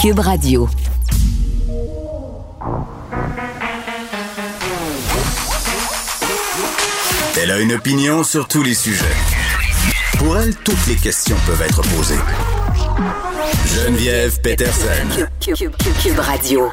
Cube Radio. Elle a une opinion sur tous les sujets. Pour elle, toutes les questions peuvent être posées. Geneviève Peterson. Cube, Radio.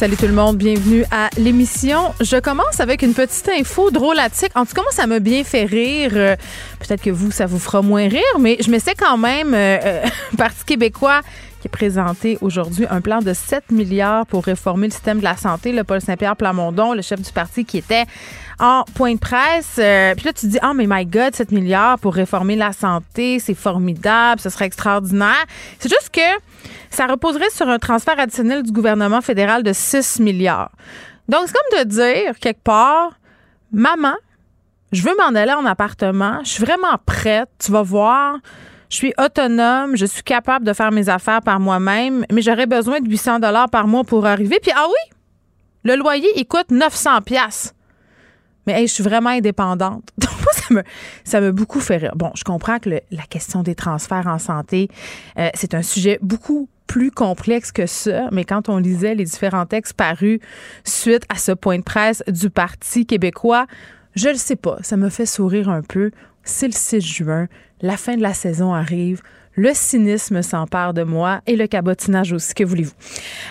Salut tout le monde, bienvenue à l'émission. Je commence avec une petite info drôlatique. En tout cas, moi, ça m'a bien fait rire. Euh, Peut-être que vous, ça vous fera moins rire, mais je me sais quand même, euh, euh, Parti québécois qui a présenté aujourd'hui un plan de 7 milliards pour réformer le système de la santé. Le Paul Saint-Pierre Plamondon, le chef du parti qui était en point de presse. Euh, puis là, tu dis, oh mais my God, 7 milliards pour réformer la santé, c'est formidable, ce serait extraordinaire. C'est juste que ça reposerait sur un transfert additionnel du gouvernement fédéral de 6 milliards. Donc, c'est comme de dire, quelque part, maman, je veux m'en aller en appartement, je suis vraiment prête, tu vas voir. Je suis autonome, je suis capable de faire mes affaires par moi-même, mais j'aurais besoin de 800 dollars par mois pour arriver. Puis ah oui, le loyer il coûte 900 pièces. Mais hey, je suis vraiment indépendante. Donc moi ça me ça me beaucoup fait rire. Bon, je comprends que le- la question des transferts en santé, euh, c'est un sujet beaucoup plus complexe que ça, mais quand on lisait les différents textes parus suite à ce point de presse du Parti québécois, je le sais pas, ça me fait sourire un peu. C'est le 6 juin, la fin de la saison arrive, le cynisme s'empare de moi et le cabotinage aussi, que voulez-vous?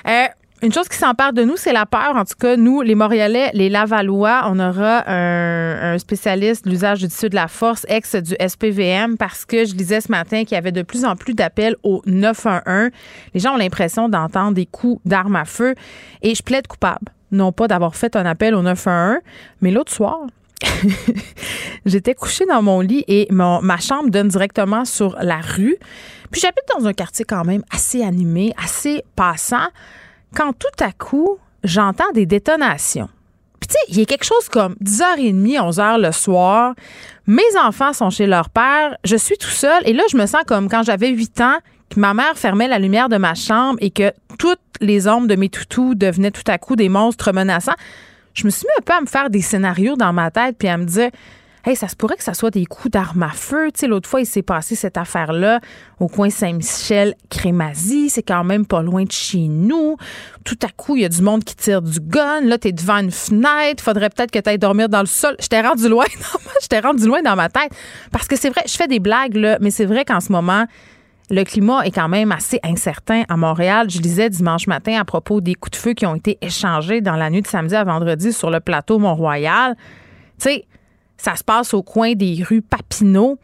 Euh, une chose qui s'empare de nous, c'est la peur. En tout cas, nous, les Montréalais, les Lavallois, on aura un, spécialiste de l'usage du tissu de la force, ex du SPVM, parce que je lisais ce matin qu'il y avait de plus en plus d'appels au 911. Les gens ont l'impression d'entendre des coups d'armes à feu et je plaide coupable. Non pas d'avoir fait un appel au 911, mais l'autre soir, J'étais couchée dans mon lit et mon- ma chambre donne directement sur la rue. Puis j'habite dans un quartier quand même assez animé, assez passant, quand tout à coup, j'entends des détonations. Puis tu sais, il y a quelque chose comme 10h30, 11h le soir. Mes enfants sont chez leur père, je suis tout seul et là, je me sens comme quand j'avais 8 ans, que ma mère fermait la lumière de ma chambre et que toutes les ombres de mes toutous devenaient tout à coup des monstres menaçants je me suis mis un peu à me faire des scénarios dans ma tête puis à me dire Hey, ça se pourrait que ça soit des coups d'armes à feu. Tu sais, l'autre fois, il s'est passé cette affaire-là au coin Saint-Michel-Crémazie. C'est quand même pas loin de chez nous. Tout à coup, il y a du monde qui tire du gun. Là, t'es devant une fenêtre. Faudrait peut-être que t'ailles dormir dans le sol. J'étais rendu loin ma, j'étais rendu loin dans ma tête. Parce que c'est vrai, je fais des blagues, là, mais c'est vrai qu'en ce moment, le climat est quand même assez incertain à Montréal. Je lisais dimanche matin à propos des coups de feu qui ont été échangés dans la nuit de samedi à vendredi sur le plateau Mont-Royal. Tu sais, ça se passe au coin des rues Papineau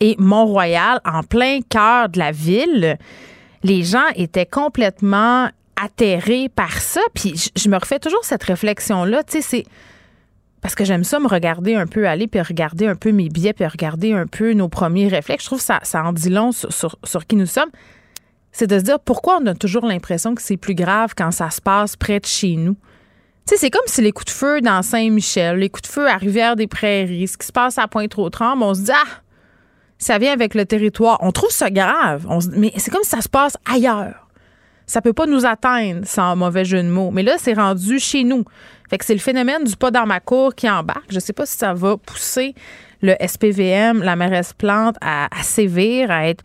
et Mont-Royal, en plein cœur de la ville. Les gens étaient complètement atterrés par ça. Puis je, me refais toujours cette réflexion-là. Tu sais, c'est parce que j'aime ça me regarder un peu aller, puis regarder un peu mes billets, puis regarder un peu nos premiers réflexes. Je trouve que ça, en dit long sur qui nous sommes. C'est de se dire pourquoi on a toujours l'impression que c'est plus grave quand ça se passe près de chez nous. C'est comme si les coups de feu dans Saint-Michel, les coups de feu à Rivière-des-Prairies, ce qui se passe à Pointe-aux-Trembles, on se dit, ah, ça vient avec le territoire. On trouve ça grave, mais c'est comme si ça se passe ailleurs. Ça peut pas nous atteindre sans mauvais jeu de mots. Mais là, c'est rendu chez nous. Fait c'est le phénomène du pas dans ma cour qui embarque. Je sais pas si ça va pousser le SPVM, la mairesse Plante, à, à sévir, à être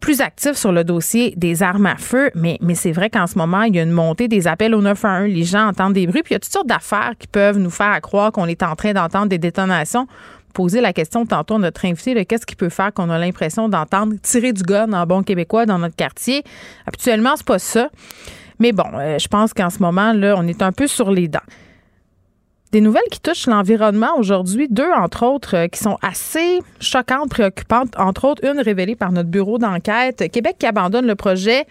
plus actif sur le dossier des armes à feu, mais, c'est vrai qu'en ce moment, il y a une montée des appels au 911. Les gens entendent des bruits, puis il y a toutes sortes d'affaires qui peuvent nous faire croire qu'on est en train d'entendre des détonations. Poser la question tantôt à notre invité qu'est-ce qui peut faire qu'on a l'impression d'entendre tirer du gun en bon québécois dans notre quartier. Habituellement, c'est pas ça. Mais bon, euh, je pense qu'en ce moment, là, on est un peu sur les dents. Des nouvelles qui touchent l'environnement aujourd'hui, deux entre autres euh, qui sont assez choquantes, préoccupantes, entre autres une révélée par notre bureau d'enquête. Québec qui abandonne le projet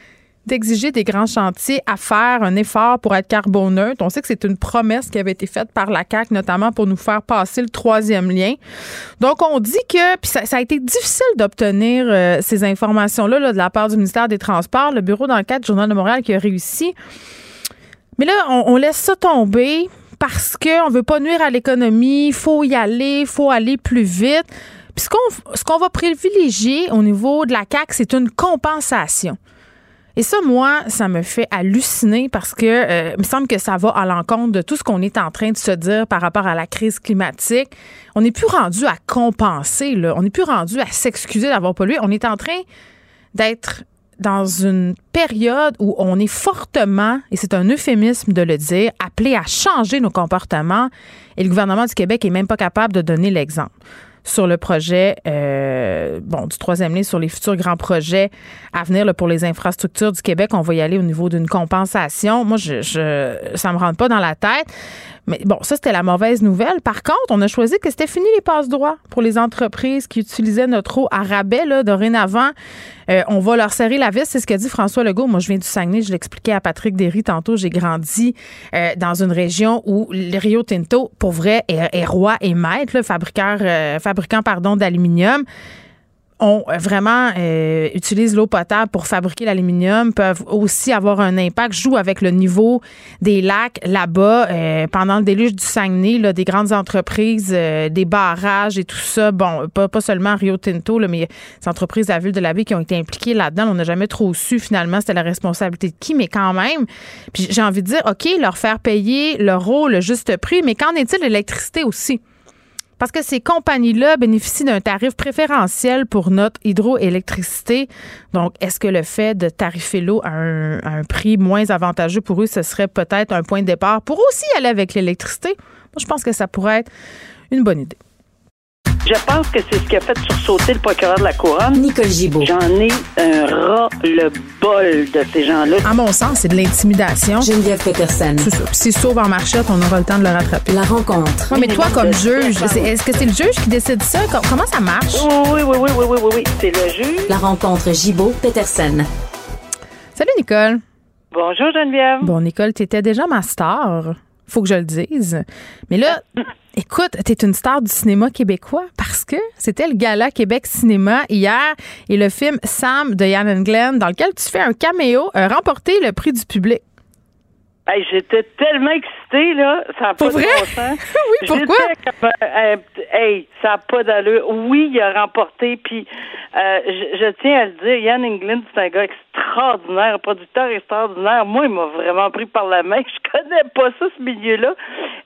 d'exiger des grands chantiers à faire un effort pour être carboneutre. On sait que c'est une promesse qui avait été faite par la CAQ, notamment pour nous faire passer le troisième lien. Donc, on dit que, puis ça, a été difficile d'obtenir euh, ces informations-là là, de la part du ministère des Transports. Le bureau d'enquête Journal de Montréal qui a réussi. Mais là, on laisse ça tomber parce qu'on ne veut pas nuire à l'économie. Il faut y aller, il faut aller plus vite. Puis ce qu'on, va privilégier au niveau de la CAQ, c'est une compensation. Et ça, moi, ça me fait halluciner parce que euh, il me semble que ça va à l'encontre de tout ce qu'on est en train de se dire par rapport à la crise climatique. On n'est plus rendu à compenser. On n'est plus rendu à s'excuser d'avoir pollué. On est en train d'être dans une période où on est fortement, et c'est un euphémisme de le dire, appelé à changer nos comportements, et le gouvernement du Québec est même pas capable de donner l'exemple sur le projet euh, bon du troisième lien sur les futurs grands projets à venir pour les infrastructures du Québec. On va y aller au niveau d'une compensation. Moi, je, je ça me rentre pas dans la tête. Mais bon, ça, c'était la mauvaise nouvelle. Par contre, on a choisi que c'était fini les passe-droits pour les entreprises qui utilisaient notre eau à rabais. Là, dorénavant, euh, on va leur serrer la vis. C'est ce qu'a dit François Legault. Moi, je viens du Saguenay. Je l'expliquais à Patrick Derry tantôt. J'ai grandi euh, dans une région où le Rio Tinto, pour vrai, est, roi et maître, là, fabricant, euh, fabricant pardon, d'aluminium ont vraiment euh, l'eau potable pour fabriquer l'aluminium peuvent aussi avoir un impact jouent avec le niveau des lacs là-bas euh, pendant le déluge du Saguenay là, des grandes entreprises euh, des barrages et tout ça. Bon pas, seulement Rio Tinto là, mais des entreprises la ville de la baie qui ont été impliquées là-dedans. On n'a jamais trop su finalement c'était la responsabilité de qui mais quand même. Puis j'ai envie de dire OK leur faire payer leur rôle le juste prix mais qu'en est-il de l'électricité aussi? Parce que ces compagnies-là bénéficient d'un tarif préférentiel pour notre hydroélectricité. Donc, est-ce que le fait de tarifer l'eau à un, prix moins avantageux pour eux, ce serait peut-être un point de départ pour aussi aller avec l'électricité? Je pense que ça pourrait être une bonne idée. Je pense que c'est ce qui a fait sursauter le procureur de la Couronne. Nicole Gibault. J'en ai un ras le bol de ces gens-là. À mon sens, c'est de l'intimidation. Geneviève Peterson. C'est ça. S'il sauve en marchette, on aura le temps de le rattraper. La rencontre. mais toi, comme juge, est-ce que c'est le juge qui décide ça? Comment ça marche? Oui, oui, oui, oui, oui, oui, oui. C'est le juge. La rencontre Gibault-Peterson. Salut, Nicole. Bonjour, Geneviève. Bon, Nicole, tu étais déjà ma star. Faut que je le dise. Mais là, Écoute, tu es une star du cinéma québécois parce que c'était le Gala Québec Cinéma hier et le film Sam de Yann Glenn, dans lequel tu fais un caméo, a remporté le prix du public. J'étais tellement excitée, là. Ça n'a pas vrai? de bon sens. oui, pourquoi? Comme, euh, hey, ça n'a pas d'allure. Oui, il a remporté, puis euh, je, tiens à le dire, Yann England, c'est un gars extraordinaire, un producteur extraordinaire. Moi, il m'a vraiment pris par la main. Je connais pas ça, ce milieu-là.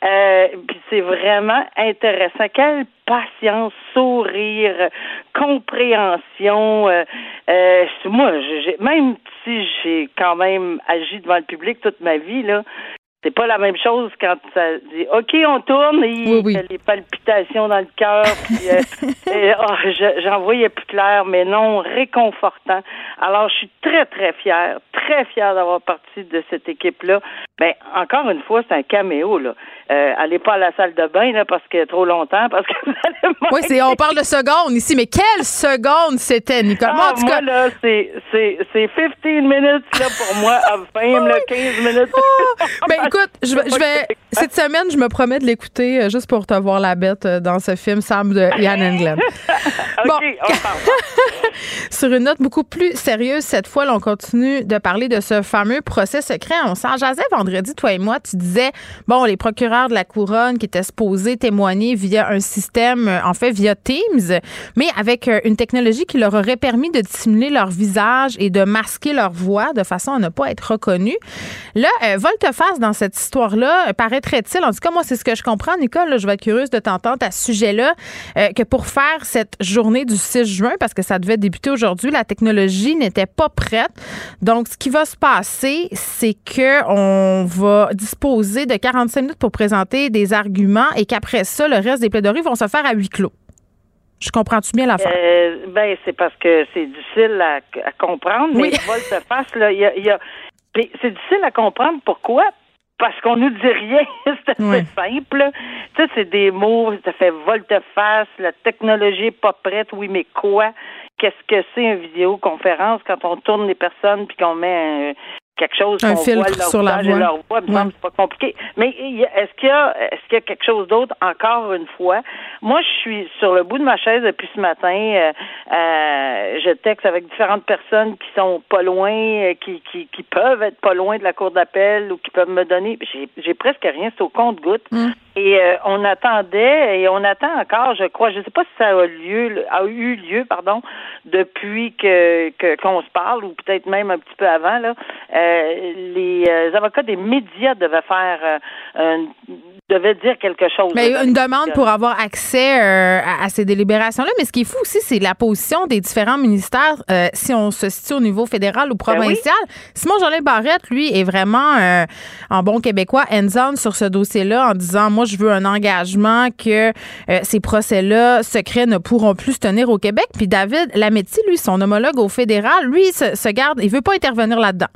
Euh, puis c'est vraiment intéressant. Quelle patience, sourire, compréhension. Euh, euh, moi, j'ai, même si j'ai quand même agi devant le public toute ma vie, là, c'est pas la même chose quand ça dit OK, on tourne et il y a les palpitations dans le cœur. Euh, oh, j'en voyais plus clair, mais non, réconfortant. Alors, je suis très, très fière, très fière d'avoir parti de cette équipe-là. Ben, encore une fois, c'est un caméo, là. Euh, allez pas à la salle de bain, là, parce que trop longtemps, parce que vous allez Oui, c'est, on parle de secondes ici, mais quelle seconde c'était, Nicolas? Ah, moi, là, c'est, c'est, c'est 15 minutes, là, pour moi, à fame, là, 15 minutes. Oh, ben, écoute, je, je vais, cette semaine, je me promets de l'écouter euh, juste pour te voir la bête euh, dans ce film, Sam de Yann Englund. bon. on Sur une note beaucoup plus sérieuse, cette fois, là, on continue de parler de ce fameux procès secret. On s'en jasait vendredi, toi et moi. Tu disais, bon, les procureurs de la couronne qui était supposé témoigner via un système, euh, en fait, via Teams, mais avec euh, une technologie qui leur aurait permis de dissimuler leur visage et de masquer leur voix de façon à ne pas être reconnus. Là, euh, volte-face dans cette histoire-là, paraîtrait-il, en tout cas, moi, c'est ce que je comprends, Nicole, je vais être curieuse de t'entendre à ce sujet-là, que pour faire cette journée du 6 juin, parce que ça devait débuter aujourd'hui, la technologie n'était pas prête. Donc, ce qui va se passer, c'est que on va disposer de 45 minutes pour présenter des arguments et qu'après ça, le reste des plaidoiries vont se faire à huis clos. Je comprends-tu bien l'affaire? Euh, ben, c'est parce que c'est difficile à, comprendre, mais là, il y a. c'est difficile à comprendre. Pourquoi? Parce qu'on nous dit rien. c'est assez simple. Tu sais, c'est des mots, ça fait volte-face, la technologie n'est pas prête, oui, mais quoi? Qu'est-ce que c'est une vidéoconférence quand on tourne les personnes puis qu'on met un, quelque chose filtre leur sur la voix. leur voix, c'est pas compliqué. Mais est-ce qu'il y a est-ce qu'il y a quelque chose d'autre encore une fois? Moi, je suis sur le bout de ma chaise depuis ce matin. Euh, euh, je texte avec différentes personnes qui sont pas loin, euh, qui, qui, qui peuvent être pas loin de la cour d'appel ou qui peuvent me donner. J'ai presque rien, c'est au compte-goutte. Hum. Et euh, on attendait et on attend encore, je crois, je ne sais pas si ça a lieu, a eu lieu, pardon, depuis que qu'on se parle ou peut-être même un petit peu avant là. Euh, les euh, avocats des médias devaient faire devaient dire quelque chose. Mais une demande pour avoir accès à, ces délibérations-là. Mais ce qui est fou aussi, c'est la position des différents ministères si on se situe au niveau fédéral ou ben provincial. Simon Jolin Barrette, lui, est vraiment en bon québécois hands-on sur ce dossier-là en disant moi je veux un engagement que euh, ces procès-là secrets ne pourront plus se tenir au Québec. Puis David Lametti, lui, son homologue au fédéral, lui, se, garde, il veut pas intervenir là-dedans.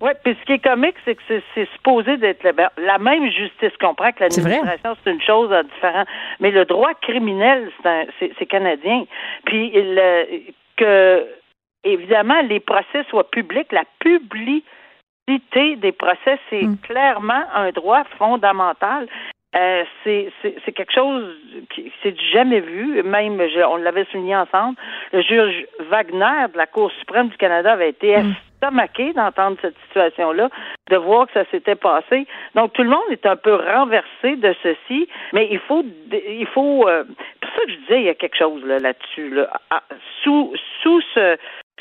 Oui, puis ce qui est comique, c'est que c'est supposé d'être la, même justice. Je comprends que l'administration, c'est une chose différente. Mais le droit criminel, c'est canadien. Puis que, évidemment, les procès soient publics, la publicité des procès, c'est mm. clairement un droit fondamental. Euh, c'est quelque chose qui c'est jamais vu. Même, on l'avait souligné ensemble, le juge Wagner de la Cour suprême du Canada avait été mm. estomaqué d'entendre cette situation-là, de voir que ça s'était passé. Donc tout le monde est un peu renversé de ceci, mais il faut, il faut. Euh, pour ça que je disais, il y a quelque chose là, là-dessus. Là, ah, sous sous ce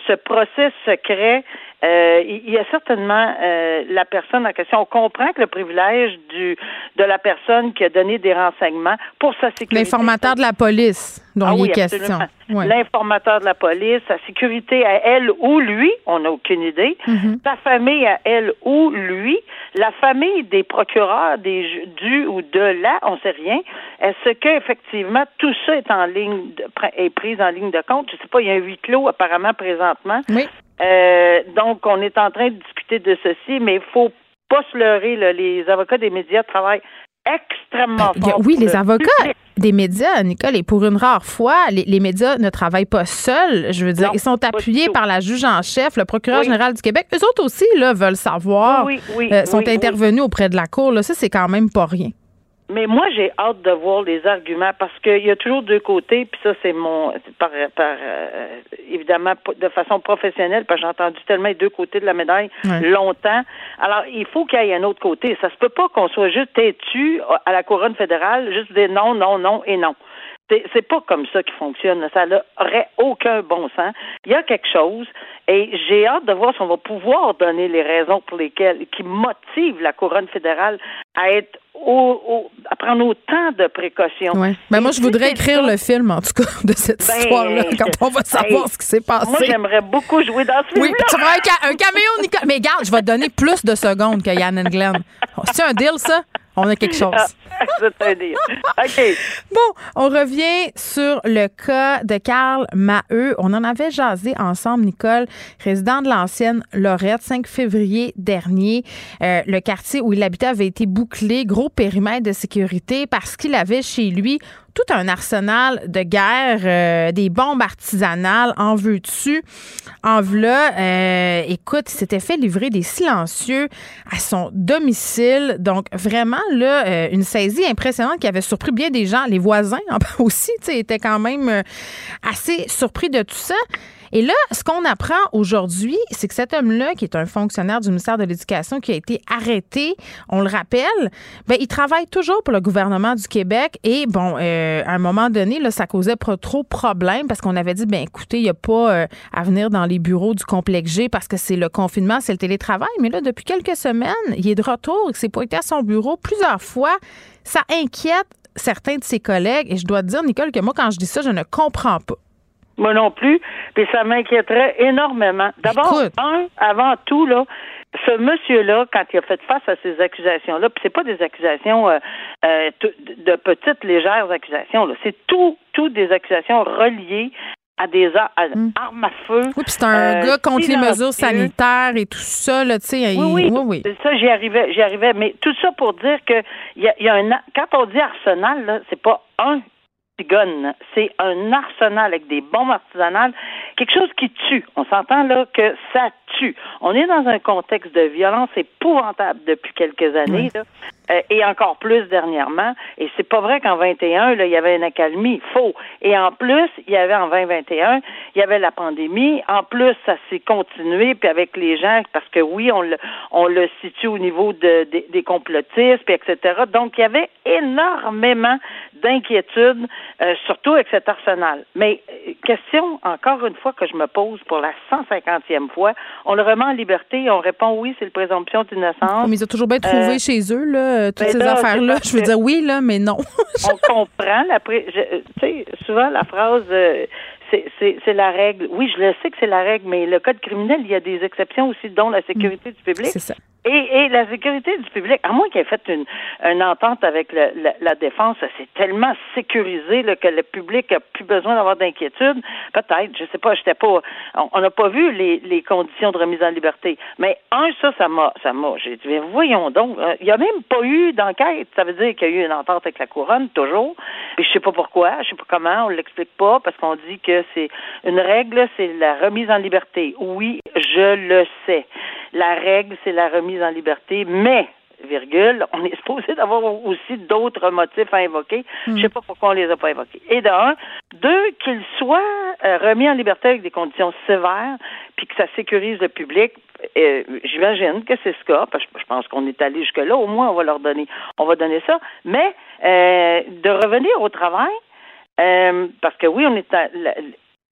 ce procès secret euh, il y a certainement euh, la personne en question. On comprend que le privilège du de la personne qui a donné des renseignements pour sa sécurité. L'informateur de la police dont ah il est question. L'informateur de la police, sa sécurité à elle ou lui, on n'a aucune idée. Mm-hmm. Sa famille à elle ou lui, la famille des procureurs, des du ou de là, on sait rien. Est-ce que effectivement tout ça est en ligne de, est pris en ligne de compte? Je sais pas. Il y a un huis clos apparemment présentement. Oui. Euh, donc, on est en train de discuter de ceci, mais il faut pas se leurrer. Les avocats des médias travaillent extrêmement ben, fort. Oui, les avocats des médias, Nicole, et pour une rare fois, les, médias ne travaillent pas seuls. Je veux dire, ils sont appuyés par la juge en chef, le procureur général du Québec. Eux autres aussi là, veulent savoir, oui, euh, sont intervenus auprès de la Cour. Là. Ça, c'est quand même pas rien. Mais moi, j'ai hâte de voir les arguments parce qu'il y a toujours deux côtés, puis ça, c'est mon par, par euh, évidemment de façon professionnelle, parce que j'ai entendu tellement les deux côtés de la médaille longtemps. Alors, il faut qu'il y ait un autre côté. Ça se peut pas qu'on soit juste têtu à la couronne fédérale, juste dire non, non, non et non. C'est pas comme ça qui fonctionne. Ça n'aurait aucun bon sens. Il y a quelque chose et j'ai hâte de voir si on va pouvoir donner les raisons pour lesquelles, qui motivent la couronne fédérale à être au, à prendre autant de précautions. Ouais. Ben moi, je voudrais écrire le film, en tout cas, de cette ben, histoire-là, quand on va savoir ce qui s'est passé. Moi, j'aimerais beaucoup jouer dans ce film-là. Oui, tu vas un, un caméo, Nicole. Mais garde, je vais te donner plus de secondes que Yann Glenn. C'est un deal, ça? On a quelque chose. OK. Bon, on revient sur le cas de Carl Maheu. On en avait jasé ensemble, Nicole, résident de l'ancienne Lorette, 5 février dernier. Euh, le quartier où il habitait avait été bouclé, gros périmètre de sécurité parce qu'il avait chez lui tout un arsenal de guerre, euh, des bombes artisanales, en veux-tu, en. Euh, écoute, il s'était fait livrer des silencieux à son domicile. Donc, vraiment, là, euh, une saisie impressionnante qui avait surpris bien des gens. Les voisins aussi, tu sais, étaient quand même assez surpris de tout ça. Et là, ce qu'on apprend aujourd'hui, c'est que cet homme-là, qui est un fonctionnaire du ministère de l'Éducation, qui a été arrêté, on le rappelle, ben, il travaille toujours pour le gouvernement du Québec. Et bon, euh, à un moment donné, là, ça causait pas trop de problèmes parce qu'on avait dit, ben écoutez, il n'y a pas euh, à venir dans les bureaux du complexe G parce que c'est le confinement, c'est le télétravail. Mais là, depuis quelques semaines, il est de retour, il s'est pointé à son bureau plusieurs fois. Ça inquiète certains de ses collègues. Et je dois te dire, Nicole, que moi, quand je dis ça, je ne comprends pas. Moi non plus. Puis ça m'inquiéterait énormément. D'abord, un, avant tout, là, ce monsieur-là, quand il a fait face à ces accusations-là, puis c'est pas des accusations euh, euh, de petites légères accusations, là, c'est tout, tout des accusations reliées à des hmm. armes à feu. Oui, puis c'est un euh, gars contre les mesures sanitaires et tout ça, là, tu sais. Oui, oui, oui. Ça, j'y arrivais, j'y arrivais. Mais tout ça pour dire que il y a, y a un, quand on dit arsenal, là, c'est pas un c'est un arsenal avec des bombes artisanales, quelque chose qui tue. On s'entend là que ça tue. On est dans un contexte de violence épouvantable depuis quelques années. Et encore plus dernièrement. Et c'est pas vrai qu'en 21, là, il y avait une accalmie. Faux. Et en plus, il y avait en 2021, il y avait la pandémie. En plus, ça s'est continué, puis avec les gens, parce que oui, on le, on le situe au niveau de, des complotistes, puis etc. Donc, il y avait énormément d'inquiétudes, euh, surtout avec cet arsenal. Mais euh, question, encore une fois, que je me pose pour la 150e fois, on le remet en liberté et on répond oui, c'est le présomption d'innocence. Mais ils ont toujours bien trouvé Euh, chez eux, là, toutes ben ces là, affaires-là. Je veux dire oui, là, mais non. on comprend la pré- je- tu sais souvent la phrase euh, c'est la règle. Oui, je le sais que c'est la règle, mais le code criminel, il y a des exceptions aussi, dont la sécurité du public. C'est ça. Et, et la sécurité du public, à moins qu'il ait fait une, une entente avec le- la, la défense, c'est tellement sécurisé là, que le public a plus besoin d'avoir d'inquiétude. Peut-être, je sais pas, j'étais pas, on- on n'a pas vu les, les conditions de remise en liberté. Mais un, ça, ça m'a, ça m'a, j'ai dit, mais voyons donc, euh, il n'y a même pas eu d'enquête. Ça veut dire qu'il y a eu une entente avec la couronne, toujours. Et je sais pas pourquoi, je sais pas comment, on l'explique pas, parce qu'on dit que c'est une règle, c'est la remise en liberté. Oui, je le sais. La règle, c'est la remise en liberté, mais virgule, on est supposé d'avoir aussi d'autres motifs à invoquer. Je sais pas pourquoi on les a pas invoqués. Et d'un, deux, qu'il soit euh, remis en liberté avec des conditions sévères, puis que ça sécurise le public. Euh, J'imagine que c'est ce cas, parce que je pense qu'on est allé jusque là. Au moins, on va leur donner, on va donner ça. Mais euh, de revenir au travail, euh, parce que oui, on est à, la-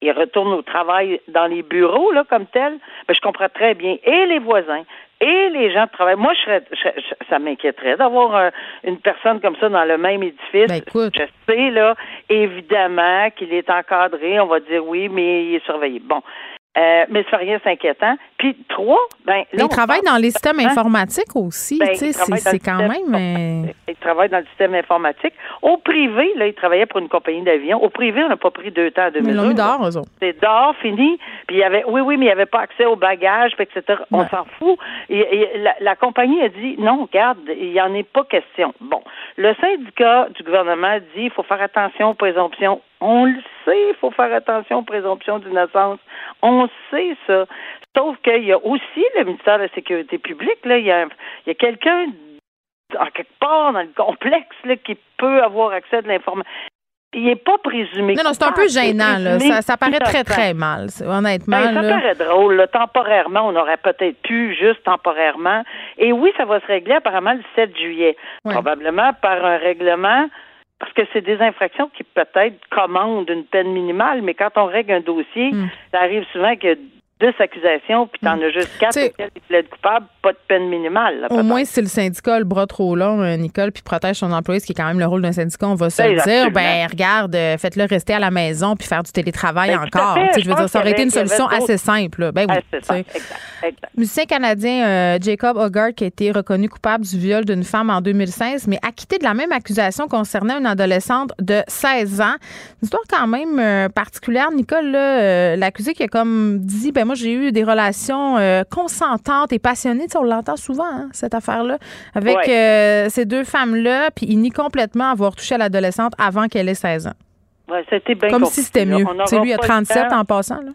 ils retournent au travail dans les bureaux, là, comme tel, ben, je comprends très bien. Et les voisins, et les gens de travail. Moi, je serais, je- je- ça m'inquiéterait d'avoir un- une personne comme ça dans le même édifice. Ben, écoute. Je sais, là, évidemment qu'il est encadré, on va dire oui, mais il est surveillé. Bon. Euh, mais ça rien, c'est inquiétant. Puis, trois, ben, là, Ils travaillent dans les systèmes Hein? informatiques aussi. Ben, tu sais, ils c'est travaillent quand système même. euh, Il travaille dans le système informatique. Au privé, là, il travaillait pour une compagnie d'avion. Au privé, on n'a pas pris deux temps à deux mais ils l'ont mis dehors, eux autres. C'est dehors, fini. Puis il y avait, oui, oui, mais il n'y avait pas accès aux bagages, puis etc. On s'en fout. Et, et la, la compagnie a dit, non, regarde, il n'y en est pas question. Bon, le syndicat du gouvernement dit, il faut faire attention aux présomptions. On le sait, il faut faire attention aux présomptions d'innocence. On sait ça. Sauf qu'il y a aussi le ministère de la Sécurité publique, là, il y a, un- il y a quelqu'un en quelque part dans le complexe là, qui peut avoir accès à de l'information. Il n'est pas présumé. Non, non, c'est un peu gênant, là. Ça, ça paraît très, très mal, honnêtement. Ben, ça là. paraît drôle. là. Temporairement, on aurait peut-être pu, juste temporairement. Et oui, ça va se régler apparemment le 7 juillet. Ouais. Probablement par un règlement, parce que c'est des infractions qui peut-être commandent une peine minimale, mais quand on règle un dossier, Mm. ça arrive souvent que 10 accusations, puis t'en as juste 4 T'sais- auxquelles il plaide coupable, pas de peine minimale. là, Au moins, si le syndicat a le bras trop long, euh, Nicole, puis protège son employé, ce qui est quand même le rôle d'un syndicat, on va se Ben, le dire. Ben, regarde, euh, faites-le rester à la maison puis faire du télétravail Ben, encore. fait. Je veux dire, ça aurait été une solution assez simple. là. Ben oui. Exact, exact. Musicien canadien euh, Jacob Hogarth qui a été reconnu coupable du viol d'une femme en 2016, mais acquitté de la même accusation concernant une adolescente de 16 ans. Une histoire quand même euh, particulière. Nicole, euh, l'accusé qui a comme dit, ben moi j'ai eu des relations euh, consentantes et passionnées. Tu sais, on l'entend souvent, hein, cette affaire-là, avec Ouais. euh, ces deux femmes-là, puis il nie complètement avoir touché à l'adolescente avant qu'elle ait 16 ans. Ouais, c'était bien Comme compliqué, si c'était mieux. N'aura lui, il a pas le 37 temps. en passant. Là.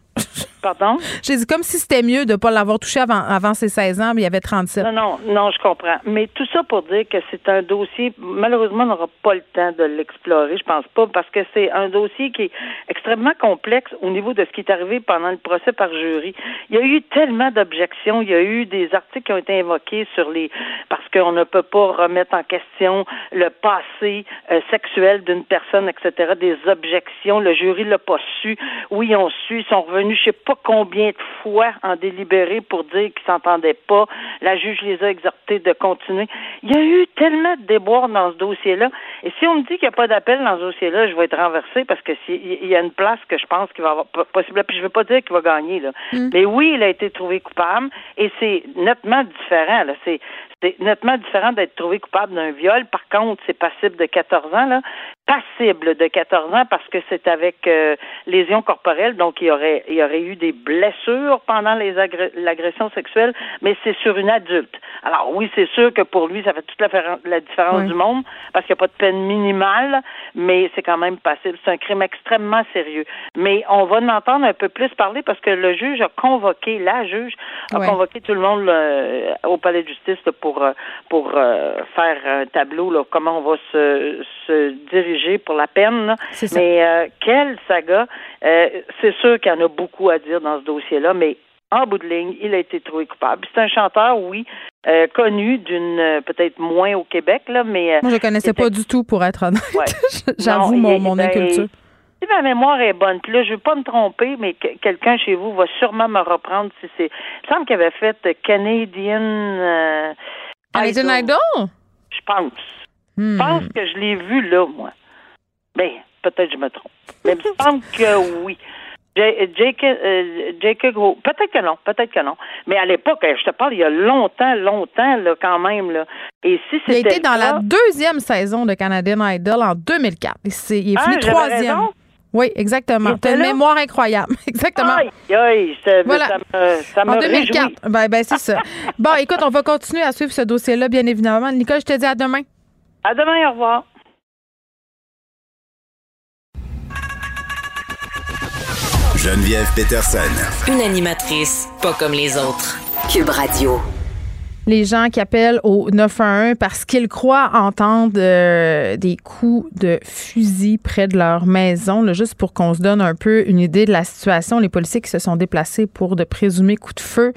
Pardon? J'ai dit comme si c'était mieux de ne pas l'avoir touché avant, avant ses 16 ans, mais il y avait 37. Non, non, non, je comprends. Mais tout ça pour dire que c'est un dossier, malheureusement, on n'aura pas le temps de l'explorer, je pense pas, parce que c'est un dossier qui est extrêmement complexe au niveau de ce qui est arrivé pendant le procès par jury. Il y a eu tellement d'objections, il y a eu des articles qui ont été invoqués sur les, parce qu'on ne peut pas remettre en question le passé euh, sexuel d'une personne, etc., des objections. Le jury l'a pas su. Oui, ils ont su, ils sont revenus, je sais pas combien de fois en délibéré pour dire qu'ils s'entendaient pas. La juge les a exhortés de continuer. Il y a eu tellement de déboires dans ce dossier-là. Et si on me dit qu'il n'y a pas d'appel dans ce dossier-là, je vais être renversé parce que s'il il y a une place que je pense qu'il va avoir po- possible. Puis je veux pas dire qu'il va gagner, là. Mais oui, il a été trouvé coupable et c'est nettement différent, là. C'est nettement différent d'être trouvé coupable d'un viol. Par contre, c'est passible de 14 ans, là. Passible de 14 ans parce que c'est avec euh, lésion corporelle, donc il y aurait il y aurait eu des blessures pendant les l'agression sexuelle, mais c'est sur une adulte. Alors oui, c'est sûr que pour lui, ça fait toute la, la différence du monde parce qu'il n'y a pas de peine minimale, mais c'est quand même passible. C'est un crime extrêmement sérieux. Mais on va en entendre un peu plus parler parce que le juge a convoqué, la juge a convoqué tout le monde au palais de justice pour pour euh, faire un tableau là, comment on va se, se diriger pour la peine. Mais euh, quelle saga. Euh, c'est sûr qu'il y en a beaucoup à dire dans ce dossier-là, mais en bout de ligne, il a été trouvé coupable. C'est un chanteur, oui, euh, connu d'une peut-être moins au Québec, là, mais. Moi, je connaissais pas du tout, pour être honnête. J'avoue mon, mon ben, inculture. Si ma mémoire est bonne, puis là, je veux pas me tromper, mais quelqu'un chez vous va sûrement me reprendre si c'est. Il semble qu'il avait fait Canadian. Canadian Idol? Je pense. Je pense hmm. que je l'ai vu là, moi. Ben, peut-être que je me trompe. Mais il me semble que oui. Jake, euh, peut-être que non, peut-être que non. Mais à l'époque, je te parle, il y a longtemps, longtemps, là, quand même, là. Et si. Il a été dans la deuxième saison de Canadian Idol en 2004. Il, est, il est ah, troisième. Oui, exactement. Tu as une mémoire incroyable. Exactement. Aïe, aïe, voilà. ça me, En 2004. Ben, ben c'est ça. bon, écoute, on va continuer à suivre ce dossier-là, bien évidemment. Nicole, je te dis à demain. À demain, au revoir. Geneviève Peterson. Une animatrice pas comme les autres. Cube Radio. Les gens qui appellent au 911 parce qu'ils croient entendre euh, des coups de fusil près de leur maison. Là, juste pour qu'on se donne un peu une idée de la situation, les policiers qui se sont déplacés pour de présumés coups de feu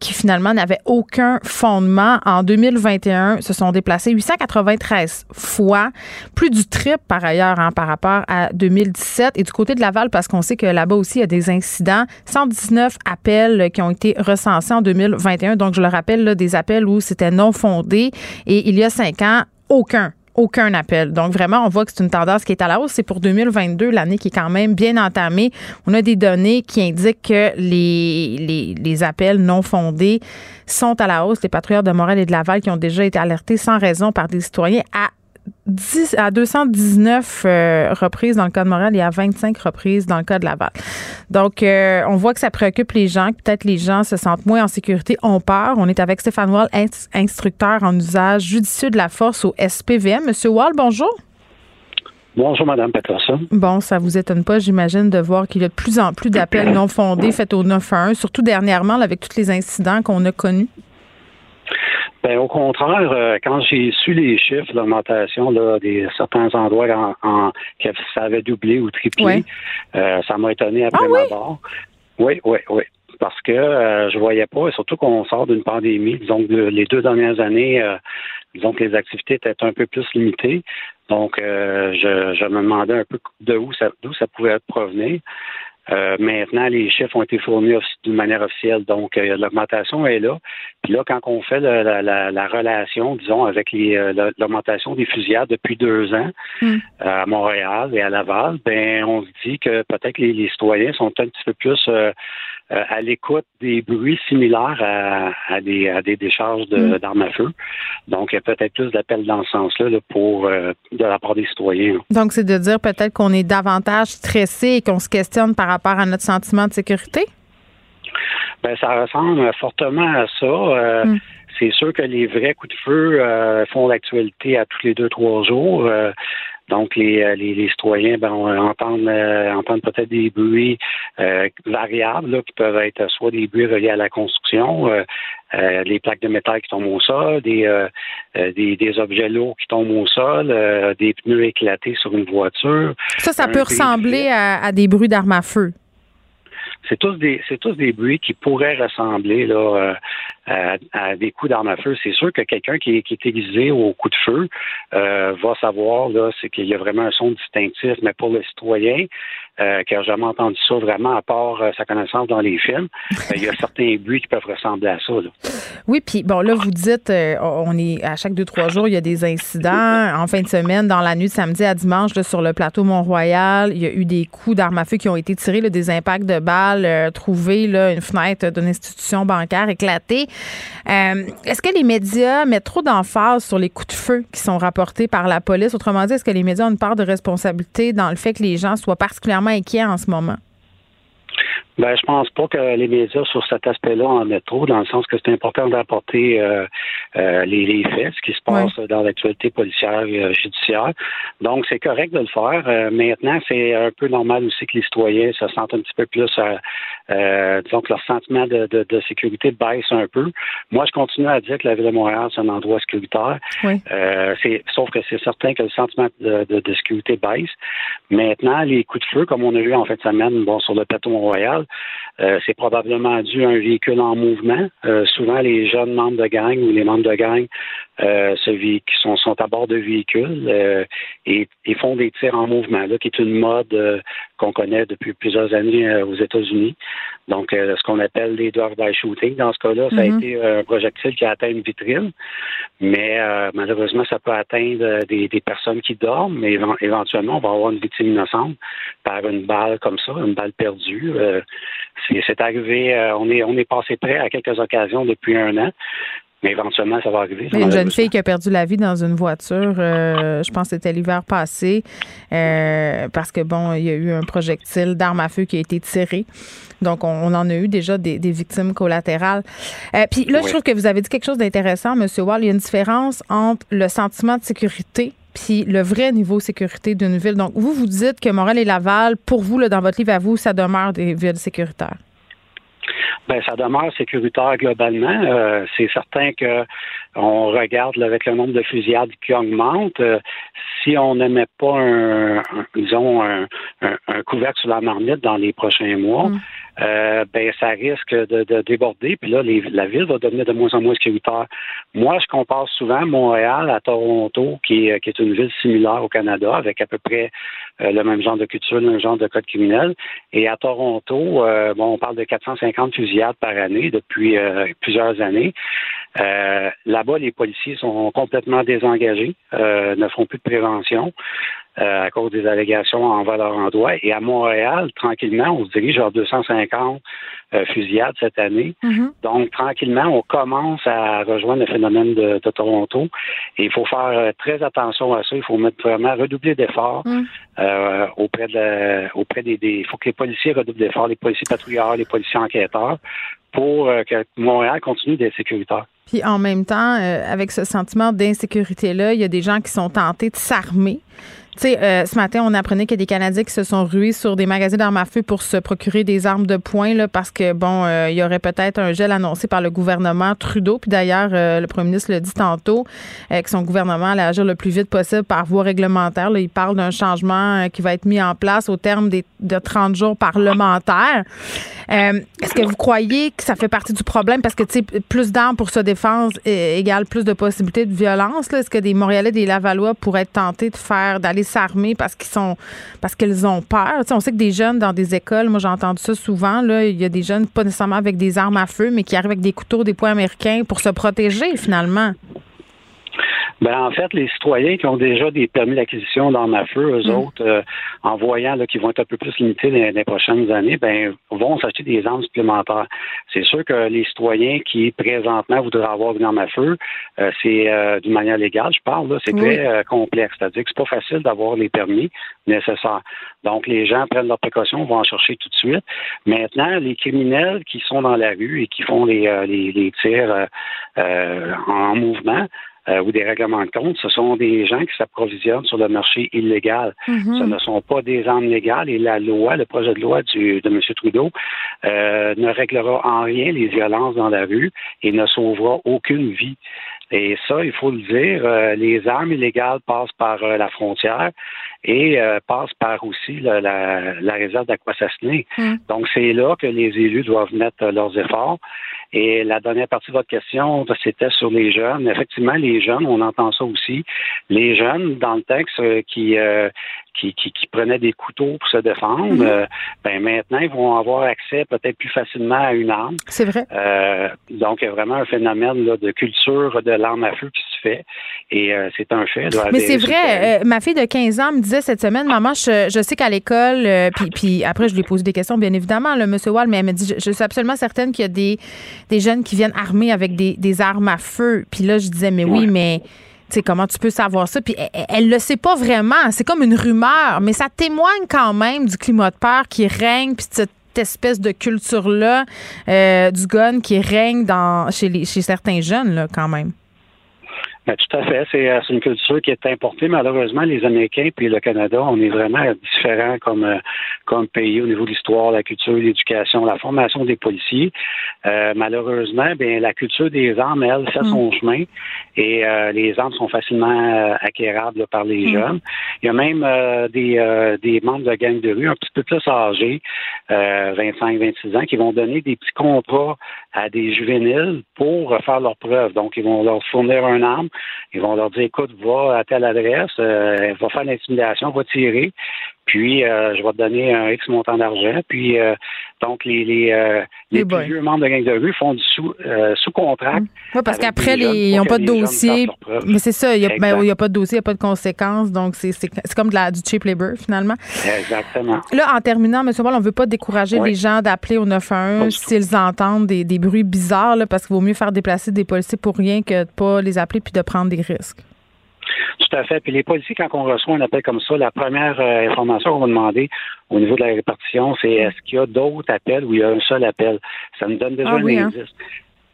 qui finalement n'avaient aucun fondement. En 2021, se sont déplacés 893 fois, plus du triple par ailleurs hein, par rapport à 2017. Et du côté de Laval, parce qu'on sait que là-bas aussi, il y a des incidents, 119 appels qui ont été recensés en 2021. Donc, je le rappelle, là, des appels où c'était non fondé. Et il y a cinq ans, aucun aucun appel. Donc vraiment, on voit que c'est une tendance qui est à la hausse. C'est pour 2022, l'année qui est quand même bien entamée. On a des données qui indiquent que les, les, les appels non fondés sont à la hausse. Les patrouilleurs de Montréal et de Laval qui ont déjà été alertés sans raison par des citoyens à 10 à 219 euh, reprises dans le cas de Montréal et à 25 reprises dans le cas de Laval. Donc, euh, on voit que ça préoccupe les gens. Peut-être les gens se sentent moins en sécurité, ont peur. On est avec Stéphane Wall, instructeur en usage judicieux de la force au SPVM. Monsieur Wall, bonjour. Bonjour, Mme Peterson. Bon, ça vous étonne pas, j'imagine, de voir qu'il y a de plus en plus d'appels non fondés faits au 911, surtout dernièrement avec tous les incidents qu'on a connus? Ben, au contraire, euh, quand j'ai su les chiffres, l'augmentation des certains endroits en, que ça avait doublé ou triplé, euh, ça m'a étonné après ah, ma barre. Oui, oui, oui. Parce que euh, je voyais pas, et surtout qu'on sort d'une pandémie, disons que les deux dernières années, disons que les activités étaient un peu plus limitées. Donc, je, je me demandais un peu de où ça, d'où ça pouvait provenir. Euh, maintenant, les chiffres ont été fournis d'une manière officielle, donc euh, l'augmentation est là. Puis là, quand on fait la, relation, disons, avec euh, l'augmentation des fusillades depuis deux ans hmm. à Montréal et à Laval, ben on se dit que peut-être les, les citoyens sont un petit peu plus euh, à l'écoute des bruits similaires à, des, à des décharges mm. d'armes à feu. Donc, il y a peut-être plus d'appels dans ce sens-là pour euh, de la part des citoyens. Donc, c'est de dire peut-être qu'on est davantage stressé et qu'on se questionne par rapport à notre sentiment de sécurité? Ben, ça ressemble fortement à ça. Euh, mm. C'est sûr que les vrais coups de feu font l'actualité à tous les deux, trois jours. Donc, les, euh, les, les citoyens ben, entendent, euh, entendent peut-être des bruits euh, variables là, qui peuvent être soit des bruits reliés à la construction, euh, les plaques de métal qui tombent au sol, des, des, des, objets lourds qui tombent au sol, des pneus éclatés sur une voiture. Ça, ça peut ressembler à, à, des bruits d'armes à feu. C'est tous des c'est tous des bruits qui pourraient ressembler là à, des coups d'armes à feu. C'est sûr que quelqu'un qui, qui, est aiguisé au coup de feu euh, va savoir là, c'est qu'il y a vraiment un son distinctif, mais pour le citoyen, euh, qui n'a jamais entendu ça vraiment à part euh, sa connaissance dans les films, ben, il y a certains bruits qui peuvent ressembler à ça. Oui, puis bon, là, vous dites, on est à chaque deux, trois jours, il y a des incidents. En fin de semaine, dans la nuit de samedi à dimanche, là, sur le plateau Mont-Royal, il y a eu des coups d'armes à feu qui ont été tirés, là, des impacts de balles trouvés, là, une fenêtre d'une institution bancaire éclatée. Est-ce que les médias mettent trop d'emphase sur les coups de feu qui sont rapportés par la police? Autrement dit, est-ce que les médias ont une part de responsabilité dans le fait que les gens soient particulièrement inquiets en ce moment? Ben, je pense pas que les médias sur cet aspect-là en mettent trop, dans le sens que c'est important d'apporter euh, euh, les, faits, ce qui se passe dans l'actualité policière et euh, judiciaire. Donc, c'est correct de le faire. maintenant, c'est un peu normal aussi que les citoyens se sentent un petit peu plus, disons que leur sentiment de, de, sécurité baisse un peu. Moi, je continue à dire que la ville de Montréal, c'est un endroit sécuritaire. c'est, sauf que c'est certain que le sentiment de, de, sécurité baisse. Maintenant, les coups de feu, comme on a eu en fin de semaine, bon, sur le plateau Montréal, euh, c'est probablement dû à un véhicule en mouvement. Euh, souvent, les jeunes membres de gang ou les membres de gang euh, qui sont, sont à bord de véhicules et, font des tirs en mouvement, là, qui est une mode qu'on connaît depuis plusieurs années aux États-Unis. Donc, ce qu'on appelle les drive-by shooting. Dans ce cas-là, ça a mm-hmm. été un projectile qui a atteint une vitrine, mais malheureusement, ça peut atteindre des, personnes qui dorment, mais éventuellement, on va avoir une victime innocente par une balle comme ça, une balle perdue. C'est arrivé, euh, on est on est passé près à quelques occasions depuis un an. Mais éventuellement, ça va arriver. une jeune fille qui a perdu la vie dans une voiture, euh, je pense que c'était l'hiver passé, euh, parce que, bon, il y a eu un projectile d'arme à feu qui a été tiré. Donc, on, en a eu déjà des, victimes collatérales. puis là, je trouve que vous avez dit quelque chose d'intéressant, M. Wall. Il y a une différence entre le sentiment de sécurité puis le vrai niveau de sécurité d'une ville. Donc, vous, vous dites que Montréal et Laval, pour vous, là, dans votre livre à vous, ça demeure des villes sécuritaires. Ben, ça demeure sécuritaire globalement. Euh, c'est certain que on regarde avec le nombre de fusillades qui augmente. Euh, si on met pas un, disons un, couvercle sur la marmite dans les prochains mois, mm. Euh, ben ça risque de, déborder. Puis là, la ville va devenir de moins en moins sécuritaire. Moi, je compare souvent Montréal à Toronto, qui est, qui est une ville similaire au Canada, avec à peu près le même genre de culture, le même genre de code criminel. Et à Toronto, bon, on parle de 450 fusillades par année depuis plusieurs années. Euh, là-bas, les policiers sont complètement désengagés, euh, ne font plus de prévention euh, à cause des allégations envers leur endroit. Et à Montréal, tranquillement, on se dirige vers 250 fusillades cette année. Mm-hmm. Donc, tranquillement, on commence à rejoindre le phénomène de, Toronto. Et il faut faire très attention à ça. Il faut mettre vraiment redoubler d'efforts mm. auprès de auprès des, Il faut que les policiers redoublent d'efforts, les policiers patrouilleurs, les policiers enquêteurs, pour que Montréal continue d'être sécuritaire. Puis en même temps, euh, avec ce sentiment d'insécurité-là, il y a des gens qui sont tentés de s'armer tu sais, euh, ce matin, on apprenait qu'il y a des Canadiens qui se sont rués sur des magasins d'armes à feu pour se procurer des armes de poing, là, parce que, bon, euh, il y aurait peut-être un gel annoncé par le gouvernement Trudeau. Puis d'ailleurs, euh, le premier ministre le dit tantôt, que son gouvernement allait agir le plus vite possible par voie réglementaire. Là, il parle d'un changement qui va être mis en place au terme des, de 30 jours parlementaires. Est-ce que vous croyez que ça fait partie du problème? Parce que, tu sais, plus d'armes pour se défendre égale plus de possibilités de violence. Est-ce que des Montréalais, des Lavallois pourraient être tentés de faire, d'aller s'armer parce qu'ils sont parce qu'ils ont peur. on sait que des jeunes dans des écoles, moi j'ai entendu ça souvent, il y a des jeunes pas nécessairement avec des armes à feu, mais qui arrivent avec des couteaux, des poings américains pour se protéger finalement. Ben, en fait, les citoyens qui ont déjà des permis d'acquisition d'armes à feu, eux mm. autres, euh, en voyant qu'ils vont être un peu plus limités dans les prochaines années, ben, vont s'acheter des armes supplémentaires. C'est sûr que les citoyens qui, présentement, voudraient avoir une arme à feu, euh, c'est euh, d'une manière légale, je parle, c'est très complexe. C'est-à-dire que c'est pas facile d'avoir les permis nécessaires. Donc, les gens prennent leurs précautions, vont en chercher tout de suite. Maintenant, les criminels qui sont dans la rue et qui font les, les, les tirs en mouvement, euh, ou des règlements de compte, ce sont des gens qui s'approvisionnent sur le marché illégal. Mm-hmm. Ce ne sont pas des armes légales et la loi, le projet de loi du, de M. Trudeau euh, ne réglera en rien les violences dans la rue et ne sauvera aucune vie. Et ça, il faut le dire, euh, les armes illégales passent par la frontière et passent par aussi la, la, réserve d'Aquassassiné. Mm. Donc, c'est là que les élus doivent mettre leurs efforts. Et la dernière partie de votre question, c'était sur les jeunes. Effectivement, les jeunes, on entend ça aussi. Les jeunes, dans le texte, euh, qui, euh, qui, qui, prenaient des couteaux pour se défendre, mhm. euh, ben maintenant, ils vont avoir accès peut-être plus facilement à une arme. C'est vrai. donc, il y a vraiment un phénomène de culture de l'arme à feu qui se fait. Et c'est un fait. Mais c'est vrai. ma fille de 15 ans me disait cette semaine, maman, je, je sais qu'à l'école, puis, puis après, je lui ai posé des questions, bien évidemment, le monsieur Wall, mais elle me dit, je, je suis absolument certaine qu'il y a des des jeunes qui viennent armés avec des, des armes à feu. Puis là, je disais, mais oui, mais tu sais, comment tu peux savoir ça? Puis elle, ne le sait pas vraiment. C'est comme une rumeur, mais ça témoigne quand même du climat de peur qui règne, puis cette espèce de culture-là euh, du gun qui règne dans, chez, les, chez certains jeunes, là, quand même. Ben, tout à fait. Euh, c'est une culture qui est importée. Malheureusement, les Américains puis le Canada, on est vraiment différents comme, euh, comme pays au niveau de l'histoire, la culture, l'éducation, la formation des policiers. Euh, malheureusement, bien, la culture des armes, elle, fait son mm. chemin et les armes sont facilement acquérables par les mm. jeunes. Il y a même des, des membres de gang de rue un petit peu plus âgés, 25-26 ans, qui vont donner des petits contrats à des juvéniles pour faire leurs preuves. Donc, ils vont leur fournir un arme ils vont leur dire, écoute, va à telle adresse, euh, va faire l'intimidation, va tirer, puis euh, je vais te donner un X montant d'argent. Puis euh, donc les les, les plus vieux membres de gang de rue font du sous sous contrat. Oui, parce qu'après ils n'ont pas de dossier. Mais c'est ça, il n'y a, ben, a, pas de dossier, il n'y a pas de conséquences. Donc c'est comme de la, du cheap labor finalement. Exactement. Là, en terminant, M. Wall, on ne veut pas décourager les gens d'appeler au 911 s'ils entendent des, des, bruits bizarres, là, parce qu'il vaut mieux faire déplacer des policiers pour rien que de pas les appeler puis de prendre des risques. Tout à fait. Puis les policiers, quand on reçoit un appel comme ça, la première euh, information qu'on va demander au niveau de la répartition, c'est est-ce qu'il y a d'autres appels ou il y a un seul appel? Ça nous donne déjà ah un hein. indice.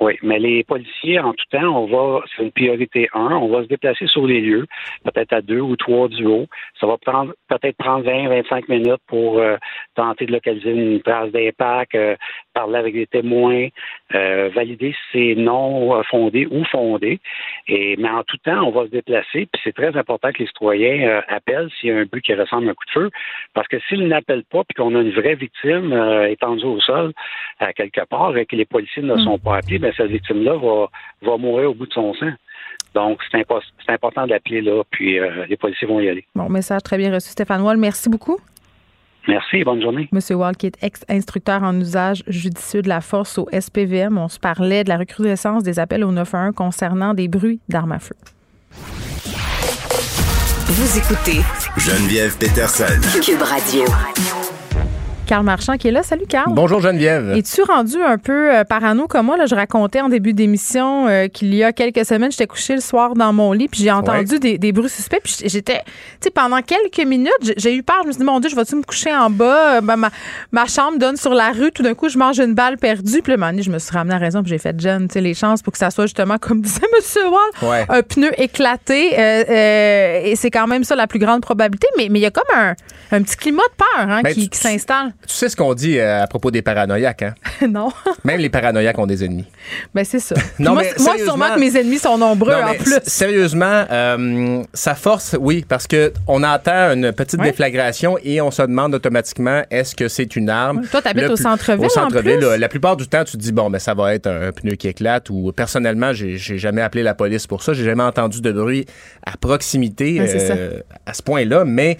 Oui, mais les policiers, en tout temps, on va, c'est une priorité 1, on va se déplacer sur les lieux, peut-être à deux ou trois duos. Ça va prendre peut-être prendre 20, 25 minutes pour euh, tenter de localiser une trace d'impact, euh, parler avec des témoins, euh, valider si c'est non fondé ou fondé. Et, mais en tout temps, on va se déplacer, puis c'est très important que les citoyens appellent s'il y a un but qui ressemble à un coup de feu, parce que s'ils n'appellent pas, puis qu'on a une vraie victime étendue au sol, à quelque part, et que les policiers ne sont pas appelés, ben, cette victime-là va, va mourir au bout de son sang. Donc, c'est important d'appeler là, puis euh, les policiers vont y aller. Bon, message très bien reçu, Stéphane Wall. Merci beaucoup. Merci, bonne journée. Monsieur Wall, qui est ex-instructeur en usage judicieux de la force au SPVM, on se parlait de la recrudescence des appels au 911 concernant des bruits d'armes à feu. Vous écoutez Geneviève Peterson. Cube Radio. Carl Marchand qui est là. Salut Carl. Bonjour Geneviève. Es-tu rendu un peu euh, parano comme moi? Là, je racontais en début d'émission euh, qu'il y a quelques semaines, j'étais couché le soir dans mon lit puis j'ai entendu des, des, bruits suspects puis j'étais, tu sais, pendant quelques minutes, j'ai eu peur. Je me suis dit, mon Dieu, je vais-tu me coucher en bas? Ben, ma, ma, chambre donne sur la rue. Tout d'un coup, je mange une balle perdue. Puis là, je me suis ramené à raison puis j'ai fait, Jen, tu sais, les chances pour que ça soit justement, comme disait M. Wall, un pneu éclaté. et c'est quand même ça la plus grande probabilité. Mais il y a comme un, un petit climat de peur hein, ben, qui, qui s'installe. Tu sais ce qu'on dit euh, à propos des paranoïaques, hein? non. Même les paranoïaques ont des ennemis. Ben, c'est ça. non, moi, moi sûrement que mes ennemis sont nombreux en plus. Sérieusement, euh, ça force, oui, parce que on entend une petite déflagration et on se demande automatiquement est-ce que c'est une arme? Toi, tu habites au centre-ville. Au centre-ville, la plupart du temps, tu te dis bon, ben ça va être un, pneu qui éclate ou personnellement, j'ai jamais appelé la police pour ça. J'ai jamais entendu de bruit à proximité euh, à ce point-là, mais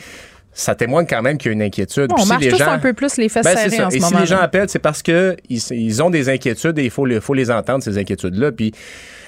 ça témoigne quand même qu'il y a une inquiétude. on marche tous un peu plus les fesses ben, serrées en ce et moment. si les gens appellent, c'est parce que ils, ont des inquiétudes et il faut, faut les entendre, ces inquiétudes-là. Puis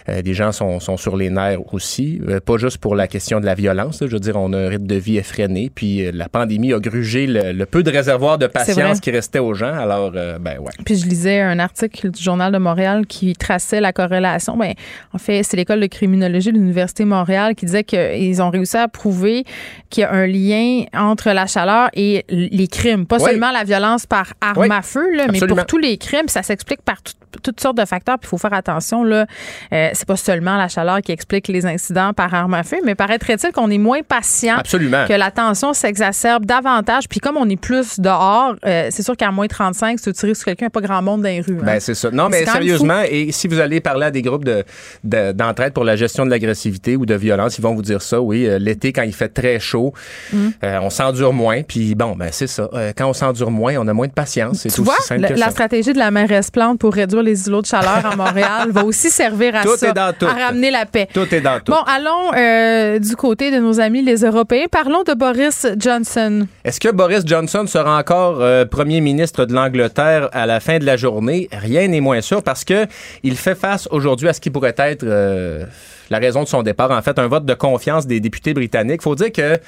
euh, des gens sont, sont, sur les nerfs aussi, euh, pas juste pour la question de la violence. je veux dire, on a un rythme de vie effréné, puis euh, la pandémie a grugé le, peu de réservoir de patience qui restait aux gens. Alors, ben ouais. Puis je lisais un article du Journal de Montréal qui traçait la corrélation. Ben, en fait, c'est l'école de criminologie de l'Université Montréal qui disait qu'ils ont réussi à prouver qu'il y a un lien entre la chaleur et les crimes. Pas seulement la violence par arme à feu, là, mais pour tous les crimes. Ça s'explique par toutes sortes de facteurs. Puis il faut faire attention, là c'est pas seulement la chaleur qui explique les incidents par arme à feu, mais paraîtrait-il qu'on est moins patient, Absolument. que la tension s'exacerbe davantage? Puis comme on est plus dehors, euh, c'est sûr qu'à moins 35, si tu tires sur quelqu'un, il n'y a pas grand monde dans les rues. Hein. Ben, c'est ça. Non, mais sérieusement, et si vous allez parler à des groupes de, d'entraide pour la gestion de l'agressivité ou de violence, ils vont vous dire ça, oui. Euh, l'été, quand il fait très chaud, mm. euh, on s'endure moins. Puis bon, ben c'est ça. quand on s'endure moins, on a moins de patience. C'est tout vois, simple que la stratégie de la mairesse Plante pour réduire les îlots de chaleur à Montréal va aussi servir à ça à ramener la paix. Tout est dans tout. Bon, allons euh, du côté de nos amis les Européens. Parlons de Boris Johnson. Est-ce que Boris Johnson sera encore euh, premier ministre de l'Angleterre à la fin de la journée? Rien n'est moins sûr parce que il fait face aujourd'hui à ce qui pourrait être euh, la raison de son départ. En fait, un vote de confiance des députés britanniques. Faut dire que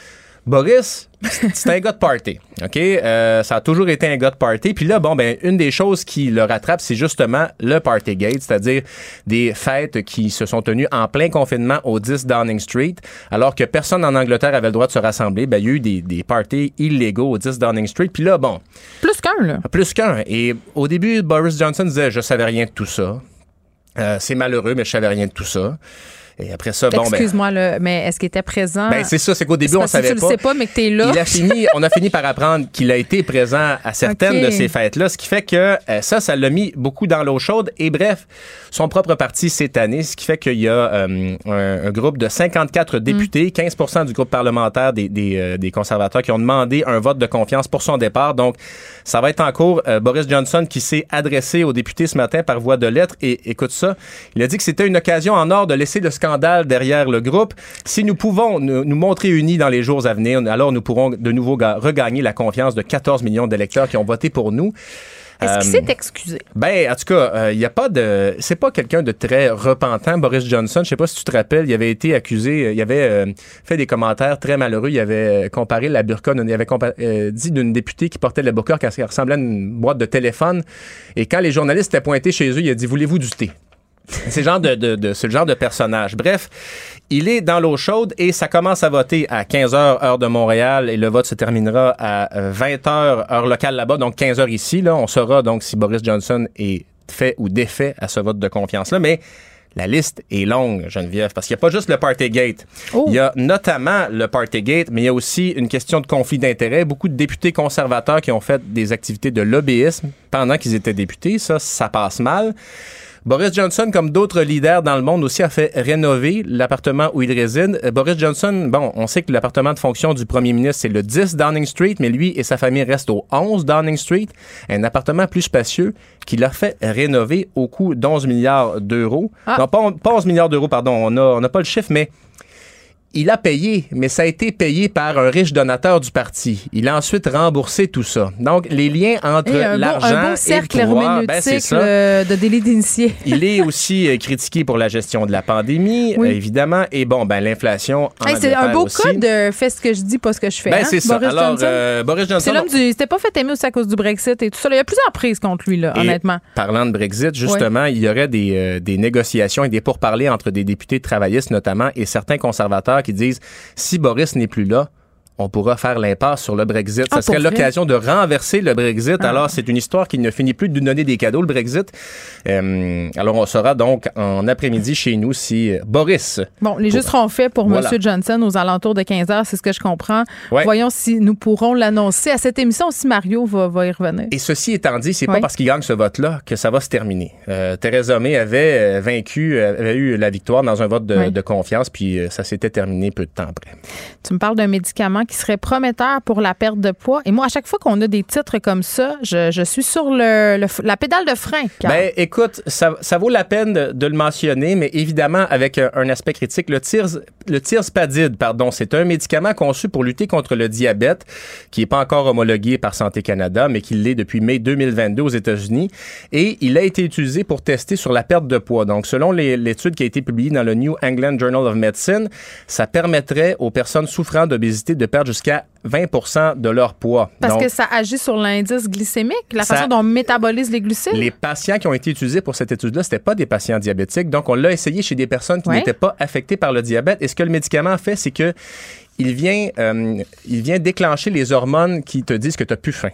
Boris, c'est un gars de party, OK? Euh, ça a toujours été un gars de party. Puis là, bon, ben, une des choses qui le rattrape, c'est justement le Partygate, c'est-à-dire des fêtes qui se sont tenues en plein confinement au 10 Downing Street, alors que personne en Angleterre avait le droit de se rassembler. Ben, il y a eu des, des parties illégaux au 10 Downing Street. Puis là, bon... Plus qu'un, là. Plus qu'un. Et au début, Boris Johnson disait, je savais rien de tout ça. Euh, c'est malheureux, mais je savais rien de tout ça. Et après ça, bon, ben. Excuse-moi, là, mais est-ce qu'il était présent? Ben, c'est ça, c'est qu'au début, on savait tu pas. le sais pas, mais que t'es là? Il a fini, on a fini par apprendre qu'il a été présent à certaines de ces fêtes-là, ce qui fait que euh, ça, ça l'a mis beaucoup dans l'eau chaude. Et bref, son propre parti cette année, ce qui fait qu'il y a euh, un, un groupe de 54 députés, 15% du groupe parlementaire des, des, euh, des conservateurs qui ont demandé un vote de confiance pour son départ. Donc, ça va être en cours. Euh, Boris Johnson qui s'est adressé aux députés ce matin par voie de lettre. Et écoute ça, il a dit que c'était une occasion en or de laisser le scandale derrière le groupe. Si nous pouvons nous, nous montrer unis dans les jours à venir, alors nous pourrons de nouveau ga- regagner la confiance de 14 millions d'électeurs qui ont voté pour nous. Est-ce qu'il Euh, s'est excusé? Ben, en tout cas, il y a pas de. C'est pas quelqu'un de très repentant, Boris Johnson. Je sais pas si tu te rappelles, il avait été accusé, euh, il avait euh, fait des commentaires très malheureux. Il avait euh, comparé la burqa, il avait compa- euh, dit d'une députée qui portait la burqa qu'elle ressemblait à une boîte de téléphone. Et quand les journalistes étaient pointés chez eux, il a dit Voulez-vous du thé? C'est le genre de, de, de- le genre de personnage. Bref, il est dans l'eau chaude et ça commence à voter à 15h heure de Montréal et le vote se terminera à 20h heure locale là-bas, donc 15h ici. Là, on saura donc si Boris Johnson est fait ou défait à ce vote de confiance-là, mais la liste est longue, Geneviève, parce qu'il n'y a pas juste le Partygate. Oh. Il y a notamment le Partygate, mais il y a aussi une question de conflit d'intérêts. Beaucoup de députés conservateurs qui ont fait des activités de lobbyisme pendant qu'ils étaient députés. Ça, ça passe mal. Boris Johnson, comme d'autres leaders dans le monde aussi, a fait rénover l'appartement où il réside. Euh, Boris Johnson, bon, on sait que l'appartement de fonction du premier ministre, c'est le 10 Downing Street, mais lui et sa famille restent au 11 Downing Street, un appartement plus spacieux qu'il a fait rénover au coût d'11 milliards d'euros. Ah. Non, pas, pas 11 milliards d'euros, pardon, on n'a on n'a pas le chiffre, mais il a payé, mais ça a été payé par un riche donateur du parti. Il a ensuite remboursé tout ça. Donc, les liens entre l'argent un beau et cercle le pouvoir, ben, ça. de délit d'initié. Il est aussi euh, critiqué pour la gestion de la pandémie, Oui. euh, évidemment. Et bon, ben l'inflation. en Hey, c'est un beau aussi. cas de fais ce que je dis, pas ce que je fais. Ben hein, c'est ça. Boris Alors, Johnson. euh, Boris Johnson. c'est l'homme du. C'était pas fait aimer aussi à cause du Brexit et tout ça. Il y a plusieurs prises contre lui, là, Et honnêtement. Parlant de Brexit, justement, il y aurait des, euh, des négociations et des pourparlers entre des députés travaillistes notamment et certains conservateurs qui disent si Boris n'est plus là, on pourra faire l'impasse sur le Brexit. Ah, Ça serait l'occasion de renverser le Brexit. Ah. Alors, c'est une histoire qui ne finit plus de nous donner des cadeaux, le Brexit. Euh, alors, on saura donc en après-midi chez nous si euh, Boris Bon, les jeux seront faits pour Voilà. M. Johnson aux alentours de 15 heures, c'est ce que je comprends. Ouais. Voyons si nous pourrons l'annoncer. À cette émission aussi, Mario va, va y revenir. Et ceci étant dit, c'est Oui. pas parce qu'il gagne ce vote-là que ça va se terminer. Euh, Theresa May avait vaincu, avait eu la victoire dans un vote de, de confiance, puis ça s'était terminé peu de temps après. Tu me parles d'un médicament qui serait prometteur pour la perte de poids. Et moi, à chaque fois qu'on a des titres comme ça, je, suis sur la pédale de frein. Ben, écoute, ça, vaut la peine de, le mentionner, mais évidemment avec un, un aspect critique. Le, tirs, le pardon, c'est un médicament conçu pour lutter contre le diabète, qui n'est pas encore homologué par Santé Canada, mais qui l'est depuis mai 2022 aux États-Unis. Et il a été utilisé pour tester sur la perte de poids. Donc, selon l'étude qui a été publiée dans le New England Journal of Medicine, ça permettrait aux personnes souffrant d'obésité de perdre jusqu'à 20 de leur poids. Parce Donc, que ça agit sur l'indice glycémique, la Ça- façon dont on métabolise les glucides? les patients qui ont été utilisés pour cette étude-là, c'était pas des patients diabétiques. Donc, on l'a essayé chez des personnes qui Ouais. n'étaient pas affectées par le diabète. Et ce que le médicament fait, c'est que il vient, euh, il vient déclencher les hormones qui te disent que tu n'as plus faim.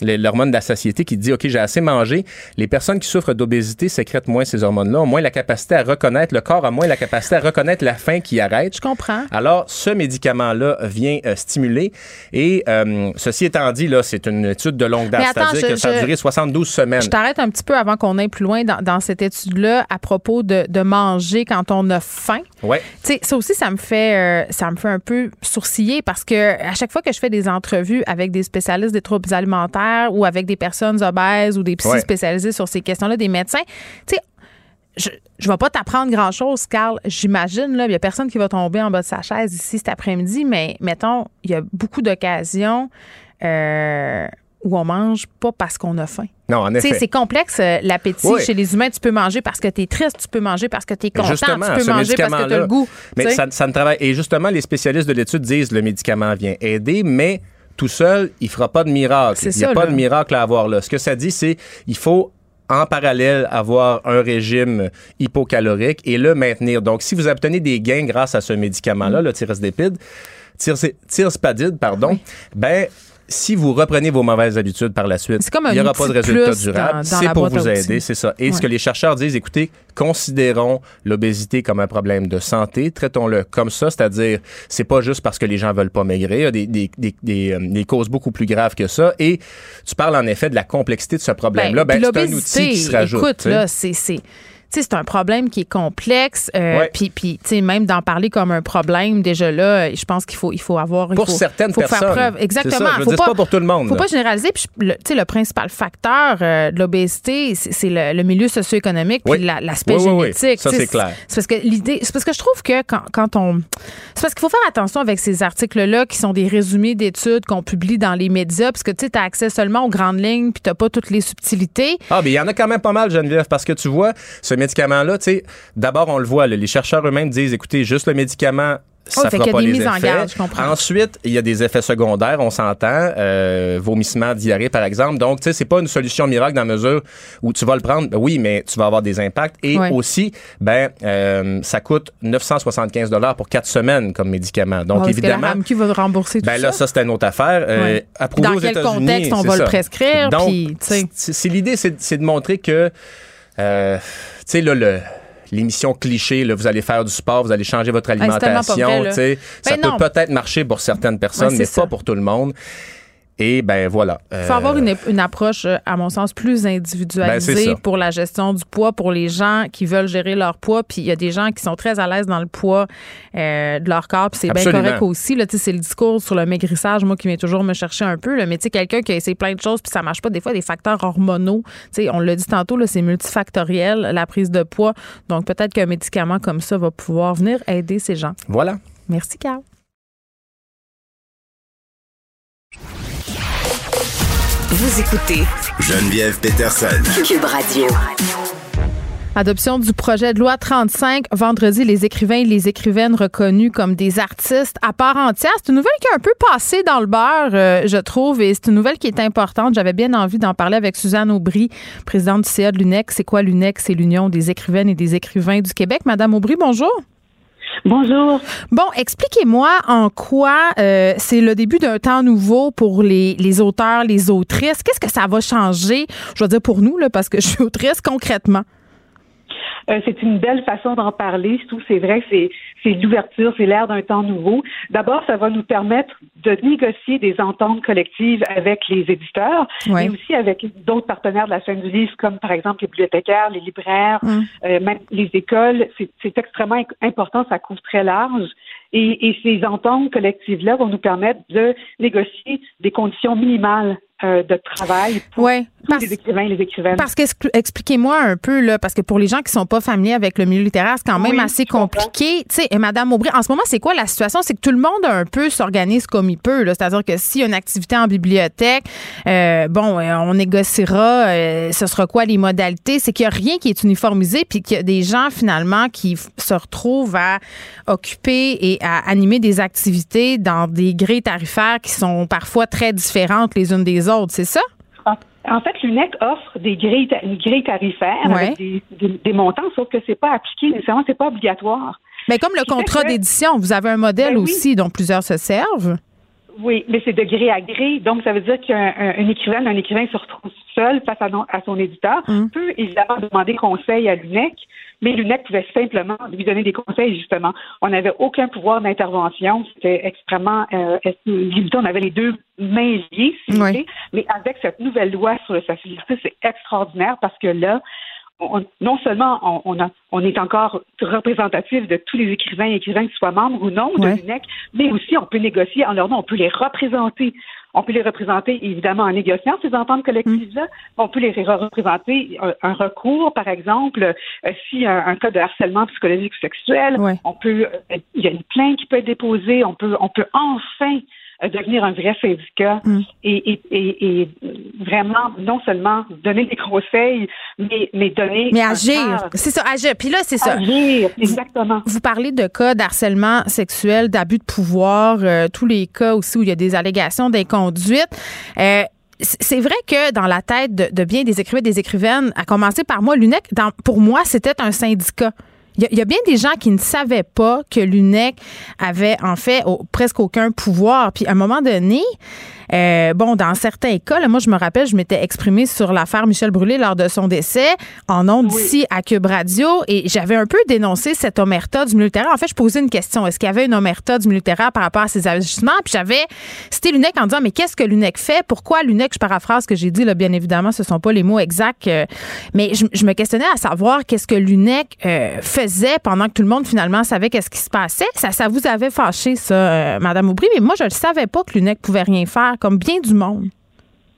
L'hormone de la satiété qui dit, OK, j'ai assez mangé. Les personnes qui souffrent d'obésité sécrètent moins ces hormones-là, ont moins la capacité à reconnaître, le corps a moins la capacité à reconnaître la faim qui arrête. Je comprends. Alors, ce médicament-là vient euh, stimuler. Et euh, ceci étant dit, là, c'est une étude de longue date, c'est-à-dire que ça a duré 72 semaines. Je t'arrête un petit peu avant qu'on aille plus loin dans, dans cette étude-là à propos de, de manger quand on a faim. Ouais. Tu sais, ça aussi, ça me fait, euh, ça me fait un peu sourciller parce que à chaque fois que je fais des entrevues avec des spécialistes des troubles alimentaires ou avec des personnes obèses ou des psy Ouais. spécialisés sur ces questions-là, des médecins, tu sais, je je vais pas t'apprendre grand-chose, Carl. J'imagine, là, il y a personne qui va tomber en bas de sa chaise ici cet après-midi, mais mettons, il y a beaucoup d'occasions euh, ou on mange pas parce qu'on a faim. Non, en effet. C'est complexe, euh, l'appétit. Chez les humains, tu peux manger parce que tu es triste, tu peux manger parce que tu es content, tu peux manger parce que tu as le goût. Mais ça, ça, ne travaille. Et justement, les spécialistes de l'étude disent que le médicament vient aider, mais tout seul, il fera pas de miracle. Il n'y a pas de miracle à avoir là. Ce que ça dit, c'est il faut en parallèle avoir un régime hypocalorique et le maintenir. Donc, si vous obtenez des gains grâce à ce médicament-là, le tirsdépide, tirspadide, pardon, ben si vous reprenez vos mauvaises habitudes par la suite, il n'y aura pas de résultat durable. C'est pour vous aider, c'est ça. Et ce que les chercheurs disent, écoutez, considérons l'obésité comme un problème de santé, traitons-le comme ça, c'est-à-dire c'est pas juste parce que les gens veulent pas maigrir, il y a des, des, des, euh, des, causes beaucoup plus graves que ça. Et tu parles en effet de la complexité de ce problème-là. Ben, ben c'est un outil qui se rajoute. Écoute, là, c'est c'est un problème qui est complexe. Euh, puis, puis même d'en parler comme un problème, déjà là, je pense qu'il faut, il faut avoir. Pour certaines faut personnes. Faire preuve. Exactement. Il faut pas, pas, pour tout le monde. faut pas généraliser. Puis, le, le principal facteur euh, de l'obésité, c'est le, le, milieu socio-économique puis l'aspect génétique. Ça, c'est clair. C'est parce que l'idée, c'est parce que je trouve que quand, quand on. C'est parce qu'il faut faire attention avec ces articles-là qui sont des résumés d'études qu'on publie dans les médias, parce que tu as accès seulement aux grandes lignes puis tu pas toutes les subtilités. Ah, mais il y en a quand même pas mal, Geneviève, parce que tu vois, ce médicament-là, tu sais, d'abord, on le voit, les chercheurs eux-mêmes disent, écoutez, juste le médicament, ça oh, fera pas les effets. En garde. Ensuite, il y a des effets secondaires, on s'entend, euh, vomissement, diarrhée par exemple. Donc, tu sais, c'est pas une solution miracle dans la mesure où tu vas le prendre, ben oui, mais tu vas avoir des impacts. Et aussi, ben, euh, ça coûte 975 dollars pour quatre semaines comme médicament. Donc, évidemment, qui va rembourser tout ben, là, ça c'est une autre affaire. Euh, dans quel contexte on va le prescrire Donc, c'est l'idée, c'est de montrer que euh, tu sais, là, le l'émission cliché, là, vous allez faire du sport, vous allez changer votre alimentation. sais ça ben peut peut-être marcher pour certaines personnes, mais pas pour tout le monde. Et ben voilà. Il faut avoir une, une, approche, euh, à mon sens, plus individualisée ben, pour la gestion du poids, pour les gens qui veulent gérer leur poids. Puis il y a des gens qui sont très à l'aise dans le poids euh, de leur corps. Puis c'est bien correct aussi. C'est le discours sur le maigrissage, moi, qui vient toujours me chercher un peu. Là. Mais tu sais, quelqu'un qui a essayé plein de choses puis ça marche pas, des fois, des facteurs hormonaux. sais on l'a dit tantôt, c'est multifactoriel, la prise de poids. Donc peut-être qu'un médicament comme ça va pouvoir venir aider ces gens. Voilà. Merci, Carl. Vous écoutez Geneviève Peterson. Cube Radio. Adoption du projet de loi 35. Vendredi, les écrivains et les écrivaines reconnus comme des artistes à part entière. C'est une nouvelle qui est un peu passée dans le beurre, euh, je trouve, et c'est une nouvelle qui est importante. J'avais bien envie d'en parler avec Suzanne Aubry, présidente du CA de l'UNEC. C'est quoi l'UNEC? C'est l'Union des écrivaines et des écrivains du Québec. Madame Aubry, bonjour. Bonjour. Bon, expliquez-moi en quoi euh, c'est le début d'un temps nouveau pour les, les auteurs, les autrices. Qu'est-ce que ça va changer, je veux dire pour nous, là, parce que je suis autrice concrètement? Euh, c'est une belle façon d'en parler. Surtout, c'est vrai c'est, c'est l'ouverture, c'est l'ère d'un temps nouveau. D'abord, ça va nous permettre de négocier des ententes collectives avec les éditeurs, mais aussi avec d'autres partenaires de la chaîne du livre, comme par exemple les bibliothécaires, les libraires, hum. euh, même les écoles. C'est, c'est extrêmement important, ça couvre très large. Et, et ces ententes collectives-là vont nous permettre de négocier des conditions minimales euh, de travail pour ouais, tous les écrivains et les écrivaines. Parce que expliquez-moi un peu là, parce que pour les gens qui sont pas familiers avec le milieu littéraire, c'est quand même assez compliqué. Tu sais, Madame Aubry, en ce moment, c'est quoi la situation? C'est que tout le monde un peu s'organise comme il peut. C'est-à-dire que s'il y a une activité en bibliothèque, euh, bon, euh, on négociera. ce sera quoi les modalités? C'est qu'il y a rien qui est uniformisé, puis qu'il y a des gens finalement qui se retrouvent à occuper et à animer des activités dans des grilles tarifaires qui sont parfois très différentes les unes des autres, c'est ça? En fait, l'UNEC offre des grilles, une grille tarifaire avec des, montants, sauf que c'est pas appliqué nécessairement, c'est pas obligatoire. Mais comme le contrat d'édition, vous avez un modèle ben aussi dont plusieurs se servent? Oui, mais c'est de gré à gré. Donc, ça veut dire qu'un écrivain, un écrivain se retrouve seul face à, son éditeur, hum. peut évidemment demander conseil à l'UNEC, mais l'UNEC pouvait simplement lui donner des conseils, justement. On n'avait aucun pouvoir d'intervention. C'était extrêmement euh, On avait les deux mains liées, si Mais avec cette nouvelle loi sur le facilité, c'est extraordinaire parce que là, non seulement on, a, on, est encore représentatif de tous les écrivains et écrivains qui soient membres ou non de l'UNEC, mais aussi on peut négocier en leur nom, on peut les représenter. On peut les représenter évidemment en négociant ces ententes collectives-là. Mm. On peut les représenter un, recours, par exemple, euh, a un, cas de harcèlement psychologique ou sexuel. On peut, euh, il y a une plainte qui peut être déposée. On peut, on peut enfin devenir un vrai syndicat mm. et, et, et, et, vraiment non seulement donner des conseils, mais, mais donner. Mais agir. C'est ça, agir. Puis là, c'est ça. Agir, exactement. Vous, parlez de cas d'harcèlement sexuel, d'abus de pouvoir, euh, tous les cas aussi où il y a des allégations d'inconduite. Euh, c'est vrai que dans la tête de, bien des écrivains et des écrivaines, à commencer par moi, l'UNEC, pour moi, c'était un syndicat. Il y, a bien des gens qui ne savaient pas que l'UNEC avait en fait presque aucun pouvoir. Puis à un moment donné, euh, bon, dans certains cas, moi, je me rappelle, je m'étais exprimée sur l'affaire Michel Brûlé lors de son décès en ondes ici à Cube Radio et j'avais un peu dénoncé cette omerta du militaire. En fait, je posais une question. Est-ce qu'il y avait une omerta du militaire par rapport à ses agissements? Puis j'avais c'était l'UNEC en disant, mais qu'est-ce que l'UNEC fait? Pourquoi l'UNEC, je paraphrase ce que j'ai dit, là, bien évidemment, ce sont pas les mots exacts, euh, mais je, me questionnais à savoir qu'est-ce que l'UNEC euh, faisait pendant que tout le monde finalement savait qu'est-ce qui se passait. Ça, ça vous avait fâché, ça, Madame Aubry, mais moi, je ne savais pas que l'UNEC pouvait rien faire comme bien du monde.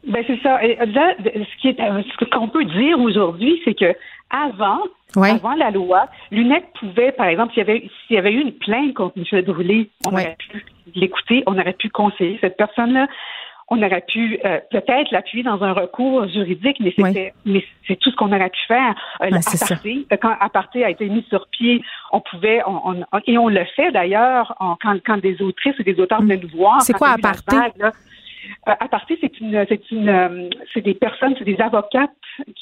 Ben c'est ça. Et là, ce qui est, ce qu'on peut dire aujourd'hui, c'est que avant, avant la loi, l'UNEC pouvait, par exemple, s'il y avait, s'il y avait eu une plainte contre M. Brûlé, on aurait pu l'écouter, on aurait pu conseiller cette personne-là, on aurait pu euh, peut-être l'appuyer dans un recours juridique, mais c'était, mais c'est tout ce qu'on aurait pu faire. Euh, euh, quand Aparté a été mis sur pied, on pouvait, on, et on le fait d'ailleurs quand, quand des autrices ou des auteurs mm. viennent nous voir. C'est quoi Aparté? Euh, à partir, c'est une, c'est une, euh, c'est des personnes, c'est des avocates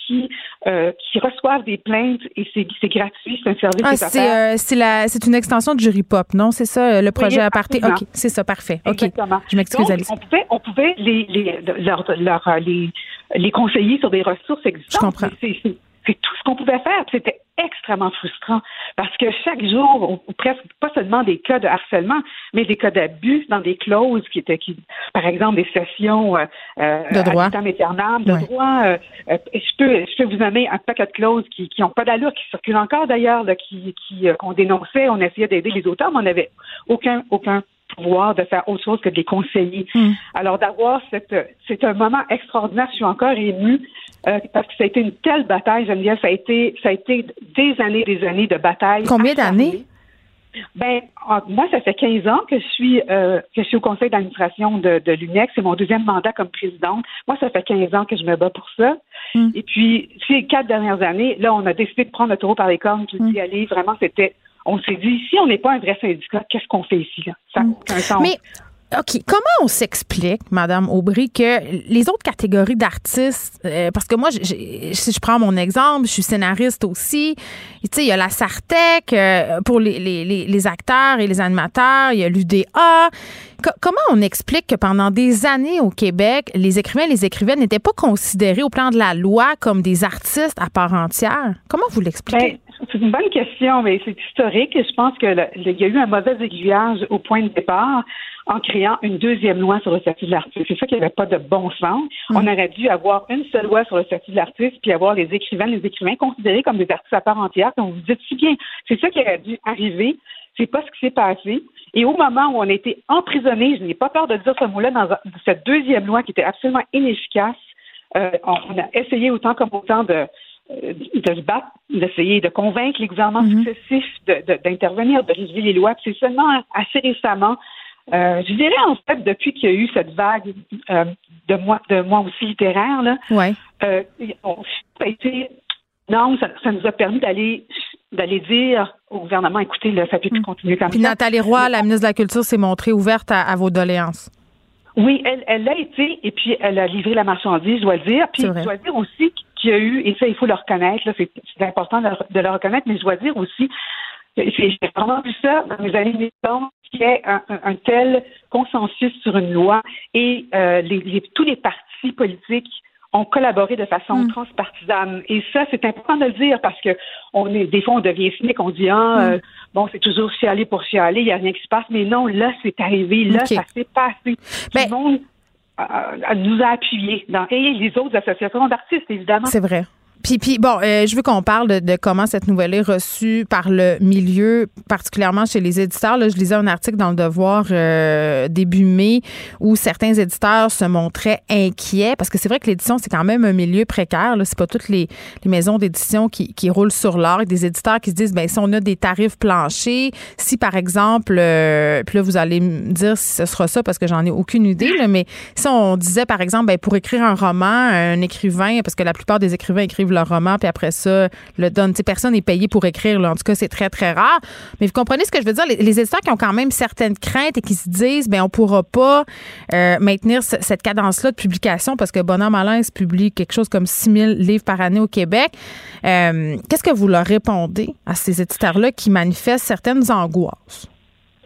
qui euh, qui reçoivent des plaintes et c'est, c'est gratuit, c'est un service. Ah, c'est, c'est la, c'est une extension de Jury Pop, non? C'est ça le projet à partir. Ok, c'est ça, parfait. Ok, Exactement. je m'excuse, Alice. On pouvait, on pouvait les, les, leur, leur, les, les conseiller sur des ressources existantes. Je comprends. C'est, c'est tout ce qu'on pouvait faire. C'était extrêmement frustrant parce que chaque jour, ou presque pas seulement des cas de harcèlement, mais des cas d'abus dans des clauses qui étaient, qui, par exemple, des sessions euh, euh de droit, éternel, de droit. Euh, euh, je peux, je peux vous nommer un paquet de clauses qui qui ont pas d'allure, qui circulent encore d'ailleurs, qui qui qu'on dénonçait, on essayait d'aider les auteurs, mais on n'avait aucun aucun pouvoir de faire autre chose que de les conseiller. Hmm. Alors d'avoir cette, c'est un moment extraordinaire. Je suis encore émue euh, parce que ça a été une telle bataille, Geneviève. Ça a été, ça a été des années, des années de bataille. Combien d'années? Ben, moi, ça fait 15 ans que je suis euh, que je suis au conseil d'administration de, de l'UNEX. C'est mon deuxième mandat comme présidente. Moi, ça fait 15 ans que je me bats pour ça. Hmm. Et puis, ces quatre dernières années, là, on a décidé de prendre le taureau par les cornes, puis d'y hmm. aller. Vraiment, c'était on s'est dit, si on n'est pas un vrai syndicat, qu'est-ce qu'on fait ici? Là? Ça n'a aucun sens. Mais OK. Comment on s'explique, Madame Aubry, que les autres catégories d'artistes, euh, parce que moi, si je prends mon exemple, je suis scénariste aussi. Tu sais, il y a la Sartec euh, pour les, les, les, acteurs et les animateurs, il y a l'UDA. comment on explique que pendant des années au Québec, les écrivains et les écrivaines n'étaient pas considérés au plan de la loi comme des artistes à part entière? Comment vous l'expliquez? C'est une bonne question, mais c'est historique. Je pense qu'il y a eu un mauvais aiguillage au point de départ en créant une deuxième loi sur le statut de l'artiste. C'est ça qui n'avait pas de bon sens. Mm. On aurait dû avoir une seule loi sur le statut de l'artiste, puis avoir les écrivains, les écrivains considérés comme des artistes à part entière, comme vous dites si bien. C'est ça qui aurait dû arriver. C'est pas ce qui s'est passé. Et au moment où on a été emprisonnés, je n'ai pas peur de dire ce mot-là, dans cette deuxième loi qui était absolument inefficace, euh, on, a essayé autant comme autant de, de se battre, d'essayer de convaincre les gouvernements mhm. successifs d'intervenir, de, de, réviser les lois. c'est seulement assez récemment, euh, je dirais en fait depuis qu'il y a eu cette vague euh, de moi de moi aussi littéraire là, ouais. euh, on a été non, ça, ça, nous a permis d'aller d'aller dire au gouvernement, écoutez, là, ça peut plus mhm. continuer comme Puis Nathalie Roy, la ministre de la Culture, s'est montrée ouverte à, vos doléances. Oui, elle, elle l'a été, et puis elle a livré la marchandise, je dois le dire. Puis je dois dire aussi qu'il y a eu, et ça, il faut le reconnaître, c'est important de le, reconnaître, mais je dois dire aussi, j'ai vraiment vu ça dans mes années militantes, qu'il y ait un, un, tel consensus sur une loi et euh, les, tous les partis politiques ont collaboré de façon mm. transpartisane. Et ça, c'est important de le dire parce que on est, des fois, on devient cynique, on dit, ah, mm. euh, bon, c'est toujours chialer pour chialer, il n'y a rien qui se passe. Mais non, là, c'est arrivé, là, ça s'est passé. Ben, Tout le monde nous a appuyés dans, les autres associations d'artistes, évidemment. C'est vrai. Puis, puis bon, euh, je veux qu'on parle de, comment cette nouvelle est reçue par le milieu, particulièrement chez les éditeurs. Là, je lisais un article dans le Devoir euh, début mai où certains éditeurs se montraient inquiets parce que c'est vrai que l'édition, c'est quand même un milieu précaire. C'est pas toutes les, les maisons d'édition qui, qui, roulent sur l'or. Des éditeurs qui se disent, ben si on a des tarifs planchers, si par exemple, euh, puis là, vous allez me dire si ce sera ça parce que j'en ai aucune idée, là, mais si on disait, par exemple, ben, pour écrire un roman, un écrivain, parce que la plupart des écrivains écrivent leur roman, puis après ça, le donnent. personne n'est payé pour écrire. Là. En tout cas, c'est très, très rare. Mais vous comprenez ce que je veux dire? Les, éditeurs qui ont quand même certaines craintes et qui se disent, ben on pourra pas euh, maintenir cette cadence-là de publication parce que Bonhomme Alain publie quelque chose comme 6 000 livres par année au Québec. Euh, qu'est-ce que vous leur répondez à ces éditeurs-là qui manifestent certaines angoisses?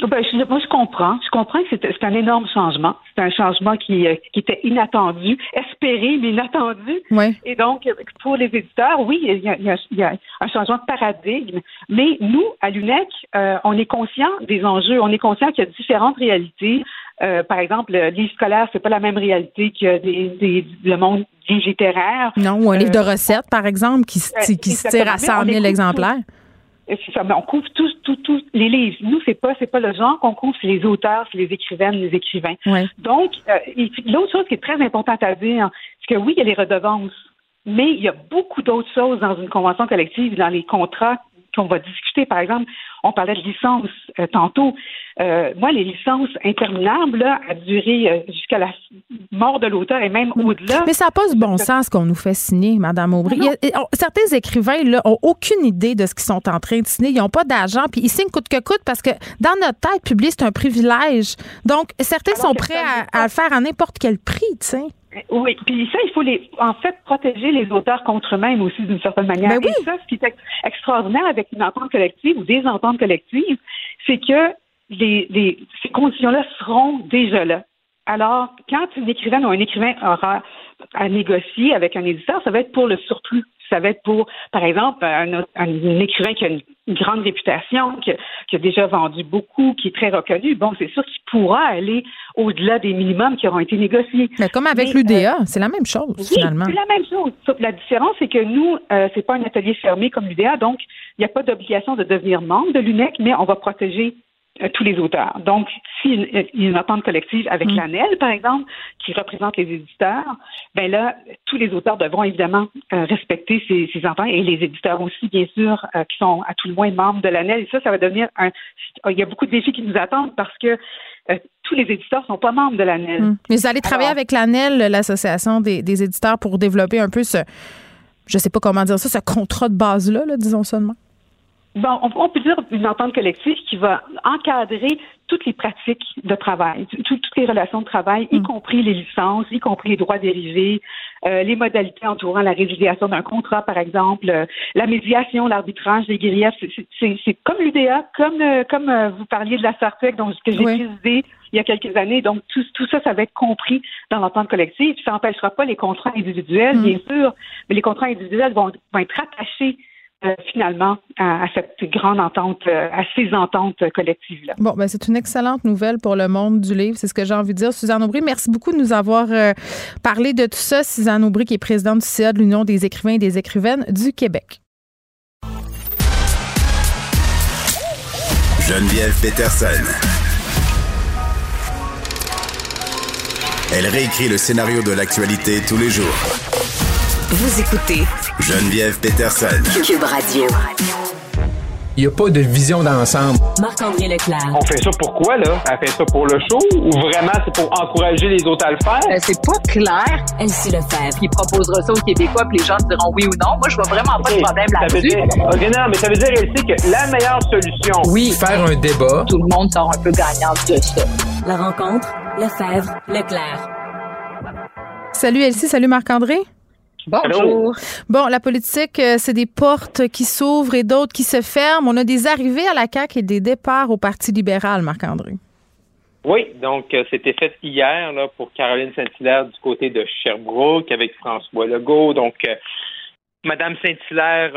Ben, je, moi, je comprends. Je comprends que c'est un énorme changement. C'est un changement qui, euh, qui était inattendu, espéré, mais inattendu. Oui. Et donc, pour les éditeurs, oui, il y a, il y a, un changement de paradigme. Mais nous, à l'UNEC, euh, on est conscient des enjeux. On est conscient qu'il y a différentes réalités. Euh, par exemple, le livre scolaire, c'est pas la même réalité que des, des, le monde littéraire. Non, ou un livre de recettes, par exemple, qui, qui se tire à 100 000 exemplaires ça, on couvre tous, tous, tous les livres. Nous, c'est pas, c'est pas le genre qu'on couvre, c'est les auteurs, c'est les écrivaines, les écrivains. Donc, euh, l'autre chose qui est très importante à dire, c'est que oui, il y a les redevances, mais il y a beaucoup d'autres choses dans une convention collective, dans les contrats qu'on va discuter. Par exemple, on parlait de licence euh, tantôt. Euh, moi, les licences interminables, là, à durer euh, jusqu'à la mort de l'auteur et même au-delà. Mais ça n'a pas ce bon sens qu'on nous fait signer, Madame Aubry. certains écrivains là, ont aucune idée de ce qu'ils sont en train de signer. Ils n'ont pas d'argent, puis ils signent coûte que coûte parce que dans notre tête, publier, c'est un privilège. Donc, certains sont prêts à, à, le faire à n'importe quel prix, tu sais. Oui, puis ça, il faut les, en fait, protéger les auteurs contre eux-mêmes aussi d'une certaine manière. Ben Et ça, ce qui est extraordinaire avec une entente collective ou des ententes collectives, c'est que les, les, ces conditions-là seront déjà là. Alors, quand une écrivaine ou un écrivain aura à négocier avec un éditeur, ça va être pour le surplus ça va être pour, par exemple, un, écrivain qui a une, grande réputation, qui, a déjà vendu beaucoup, qui est très reconnu. Bon, c'est sûr qu'il pourra aller au-delà des minimums qui auront été négociés. Mais comme avec l'UDA, euh, c'est la même chose, finalement. C'est la même chose. La différence, c'est que nous, euh, c'est pas un atelier fermé comme l'UDA, donc il n'y a pas d'obligation de devenir membre de l'UNEC, mais on va protéger tous les auteurs. Donc, s'il y a une entente collective avec mm. l'ANEL, par exemple, qui représente les éditeurs, ben là, tous les auteurs devront évidemment euh, respecter ces, ces, ententes et les éditeurs aussi, bien sûr, euh, qui sont à tout le moins membres de l'ANEL. Et ça, ça va devenir un. Il y a beaucoup de défis qui nous attendent parce que tous les éditeurs sont pas membres de l'ANEL. Mm. Mais vous allez travailler avec l'ANEL, l'association des, des, éditeurs, pour développer un peu ce, je sais pas comment dire ça, ce contrat de base-là, là, disons seulement. Bon, on, peut dire une entente collective qui va encadrer toutes les pratiques de travail, toutes les relations de travail, y mm. compris les licences, y compris les droits dérivés, euh, les modalités entourant la résiliation d'un contrat, par exemple, euh, la médiation, l'arbitrage, les griefs. C'est comme l'UDA, comme euh, comme vous parliez de la SARTEC, donc ce que j'ai précisé il y a quelques années. Donc, tout, tout ça, ça va être compris dans l'entente collective. Ça n'empêchera pas les contrats individuels, mm. bien sûr, mais les contrats individuels vont, vont être attachés euh, finalement à, cette grande entente, euh, à ces ententes collectives-là. Bon, ben c'est une excellente nouvelle pour le monde du livre, c'est ce que j'ai envie de dire. Suzanne Aubry, merci beaucoup de nous avoir euh, parlé de tout ça. Suzanne Aubry, qui est présidente du CA de l'Union des écrivains et des écrivaines du Québec. Geneviève Peterson. Elle réécrit le scénario de l'actualité tous les jours vous écoutez Geneviève Peterson. Cube Radio. Il n'y a pas de vision d'ensemble. Marc-André Leclerc. On fait ça pourquoi, là? Elle fait ça pour le show ou vraiment c'est pour encourager les autres à le faire? Euh, c'est pas clair. Elle le Lefebvre. Qui proposera ça aux Québécois puis les gens diront oui ou non. Moi, je vois vraiment pas de problème là-dessus. OK, non, mais ça veut dire, elle sait que la meilleure solution... Oui, faire un débat. Tout le monde sort un peu gagnant de ça. La rencontre, Lefebvre, Leclerc. Salut Elsie, salut Marc-André. Bonjour. Bon, la politique, euh, c'est des portes qui s'ouvrent et d'autres qui se ferment. On a des arrivées à la CAQ et des départs au Parti libéral, Marc-André. Oui, donc euh, c'était fait hier là, pour Caroline Saint-Hilaire du côté de Sherbrooke avec François Legault. Donc, euh, Madame Saint-Hilaire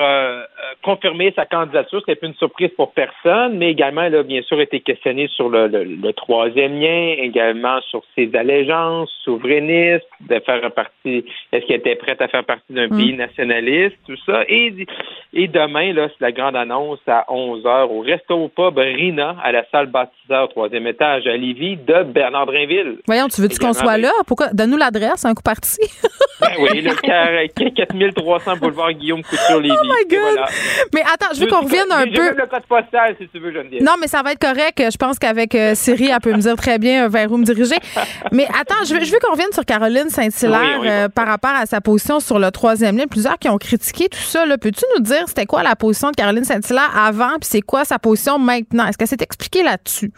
confirmé sa candidature. C'était pas une surprise pour personne, mais également, elle a bien sûr été questionnée sur le, le, troisième lien, également sur ses allégeances souverainistes, de faire partie, est-ce qu'elle était prête à faire partie d'un mm. pays nationaliste, tout ça. Et, et demain, là, c'est la grande annonce à 11 heures au Resto Pub Rina, à la salle baptiseur, troisième étage, à Lévis, de Bernard Drinville. Voyons, tu veux-tu qu'on soit là? Pourquoi? Donne-nous l'adresse, un coup parti. ben oui, le 4300 boulevard Guillaume. Oh my God! Mais attends, je veux qu'on revienne un peu. le code postal, si tu veux, Geneviève. Non, mais ça va être correct. Je pense qu'avec euh, Siri, elle peut me dire très bien euh, vers où me diriger. mais attends, je veux, je veux qu'on revienne sur Caroline Saint-Hilaire euh, par rapport à sa position sur le troisième lien. Plusieurs qui ont critiqué tout ça. Peux-tu nous dire c'était quoi la position de Caroline Saint-Hilaire avant, puis c'est quoi sa position maintenant? Est-ce qu'elle s'est expliquée là-dessus?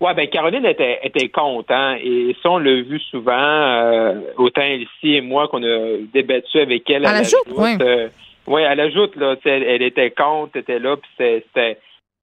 Oui, ben Caroline était, était content hein, et ça, on l'a vu souvent, autant ici et moi qu'on a débattu avec elle. À, la joute, oui. Oui, elle ajoute, là, elle, elle était contre, était là, puis c'était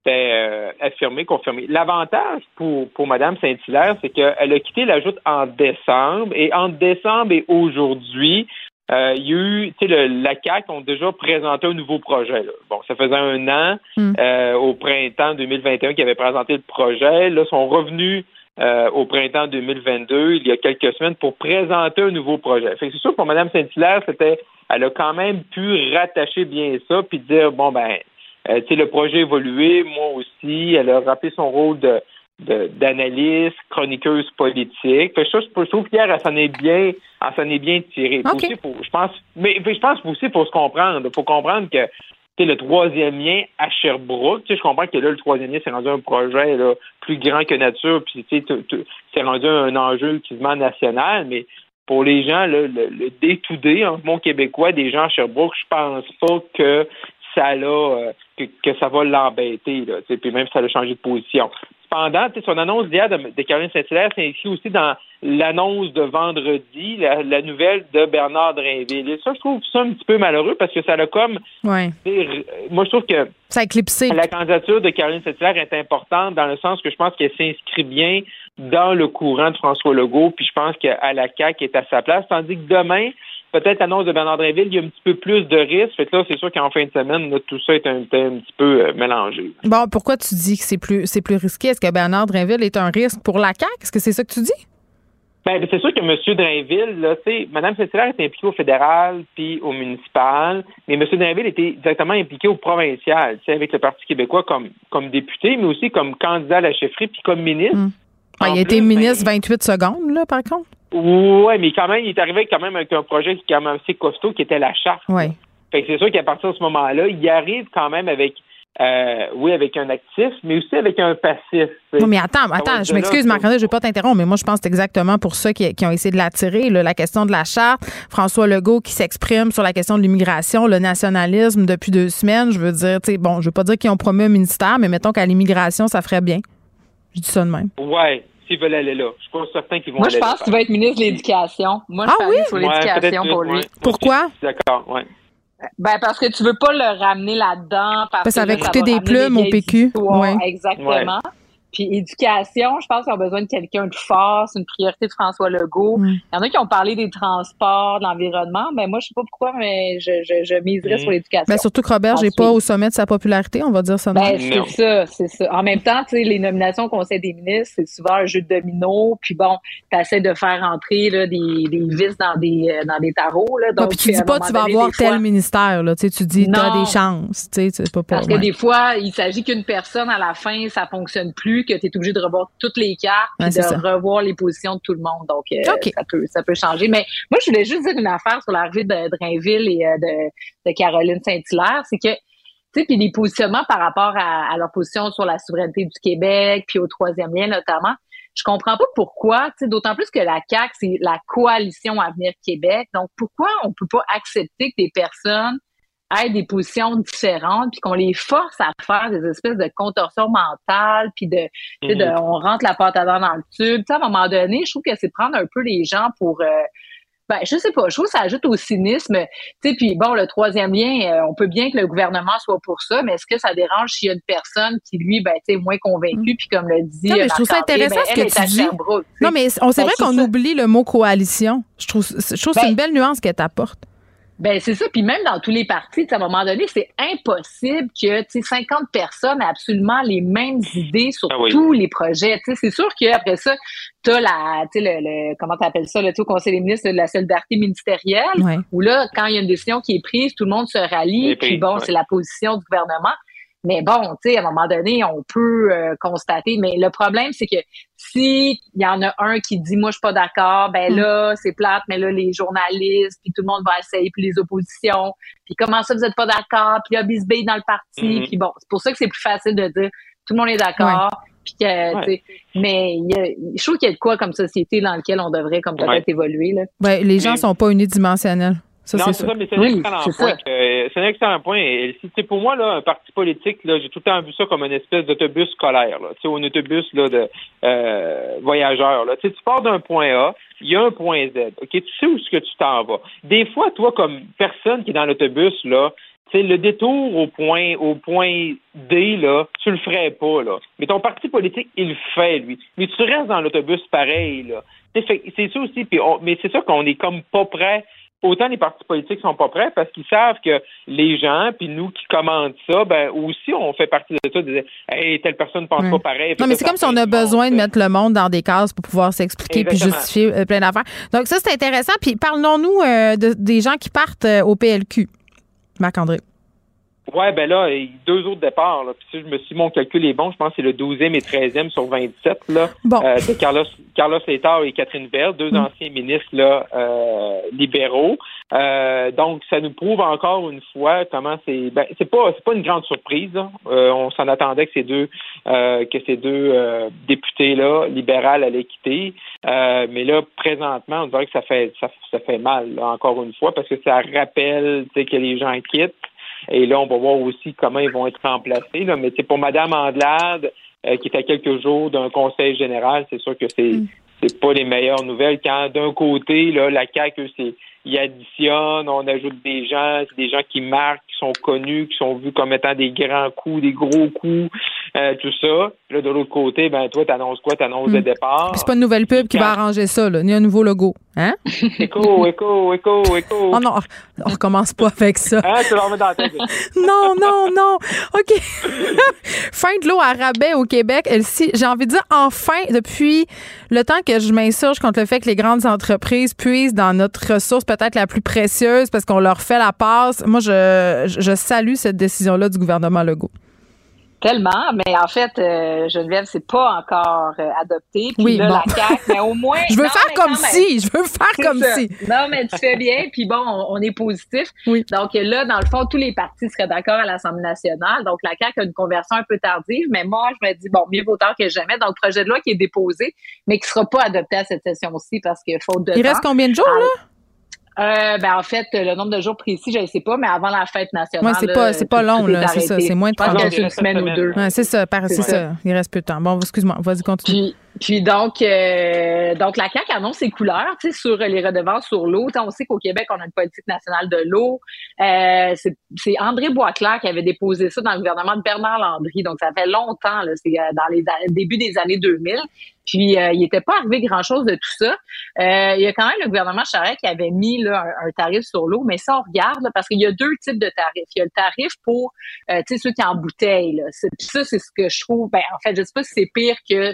euh, affirmé, confirmé. L'avantage pour, pour Mme Saint-Hilaire, c'est qu'elle a quitté la joute en décembre, et entre décembre et aujourd'hui, euh, il y a eu, tu sais, la CAQ ont déjà présenté un nouveau projet. Bon, ça faisait un an, hmm. euh, au printemps 2021, qu'ils avaient présenté le projet. Là, sont revenus euh, au printemps 2022, il y a quelques semaines, pour présenter un nouveau projet. Fait c'est sûr que pour Mme Saint-Hilaire, c'était elle a quand même pu rattacher bien ça puis dire bon ben euh, tu sais le projet évolué, moi aussi, elle a rappelé son rôle de d'analyste, chroniqueuse politique. Fait ça, je trouve qu'hier, elle s'en est bien, elle s'en est bien tirée. je pense, mais je pense aussi pour se comprendre. faut comprendre que le troisième lien à Sherbrooke, je comprends que là, le troisième lien, c'est rendu un projet là, plus grand que nature, puis c'est rendu un enjeu quasiment national, mais pour les gens, le day-to-day, en mon québécois, des gens à Sherbrooke, je pense pas que ça euh, que, ça va l'embêter, là, puis même ça a changé de position. Cependant, son annonce d'hier de, de Caroline Saint-Hilaire s'inscrit aussi dans l'annonce de vendredi, la, nouvelle de Bernard Drinville. Et ça, je trouve ça un petit peu malheureux parce que ça a comme... Ouais. Moi, je trouve que... Ça a éclipsé. La candidature de Caroline Saint-Hilaire est importante dans le sens que je pense qu'elle s'inscrit bien dans le courant de François Legault, puis je pense qu'à la CAQ est à sa place, tandis que demain, peut-être l'annonce de Bernard Drinville, il y a un petit peu plus de risques. Fait que là, c'est sûr qu'en fin de semaine, tout ça est un, petit peu euh, mélangé. Bon, pourquoi tu dis que c'est plus c'est plus risqué? Est-ce que Bernard Drinville est un risque pour la CAQ? Est-ce que c'est ça que tu dis? Ben, c'est sûr que M. Drainville, là, tu Mme Saint-Hilaire est impliquée au fédéral puis au municipal, mais M. Drainville était directement impliqué au provincial, tu avec le Parti québécois comme, comme député, mais aussi comme candidat à la chefferie puis comme ministre. Hmm. il a été ministre 28 ben, secondes, là, par contre. Oui, mais quand même, il est arrivé quand même avec un projet qui est quand même assez costaud, qui était la charte. Oui. Fait que c'est sûr qu'à partir de ce moment-là, il arrive quand même avec euh, oui, avec un actif, mais aussi avec un passif. Non, mais attends, attends, je m'excuse, Marc-André, je ne vais pas t'interrompre, mais moi, je pense que c'est exactement pour ça qui, ont essayé de l'attirer, la question de la charte. François Legault qui s'exprime sur la question de l'immigration, le nationalisme depuis deux semaines. Je veux dire, tu sais, bon, je veux pas dire qu'ils ont promis un ministère, mais mettons qu'à l'immigration, ça ferait bien. Je dis ça de même. Oui, s'ils veulent aller là. Je suis pas certain qu'ils vont Moi, aller là. Moi, je pense qu'il va être ministre de l'Éducation. Moi, je ah, oui? sur l'éducation pour lui. Pourquoi? D'accord, oui. Ben parce que tu veux pas le ramener là-dedans parce, ça va coûter des plumes au PQ. Ouais. Exactement. Puis éducation, je pense qu'ils ont besoin de quelqu'un de fort. C'est une priorité de François Legault. Il y en a qui ont parlé des transports, de l'environnement. Mais moi, je sais pas pourquoi, mais je, je, je miserais sur mm. l'éducation. Ben surtout que Robert n'est pas au sommet de sa popularité, on va dire ça. Ben, c'est ça, c'est ça. En même temps, tu sais, les nominations au Conseil des ministres, c'est souvent un jeu de domino. Puis bon, tu essaies de faire entrer là, des, des vis dans des, euh, dans des tarots. Là. Donc, puis tu dis pas tu vas avoir tel ministère. Là. Tu, sais, tu dis tu as des chances. Tu sais, pas Parce que des fois, il s'agit qu'une personne, à la fin, ça fonctionne plus que tu es obligé de revoir toutes les cartes et de revoir les positions de tout le monde. Donc, euh, ça, peut, ça peut changer. Mais moi, je voulais juste dire une affaire sur l'arrivée de Drainville et euh, de, de Caroline Saint-Hilaire. C'est que tu sais, puis les positionnements par rapport à, leur position sur la souveraineté du Québec, puis au troisième lien notamment, je comprends pas pourquoi, tu sais, d'autant plus que la CAQ, c'est la coalition Avenir Québec. Donc, pourquoi on peut pas accepter que des personnes aient des positions différentes, puis qu'on les force à faire des espèces de contorsions mentales, puis de, de mhm. on rentre la pâte à dents dans le tube. à un moment donné, je trouve que c'est prendre un peu les gens pour euh, ben, je sais pas. Je trouve que ça ajoute au cynisme. Tu sais, puis bon, le troisième lien, euh, on peut bien que le gouvernement soit pour ça, mais est-ce que ça dérange s'il y a une personne qui, lui, ben, tu sais, moins convaincu, mm. puis comme le dit. Non, mais je trouve ça intéressant ben, ce que tu dis. non, mais on c'est ben, vrai qu'on oublie le mot coalition. Je trouve, je trouve que c'est une belle nuance qu'elle t'apporte. Ben c'est ça. Puis même dans tous les partis, à un moment donné, c'est impossible que 50 personnes aient absolument les mêmes idées sur ah tous les projets. C'est sûr qu'après ça, tu as la, le, le, comment tu appelles ça, le au Conseil des ministres de la solidarité ministérielle, où là, quand il y a une décision qui est prise, tout le monde se rallie, puis bon, c'est la position du gouvernement. Mais bon, tu sais, à un moment donné, on peut euh, constater. Mais le problème, c'est que si il y en a un qui dit moi je suis pas d'accord, ben mm. là c'est plate, mais là les journalistes puis tout le monde va essayer puis les oppositions, puis comment ça vous êtes pas d'accord, puis il y a bisbille dans le parti, mm-hmm. puis bon, c'est pour ça que c'est plus facile de dire tout le monde est d'accord. Puis que, mais y a, je trouve qu'il y a de quoi comme société dans lequel on devrait comme peut-être évoluer là. Ouais, les gens sont pas unidimensionnels non, c'est ça. mais c'est un excellent point. C'est un excellent point. Et, pour moi, là, un parti politique, là, j'ai tout le temps vu ça comme une espèce d'autobus scolaire, là, un autobus là, de euh, voyageurs. Là. Tu pars d'un point A, il y a un point Z. Ok, tu sais où est-ce que tu t'en vas. Des fois, toi, comme personne qui est dans l'autobus, là, tu le détour au point au point D, là, tu le ferais pas, là. Mais ton parti politique, il le fait, lui. Mais tu restes dans l'autobus pareil, là. C'est ça aussi, puis mais c'est ça qu'on est comme pas prêt autant les partis politiques sont pas prêts parce qu'ils savent que les gens, puis nous qui commandent ça, ben aussi on fait partie de ça, de dire hey, telle personne pense pas pareil. Non, mais c'est comme si on a besoin de mettre le monde dans des cases pour pouvoir s'expliquer puis justifier euh, plein d'affaires. Donc ça c'est intéressant. Puis parlons-nous euh, des gens qui partent euh, au PLQ, Marc-André. Ouais, ben là, deux autres départs. Là. Puis si je me suis mon calcul est bon, je pense que c'est le 12e et 13e sur 27. Là. Bon. Euh, c'est Carlos, Carlos Létard et Catherine Vert, deux mm. anciens ministres là, euh, libéraux. Euh, donc, ça nous prouve encore une fois comment c'est. Ben, c'est pas, c'est pas une grande surprise. Euh, on s'en attendait que ces deux, euh, que ces deux euh, députés là, libérales allaient quitter. mais là, présentement, on dirait que ça fait, ça, ça fait mal encore une fois parce que ça rappelle, que les gens quittent. Et là, on va voir aussi comment ils vont être remplacés. Là. Mais c'est pour Mme Andelade, euh, qui fait quelques jours d'un conseil général, c'est sûr que c'est mm. c'est pas les meilleures nouvelles. Quand d'un côté, là, la CAQ, c'est il additionne, on ajoute des gens, des gens qui marquent, qui sont connus, qui sont vus comme étant des grands coups, des gros coups, euh, tout ça. Là, de l'autre côté, ben toi, t'annonces quoi? T'annonces le hmm. départ. C'est pas une nouvelle pub qui va arranger ça, là, ni un nouveau logo. Hein? écho, écho, écho, écho. Oh non, on recommence pas avec ça. Hein, tu dans la tête. non, non, non. OK. fin de l'eau à rabais au Québec. J'ai envie de dire enfin, depuis le temps que je m'insurge contre le fait que les grandes entreprises puissent dans notre ressource peut-être la plus précieuse parce qu'on leur fait la passe. Moi, je, je salue cette décision-là du gouvernement Legault. Tellement, mais en fait, euh, Geneviève, c'est pas encore euh, adopté. Puis oui, là, la CAQ, mais au moins. je veux faire comme si, je veux faire comme si. Non, mais tu fais bien, puis bon, on, est positif. Oui. Donc là, dans le fond, tous les partis seraient d'accord à l'Assemblée nationale. Donc la CAQ a une conversion un peu tardive, mais moi, je me dis, bon, mieux vaut tard que jamais. Donc, projet de loi qui est déposé, mais qui sera pas adopté à cette session-ci parce qu'il faut de Il reste combien de jours, là? Euh, ben en fait, le nombre de jours précis, je ne sais pas, mais avant la fête nationale. Oui, c'est pas, c'est pas long, là. C'est ça. C'est moins de trois jours. une semaine ou deux. c'est ça, c'est ça. Il reste peu de temps. Bon, excuse-moi, vas-y, continue. Puis donc, euh, donc la CAQ annonce ses couleurs, sur les redevances sur l'eau. On sait qu'au Québec, on a une politique nationale de l'eau. Euh, c'est André Boisclair qui avait déposé ça dans le gouvernement de Bernard Landry. Donc, ça fait longtemps, c'est euh, dans les début des années 2000. Puis, euh, il n'était pas arrivé grand-chose de tout ça. Euh, il y a quand même le gouvernement Charest qui avait mis là, un, tarif sur l'eau, mais ça, on regarde, parce qu'il y a deux types de tarifs. Il y a le tarif pour, euh, ceux qui en bouteille. Là. Ça, c'est ce que je trouve, ben, en fait, je sais pas si c'est pire que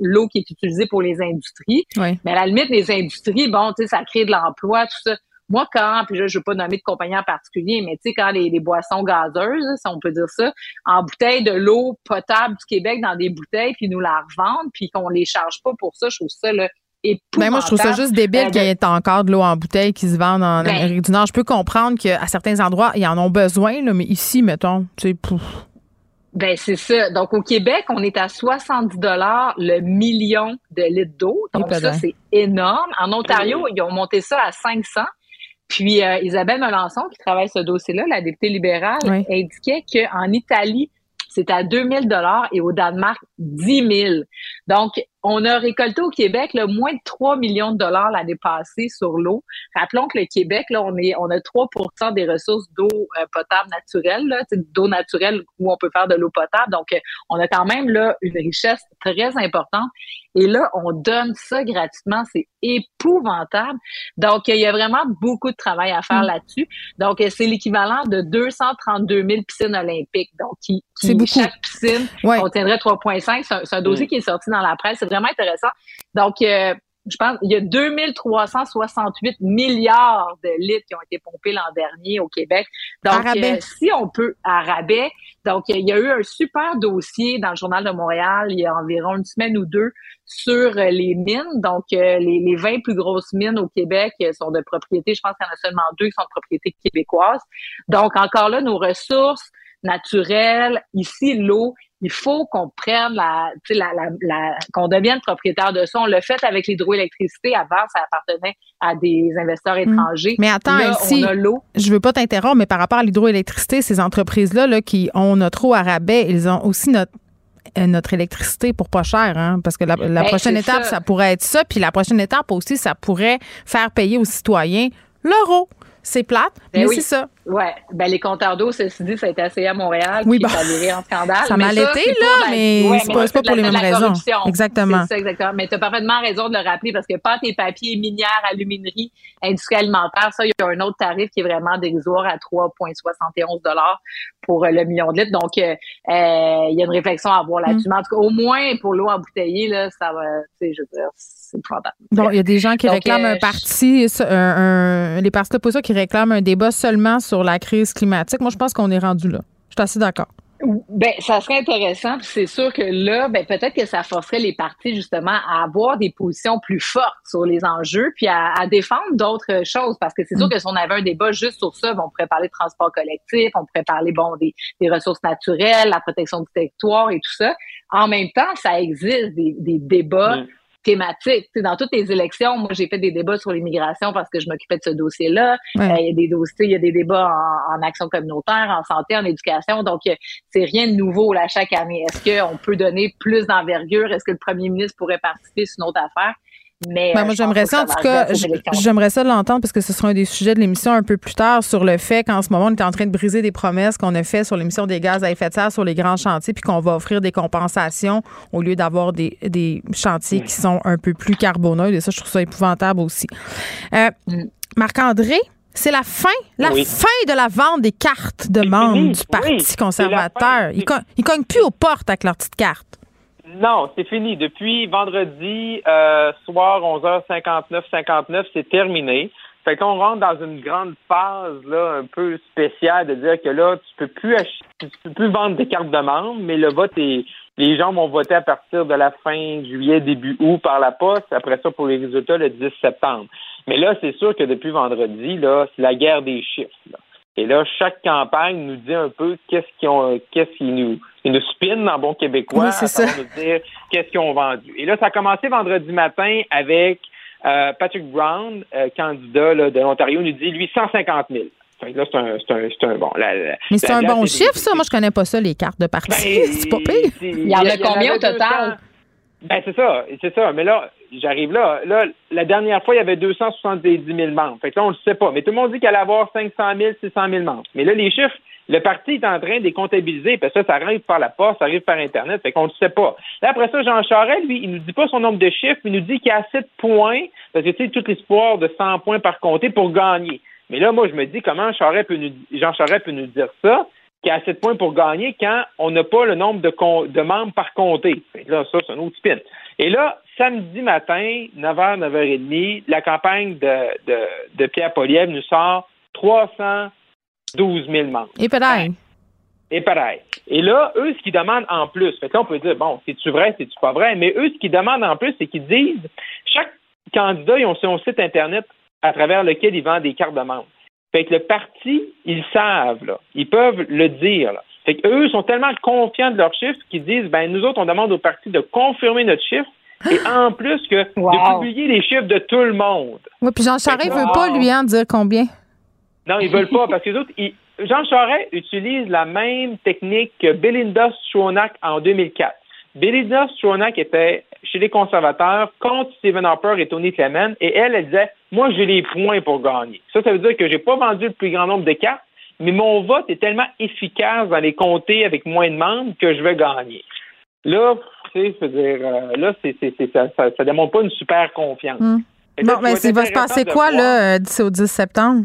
l'eau qui est utilisée pour les industries. Mais à la limite, les industries, bon, tu sais, ça crée de l'emploi, tout ça. Moi, quand, puis là, je veux pas nommer de compagnie en particulier, mais tu sais, quand les, boissons gazeuses, si on peut dire ça, en bouteille de l'eau potable du Québec dans des bouteilles, puis nous la revendent, puis qu'on les charge pas pour ça, je trouve ça, là, ben moi, je trouve ça juste débile euh, qu'il y ait encore de l'eau en bouteille qui se vend en ben Amérique du Nord. Je peux comprendre qu'à certains endroits, ils en ont besoin, là, mais ici, mettons, tu sais, pouf. Ben c'est ça. Donc au Québec, on est à 70 dollars le million de litres d'eau. Donc ça c'est énorme. En Ontario, ils ont monté ça à 500. Puis euh, Isabelle Melançon qui travaille ce dossier-là, la députée libérale, indiquait qu'en Italie, c'est à 2000 dollars et au Danemark 10 000. Donc on a récolté au Québec là, moins de 3 millions de dollars l'année passée sur l'eau. Rappelons que le Québec, là, on est, on a 3% des ressources d'eau euh, potable naturelle, d'eau naturelle où on peut faire de l'eau potable. Donc, euh, on a quand même là une richesse très importante. Et là, on donne ça gratuitement. C'est épouvantable. Donc, il y a vraiment beaucoup de travail à faire mm. là-dessus. Donc, c'est l'équivalent de 232 000 piscines olympiques. Donc, qui, qui chaque piscine contiendrait 3,5. C'est un, dossier mm. qui est sorti dans la presse. Vraiment intéressant. Donc, euh, je pense, il y a 2368 milliards de litres qui ont été pompés l'an dernier au Québec. Donc, euh, si on peut, à rabais. Donc, il y a eu un super dossier dans le Journal de Montréal il y a environ une semaine ou deux sur euh, les mines. Donc, euh, les, les 20 plus grosses mines au Québec sont de propriété, je pense qu'il y en a seulement deux qui sont de propriété québécoise. Donc, encore là, nos ressources naturelles, ici, l'eau, il faut qu'on prenne la, la, la, la qu'on devienne propriétaire de ça. On l'a fait avec l'hydroélectricité. Avant, ça appartenait à des investisseurs hmm. étrangers. Mais attends, ici, je veux pas t'interrompre, mais par rapport à l'hydroélectricité, ces entreprises-là là, qui ont notre eau à rabais, ils ont aussi notre euh, notre électricité pour pas cher, hein, parce que la, ben, prochaine étape, ça. ça pourrait être ça, puis la prochaine étape aussi, ça pourrait faire payer aux citoyens l'euro. C'est plate, ben mais c'est ça. Ouais, ben les compteurs d'eau, ceci dit, ça a été essayé à Montréal, oui, puis ça a viré en scandale. Ça m'a l'été, là, mais c'est pas, pas, pour les mêmes raisons. Exactement. C'est ça, exactement. Mais tu as parfaitement raison de le rappeler parce que pâte et papier, minière, aluminerie, industrie alimentaire, ça, il y a un autre tarif qui est vraiment dérisoire à 3,71 pour euh, le million de litres. Donc, euh, euh, il y a une réflexion à avoir là-dessus. Mm. en tout cas, au moins pour l'eau embouteillée, là, ça va, tu sais, je veux dire, c'est Bon, il y a des gens qui réclament un parti, un, les partis d'opposition qui réclament un débat seulement sur la crise climatique. Moi, je pense qu'on est rendu là. Je suis assez d'accord. Ben, ça serait intéressant. C'est sûr que là, ben, peut-être que ça forcerait les partis justement à avoir des positions plus fortes sur les enjeux, puis à, défendre d'autres choses. Parce que c'est sûr mm. que si on avait un débat juste sur ça, on pourrait parler de transport collectif, on pourrait parler bon des, ressources naturelles, la protection du territoire et tout ça. En même temps, ça existe des, débats. Mm thématique. dans toutes les élections, moi, j'ai fait des débats sur l'immigration parce que je m'occupais de ce dossier-là. Euh, il y a des dossiers, il y a des débats en, action communautaire, en santé, en éducation. Donc, euh, c'est rien de nouveau là chaque année. Est-ce qu'on peut donner plus d'envergure? Est-ce que le premier ministre pourrait participer? C'est une autre affaire? Mais ben, moi, j'aimerais ça, en tout cas, j'aimerais ça l'entendre parce que ce sera un des sujets de l'émission un peu plus tard sur le fait qu'en ce moment, on est en train de briser des promesses qu'on a faites sur l'émission des gaz à effet de serre sur les grands chantiers, puis qu'on va offrir des compensations au lieu d'avoir des, des chantiers qui sont un peu plus carboneux. Et ça, je trouve ça épouvantable aussi. Euh, mm. Marc-André, c'est la fin, la fin de la vente des cartes de membres du Parti conservateur. Ils, ne cognent plus aux portes avec leurs petites cartes. Non, c'est fini. Depuis vendredi euh, soir 11h59, 59, c'est terminé. Fait qu'on rentre dans une grande phase là un peu spéciale de dire que là tu peux plus tu peux plus vendre des cartes de membres, mais le vote est les gens vont voter à partir de la fin juillet début août par la poste. Après ça pour les résultats le 10 septembre. Mais là c'est sûr que depuis vendredi là c'est la guerre des chiffres. Et là, chaque campagne nous dit un peu qu'est-ce qu'ils ont, qu'est-ce qu'ils nous, nous spin en bon québécois, oui, ça. nous dire qu'est-ce qu'ils ont vendu. Et là, ça a commencé vendredi matin avec euh, Patrick Brown, euh, candidat de l'Ontario, nous dit lui 150 000. là, c'est un, c'est un, c'est un bon. Mais c'est un bon chiffre, ça. Moi, je connais pas ça, les cartes de parti. Ben, c'est pas pire. Il y en a, combien au total? Ben, c'est ça, c'est ça. Mais là, j'arrive là. Là, la dernière fois, il y avait 270 000 membres. Fait que là, on le sait pas. Mais tout le monde dit qu'elle allait avoir 500 000, 600 000 membres. Mais là, les chiffres, le parti est en train de les comptabiliser, parce que ça, ça arrive par la poste, ça arrive par Internet, fait qu'on ne sait pas. Là, après ça, Jean Charest, lui, il nous dit pas son nombre de chiffres, il nous dit qu'il a assez de points, parce que tu sais, tout l'espoir de 100 points par comté pour gagner. Mais là, moi, je me dis, comment Charest peut nous, Jean Charest peut nous dire ça? qu'il y a assez de points pour gagner quand on n'a pas le nombre de, de membres par comté. là, ça, c'est un autre spin. Et là, samedi matin, 9h, 9h30, la campagne de, de, Pierre Poliev nous sort 312 000 membres. Et pareil. Et pareil. Et là, eux, ce qu'ils demandent en plus, fait que là, on peut dire, bon, c'est-tu vrai, c'est-tu pas vrai, mais eux, ce qu'ils demandent en plus, c'est qu'ils disent, chaque candidat, ils ont son site Internet à travers lequel ils vendent des cartes de membres. Fait que le parti, ils savent, là. Ils peuvent le dire, là. Fait qu'eux sont tellement confiants de leurs chiffres qu'ils disent, ben, nous autres, on demande au parti de confirmer notre chiffre et en plus que de publier les chiffres de tout le monde. Oui, puis Jean Charest ne veut pas, lui, en dire combien? Non, ils veulent pas, parce que les autres, Jean Charest utilise la même technique que Belinda Stronach en 2004. Belinda Stronach était chez les conservateurs contre Stephen Harper et Tony Clement. Et elle, elle disait, moi, j'ai les points pour gagner. Ça, ça veut dire que j'ai pas vendu le plus grand nombre de cartes, mais mon vote est tellement efficace dans les comtés avec moins de membres que je vais gagner. Là, tu sais, dire, euh, là, c'est, ça, ça, démontre pas une super confiance. Hmm. Bon, mais il va se passer quoi, là, d'ici au 10 septembre?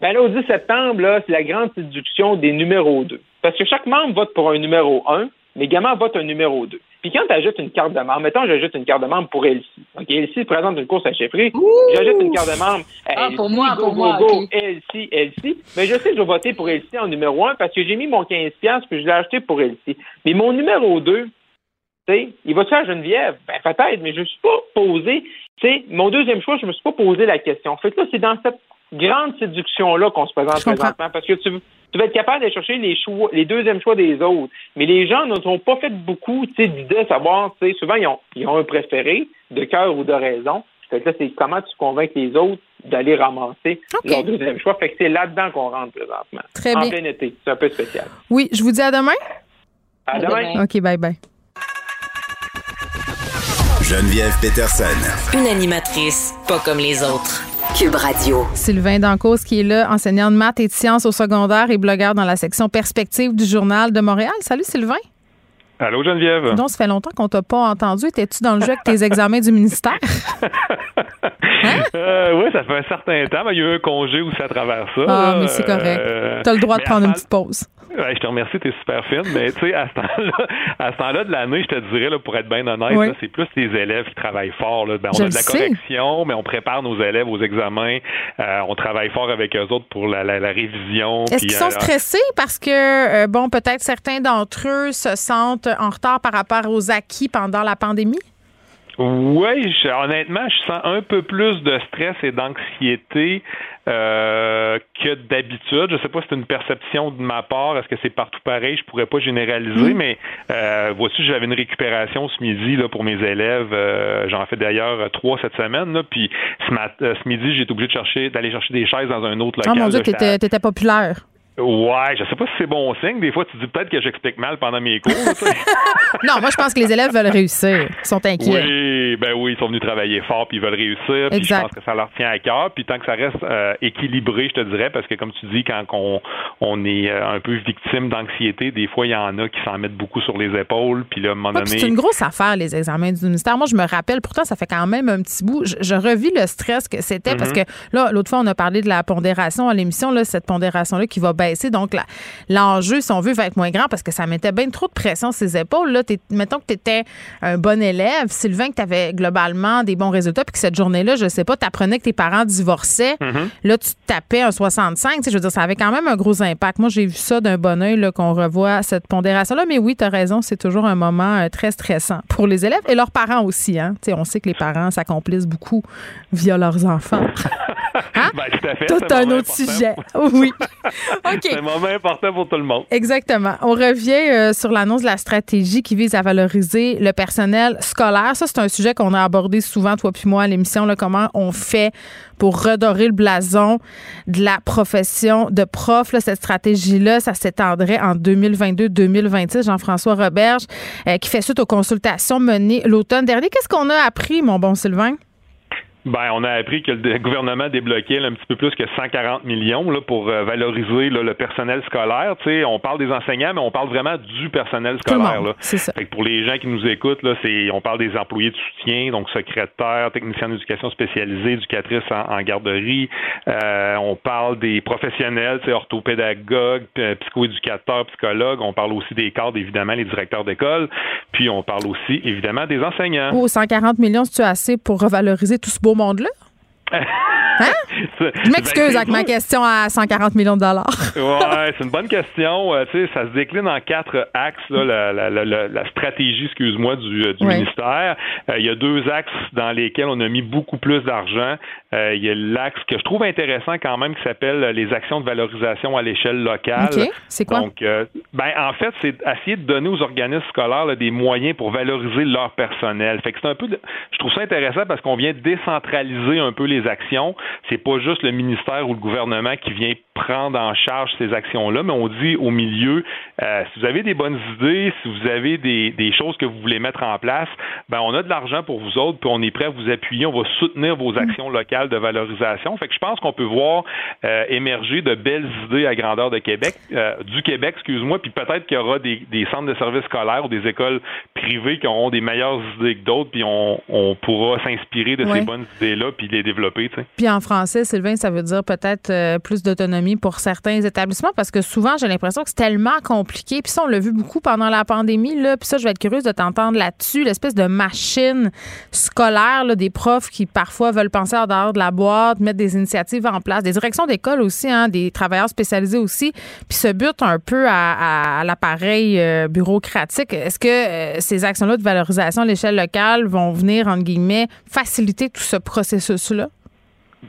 Ben là, au 10 septembre, c'est la grande séduction des numéros 2. Parce que chaque membre vote pour un numéro 1, mais également vote un numéro 2. Puis quand tu ajoutes une carte de membre, mettons, j'ajoute une carte de membre pour Elsie. OK, Elsie présente une course à chefferie. J'ajoute une carte de membre. ah, pour moi, pour moi. Elsie, Elsie. Mais je sais que je vais voter pour Elsie en numéro 1 parce que j'ai mis mon 15$ puis je l'ai acheté pour Elsie. Mais mon numéro 2, tu sais, il va-tu à Geneviève? Ben, peut-être, mais je ne suis pas posé. Tu sais, mon deuxième choix, je ne me suis pas posé la question. Fait que là, c'est dans cette grande séduction-là qu'on se présente présentement parce que tu, tu vas être capable de chercher les choix, les deuxièmes choix des autres. Mais les gens ne sont pas fait beaucoup d'idées à savoir, souvent ils ont, ils ont un préféré de cœur ou de raison. Fait que là, c'est comment tu convaincs les autres d'aller ramasser leur deuxième choix. Fait que c'est là-dedans qu'on rentre présentement. Très en bien. plein été. C'est un peu spécial. Oui, je vous dis à demain. À demain. OK, bye bye. Geneviève Peterson. Une animatrice pas comme les autres. Cube Radio. Sylvain Dancos qui est là, enseignant de maths et de sciences au secondaire et blogueur dans la section Perspective du Journal de Montréal. Salut Sylvain. Allô Geneviève. Donc, ça fait longtemps qu'on t'a pas entendu. Étais-tu dans le jeu avec tes examens du ministère? Euh, oui, ça fait un certain temps. mais il y a eu un congé aussi à travers ça. Ah, mais c'est correct. Euh, tu as le droit de prendre une petite pause. Ouais, je te remercie, t'es super fine, mais tu sais, à ce temps-là, à ce temps-là de l'année, je te dirais, là, pour être bien honnête, Oui. là, c'est plus les élèves qui travaillent fort. Là. Ben, on Je a de la sais. correction, mais on prépare nos élèves aux examens. Euh, on travaille fort avec eux autres pour la, la- la révision. Est-ce puis, qu'ils sont euh, stressés parce que, bon, peut-être certains d'entre eux se sentent en retard par rapport aux acquis pendant la pandémie? Oui, je- honnêtement, je sens un peu plus de stress et d'anxiété euh, que d'habitude. Je sais pas si c'est une perception de ma part. Est-ce que c'est partout pareil? Je pourrais pas généraliser, mais euh, voici, j'avais une récupération ce midi là, pour mes élèves. Euh, J'en fais d'ailleurs trois cette semaine. Là, puis ce, euh, ce midi, j'ai été obligé de chercher d'aller chercher des chaises dans un autre Oh local. mon Dieu, t'étais populaire. Ouais, je sais pas si c'est bon signe. Des fois, tu dis peut-être que j'explique mal pendant mes cours. Non, moi, je pense que les élèves veulent réussir. Ils sont inquiets. Oui, ben oui, ils sont venus travailler fort puis ils veulent réussir. Puis je pense que ça leur tient à cœur. Puis tant que ça reste euh, équilibré, je te dirais, parce que comme tu dis, quand on, on est euh, un peu victime d'anxiété, des fois il y en a qui s'en mettent beaucoup sur les épaules. Puis là, à un moment Ouais, donné, c'est une grosse affaire, les examens du ministère. Moi, je me rappelle, pourtant, ça fait quand même un petit bout. Je, je revis le stress que c'était parce que Mhm. là, l'autre fois, on a parlé de la pondération à l'émission, cette pondération-là qui va baisser. Donc, l'enjeu, si on veut, va être moins grand parce que ça mettait bien trop de pression sur ses épaules. Là, mettons que tu étais un bon élève, Sylvain, que tu avais globalement des bons résultats, puis que cette journée-là, je sais pas, tu apprenais que tes parents divorçaient. Mhm. Là, tu tapais un 65. Tu sais, Je veux dire, ça avait quand même un gros impact. Moi, j'ai vu ça d'un bon oeil qu'on revoit cette pondération-là. Mais oui, tu as raison, c'est toujours un moment euh, très stressant pour les élèves et leurs parents aussi. Hein. On sait que les parents s'accomplissent beaucoup via leurs enfants. ben, tout à fait. Tout c'est un autre important. sujet. Oui. C'est un moment important pour tout le monde. Exactement. On revient euh, sur l'annonce de la stratégie qui vise à valoriser le personnel scolaire. Ça, c'est un sujet qu'on a abordé souvent, toi puis moi, à l'émission. Comment on fait pour redorer le blason de la profession de prof. là. cette stratégie-là, ça s'étendrait en 2022-2026. Jean-François Roberge, euh, qui fait suite aux consultations menées l'automne dernier. Qu'est-ce qu'on a appris, mon bon Sylvain? Ben, on a appris que le gouvernement débloquait là, un petit peu plus que 140 millions là, pour euh, valoriser là, le personnel scolaire. Tu sais, on parle des enseignants, mais on parle vraiment du personnel scolaire. monde, là. c'est ça. Fait que pour les gens qui nous écoutent, là, c'est, on parle des employés de soutien, donc secrétaires, techniciens d'éducation spécialisée, éducatrices en, en garderie. Euh, on parle des professionnels, orthopédagogues, psychoéducateurs, psychologues. On parle aussi des cadres, évidemment, les directeurs d'école. Puis on parle aussi, évidemment, des enseignants. Oh, 140 millions, c'est-tu assez pour revaloriser tout ce beau monde-là? Hein? Je m'excuse avec ma question à 140 millions de dollars. ouais, c'est une bonne question. Euh, ça se décline en quatre axes, là, la, la- la- la- la stratégie, excuse-moi, du, euh, du Ouais. ministère. Euh, Il y a deux axes dans lesquels on a mis beaucoup plus d'argent. Euh, il y a l'axe que je trouve intéressant quand même qui s'appelle les actions de valorisation à l'échelle locale. C'est quoi? Donc, ben, en fait, c'est essayer de donner aux organismes scolaires des moyens pour valoriser leur personnel. Fait que c'est un peu, je trouve ça intéressant parce qu'on vient décentraliser un peu les actions. C'est pas juste le ministère ou le gouvernement qui vient prendre en charge ces actions-là, mais on dit au milieu, euh, si vous avez des bonnes idées, si vous avez des, des, choses que vous voulez mettre en place, ben on a de l'argent pour vous autres, puis on est prêt à vous appuyer, on va soutenir vos actions locales de valorisation. Fait que je pense qu'on peut voir euh, émerger de belles idées à grandeur de Québec, euh, du Québec, excuse-moi, puis peut-être qu'il y aura des, des, centres de services scolaires ou des écoles privées qui auront des meilleures idées que d'autres, puis on, on pourra s'inspirer de ces bonnes idées-là, puis les développer. Puis en français, Sylvain, ça veut dire peut-être plus d'autonomie pour certains établissements parce que souvent, j'ai l'impression que c'est tellement compliqué. Puis ça, on l'a vu beaucoup pendant la pandémie. Là. Puis ça, je vais être curieuse de t'entendre là-dessus. L'espèce de machine scolaire là, des profs qui parfois veulent penser en dehors de la boîte, mettre des initiatives en place, des directions d'école aussi, hein, des travailleurs spécialisés aussi, puis se butent un peu à, l'appareil euh, bureaucratique. Est-ce que euh, ces actions-là de valorisation à l'échelle locale vont venir, entre guillemets, faciliter tout ce processus-là?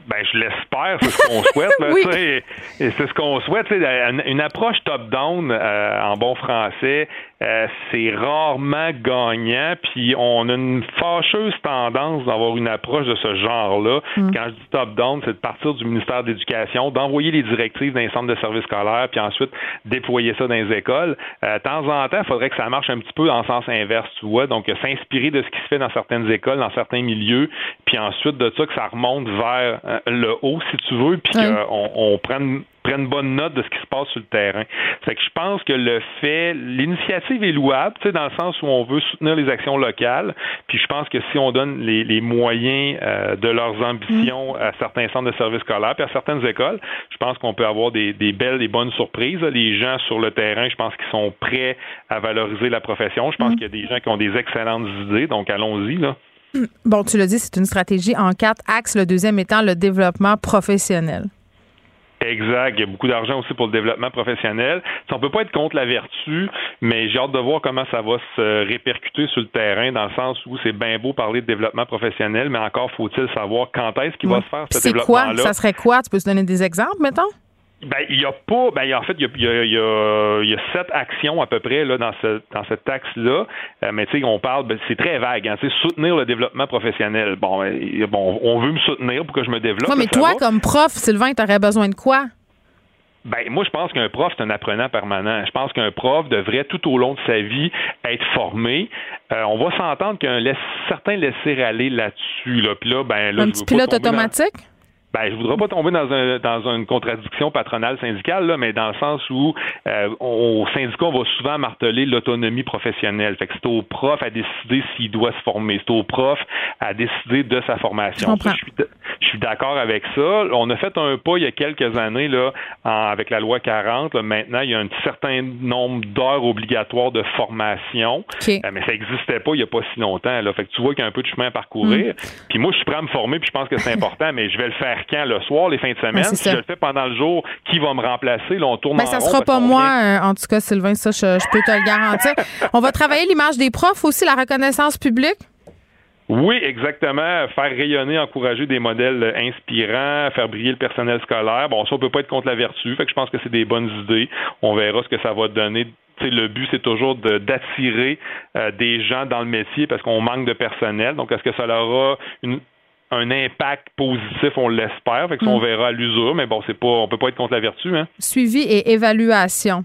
Ben, je l'espère, c'est ce qu'on souhaite. oui. Et c'est ce qu'on souhaite. Une approche top-down euh, en bon français, euh, c'est rarement gagnant, puis on a une fâcheuse tendance d'avoir une approche de ce genre-là. Mm. Quand je dis top-down, c'est de partir du ministère de l'Éducation, d'envoyer les directives dans les centres de services scolaires, puis ensuite déployer ça dans les écoles. Euh, de temps en temps, il faudrait que ça marche un petit peu dans le sens inverse, tu vois. Donc, s'inspirer de ce qui se fait dans certaines écoles, dans certains milieux, puis ensuite de ça, que ça remonte vers euh, le haut, si tu veux, puis qu'on on prenne prennent bonne note de ce qui se passe sur le terrain. Fait que je pense que le fait, l'initiative est louable, tu sais, dans le sens où on veut soutenir les actions locales. Puis je pense que si on donne les, moyens euh, de leurs ambitions mm. à certains centres de services scolaires, puis à certaines écoles, je pense qu'on peut avoir des, belles et bonnes surprises. Les gens sur le terrain, je pense qu'ils sont prêts à valoriser la profession. Je pense mm. qu'il y a des gens qui ont des excellentes idées, donc allons-y là. Bon, tu le dis, c'est une stratégie en quatre axes, le deuxième étant le développement professionnel. Exact. Il y a beaucoup d'argent aussi pour le développement professionnel. On peut pas être contre la vertu, mais j'ai hâte de voir comment ça va se répercuter sur le terrain, dans le sens où c'est bien beau parler de développement professionnel, mais encore faut-il savoir quand est-ce qu'il va se faire ce développement-là. C'est quoi? Ça serait quoi? Tu peux te donner des exemples, mettons? Ben, il y a pas. Ben, en fait, il y a, y, a, sept actions à peu près là, dans, ce, dans cette taxe-là. Euh, mais tu sais, on parle, ben, c'est très vague. Hein, soutenir le développement professionnel. Bon, ben, bon, on veut me soutenir pour que je me développe. mais toi, comme prof, Sylvain, tu aurais besoin de quoi? Ben, moi, je pense qu'un prof, c'est un apprenant permanent. Je pense qu'un prof devrait, tout au long de sa vie, être formé. Euh, on va s'entendre qu'un certain laisser-aller là-dessus. Là. Puis là, ben, là, un petit pilote automatique? Ben, je voudrais pas tomber dans, un, dans une contradiction patronale syndicale, là, mais dans le sens où euh, au syndicat, on va souvent marteler l'autonomie professionnelle. Fait que c'est au prof à décider s'il doit se former. C'est au prof à décider de sa formation. je, suis, je suis d'accord avec ça. On a fait un pas il y a quelques années là, avec la loi 40. maintenant, il y a un certain nombre d'heures obligatoires de formation. Euh, mais ça n'existait pas il n'y a pas si longtemps. Là. Fait que tu vois qu'il y a un peu de chemin à parcourir. Mm. Puis moi, je suis prêt à me former, puis je pense que c'est important, mais je vais le faire le soir, les fins de semaine. si je le fais pendant le jour, qui va me remplacer? Là, on tourne ben, ça sera pas moi, euh, en tout cas, Sylvain, ça, je, peux te le garantir. on va travailler l'image des profs aussi, la reconnaissance publique. Oui, exactement. Faire rayonner, encourager des modèles inspirants, faire briller le personnel scolaire. Bon, ça, on peut pas être contre la vertu. Fait que je pense que c'est des bonnes idées. On verra ce que ça va donner le but, c'est toujours d'attirer euh, des gens dans le métier parce qu'on manque de personnel. Donc, est-ce que ça aura une, un impact positif, on l'espère. Fait que on mm. verra à l'usure, mais bon, c'est pas, on peut pas être contre la vertu. Hein? Suivi et évaluation.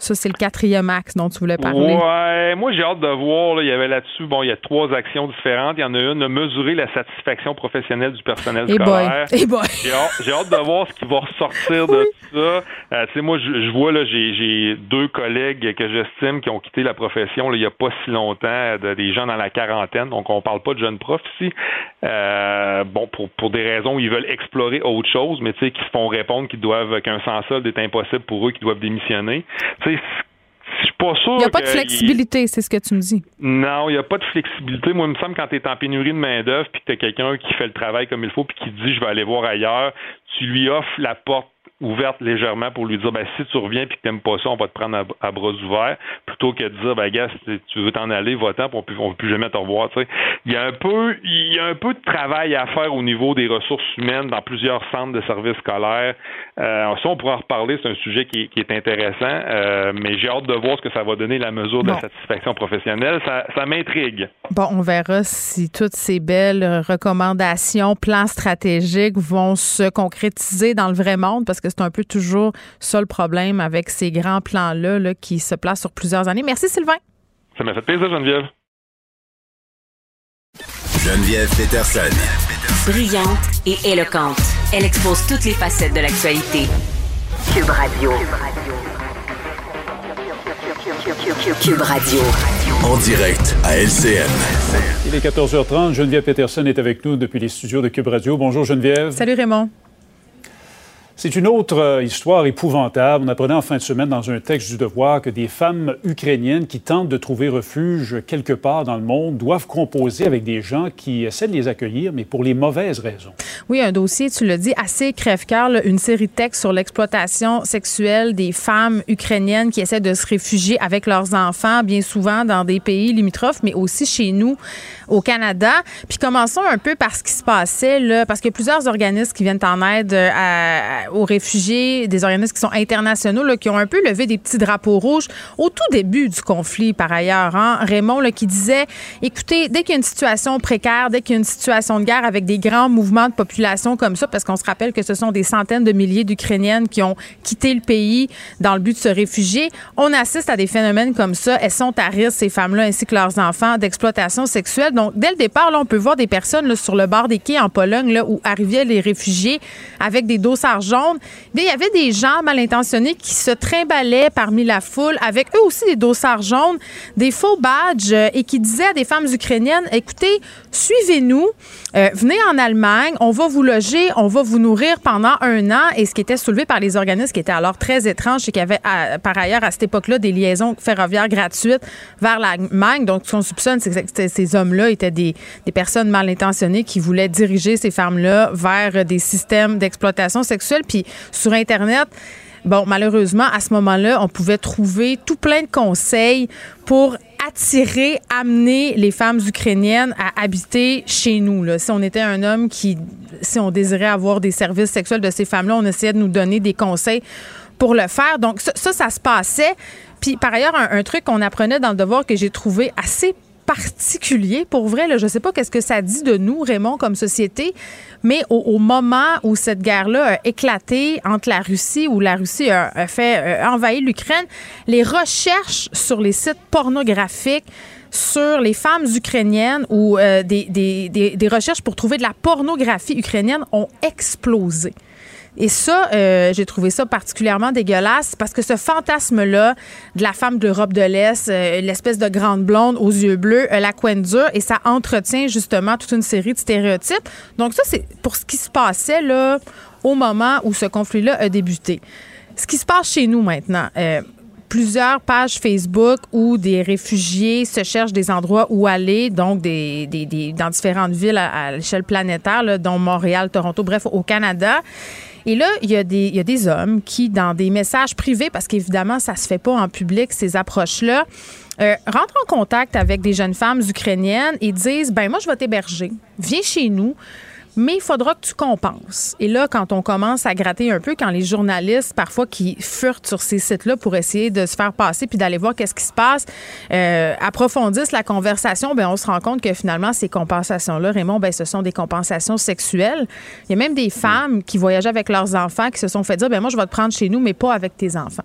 Ça, c'est le quatrième axe dont tu voulais parler. Ouais, moi, j'ai hâte de voir. il y avait là-dessus, bon, il y a trois actions différentes. Il y en a une de mesurer la satisfaction professionnelle du personnel scolaire. J'ai hâte, de voir ce qui va ressortir de ça. Euh, tu sais, moi, je, vois, là, j'ai deux collègues que j'estime qui ont quitté la profession, là, il n'y a pas si longtemps, des gens dans la quarantaine. Donc, on parle pas de jeunes profs ici. Euh, bon, pour, pour des raisons où ils veulent explorer autre chose, mais tu sais, qui se font répondre qu'ils doivent, qu'un sans solde est impossible pour eux, qu'ils doivent démissionner je suis pas sûr. Il n'y a pas de flexibilité, c'est ce que tu me dis. Non, il n'y a pas de flexibilité. Moi, il me semble quand tu es en pénurie de main-d'œuvre puis que tu as quelqu'un qui fait le travail comme il faut puis qui dit je vais aller voir ailleurs, tu lui offres la porte ouverte légèrement pour lui dire ben si tu reviens puis que t'aimes pas ça, on va te prendre à, bras ouverts, plutôt que de dire ben gars, si tu veux t'en aller, va-t'en, on ne peut plus jamais te revoir. Il y a un peu il y a un peu de travail à faire au niveau des ressources humaines dans plusieurs centres de services scolaires. Euh, ça, on pourra en reparler, c'est un sujet qui, est intéressant, euh, mais j'ai hâte de voir ce que ça va donner la mesure de la satisfaction professionnelle. Ça, ça m'intrigue. Bon, on verra si toutes ces belles recommandations, plans stratégiques vont se concrétiser dans le vrai monde, parce que c'est un peu toujours ça le problème avec ces grands plans-là qui se placent sur plusieurs années. Merci, Sylvain. Ça m'a fait plaisir, Geneviève. Geneviève Peterson. Brillante et éloquente, elle expose toutes les facettes de l'actualité. Cube Radio. Cube Radio. En direct à LCN. Il est 14h30. Geneviève Peterson est avec nous depuis les studios de Cube Radio. Bonjour Geneviève. Salut Raymond. C'est une autre euh, histoire épouvantable. On apprenait en fin de semaine dans un texte du Devoir que des femmes ukrainiennes qui tentent de trouver refuge quelque part dans le monde doivent composer avec des gens qui essaient de les accueillir, mais pour les mauvaises raisons. Oui, un dossier, tu le dis, assez crève-cœur, une série de textes sur l'exploitation sexuelle des femmes ukrainiennes qui essaient de se réfugier avec leurs enfants, bien souvent dans des pays limitrophes, mais aussi chez nous au Canada. Puis commençons un peu par ce qui se passait, là, parce qu'il y a plusieurs organismes qui viennent en aide à aux réfugiés, des organismes qui sont internationaux, là, qui ont un peu levé des petits drapeaux rouges au tout début du conflit, par ailleurs. Hein? Raymond, là, qui disait, écoutez, dès qu'il y a une situation précaire, dès qu'il y a une situation de guerre avec des grands mouvements de population comme ça, parce qu'on se rappelle que ce sont des centaines de milliers d'Ukrainiennes qui ont quitté le pays dans le but de se réfugier, on assiste à des phénomènes comme ça. Elles sont à risque, ces femmes-là, ainsi que leurs enfants, d'exploitation sexuelle. Donc, dès le départ, là, on peut voir des personnes sur le bord des quais en Pologne, là, où arrivaient les réfugiés avec des il y avait des gens mal intentionnés qui se trimballaient parmi la foule avec eux aussi des dossards jaunes, des faux badges euh, et qui disaient à des femmes ukrainiennes écoutez, suivez-nous, euh, venez en Allemagne, on va vous loger, on va vous nourrir pendant un an. Et ce qui était soulevé par les organismes qui étaient alors très étranges, c'est qu'il y avait par ailleurs à cette époque-là des liaisons ferroviaires gratuites vers l'Allemagne. Donc, ce qu'on soupçonne, c'est que ces hommes-là étaient des, des personnes mal intentionnées qui voulaient diriger ces femmes-là vers des systèmes d'exploitation sexuelle. Puis sur Internet, Bon, malheureusement, à ce moment-là, on pouvait trouver tout plein de conseils pour attirer, amener les femmes ukrainiennes à habiter chez nous. Si on était un homme qui, si on désirait avoir des services sexuels de ces femmes-là, on essayait de nous donner des conseils pour le faire. Donc ça, ça, se passait. Puis par ailleurs, un, un truc qu'on apprenait dans le devoir que j'ai trouvé assez particulier. Pour vrai, je ne sais pas qu'est-ce que ça dit de nous, Raymond, comme société, mais au, moment où cette guerre-là a éclaté entre la Russie, où la Russie a, fait euh, envahir l'Ukraine, les recherches sur les sites pornographiques sur les femmes ukrainiennes ou euh, des recherches pour trouver de la pornographie ukrainienne ont explosé. Et ça, euh, j'ai trouvé ça particulièrement dégueulasse parce que ce fantasme-là de la femme de l'Europe de l'Est, euh, l'espèce de grande blonde aux yeux bleus, euh, la dure, et ça entretient justement toute une série de stéréotypes. Donc ça, c'est pour ce qui se passait là au moment où ce conflit-là a débuté. Ce qui se passe chez nous maintenant, plusieurs pages Facebook où des réfugiés se cherchent des endroits où aller, donc dans différentes villes à, l'échelle planétaire, dont Montréal, Toronto, bref, au Canada. Et là, il y, a des, a hommes qui, dans des messages privés, parce qu'évidemment, ça se fait pas en public, ces approches-là, euh, rentrent en contact avec des jeunes femmes ukrainiennes et disent, ben moi, je vais t'héberger. Viens chez nous mais il faudra que tu compenses. Et là, quand on commence à gratter un peu, quand les journalistes, parfois, qui furent sur ces sites-là pour essayer de se faire passer puis d'aller voir qu'est-ce qui se passe, euh, approfondissent la conversation, ben on se rend compte que finalement, ces compensations-là, Raymond, ben ce sont des compensations sexuelles. Il y a même des femmes qui voyageaient avec leurs enfants qui se sont fait dire, ben moi, je vais te prendre chez nous, mais pas avec tes enfants.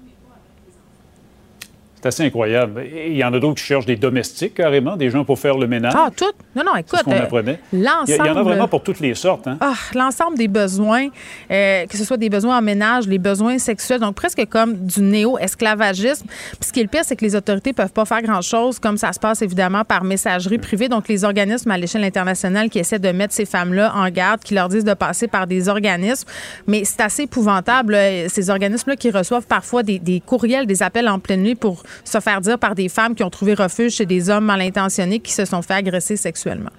C'est assez incroyable. Il y en a d'autres qui cherchent des domestiques, carrément, des gens pour faire le ménage. Ah, tout? Non, non, écoute. Ce qu'on apprenait. L'ensemble. Il y en a vraiment pour toutes les sortes. Hein? Ah, l'ensemble des besoins, euh, que ce soit des besoins en ménage, les besoins sexuels, donc presque comme du néo-esclavagisme. Puis ce qui est le pire, c'est que les autorités peuvent pas faire grand-chose, comme ça se passe évidemment par messagerie privée. Donc les organismes à l'échelle internationale qui essaient de mettre ces femmes-là en garde, qui leur disent de passer par des organismes. Mais c'est assez épouvantable, ces organismes-là qui reçoivent parfois des, des courriels, des appels en pleine nuit pour se faire dire par des femmes qui ont trouvé refuge chez des hommes mal intentionnés qui se sont fait agresser sexuellement.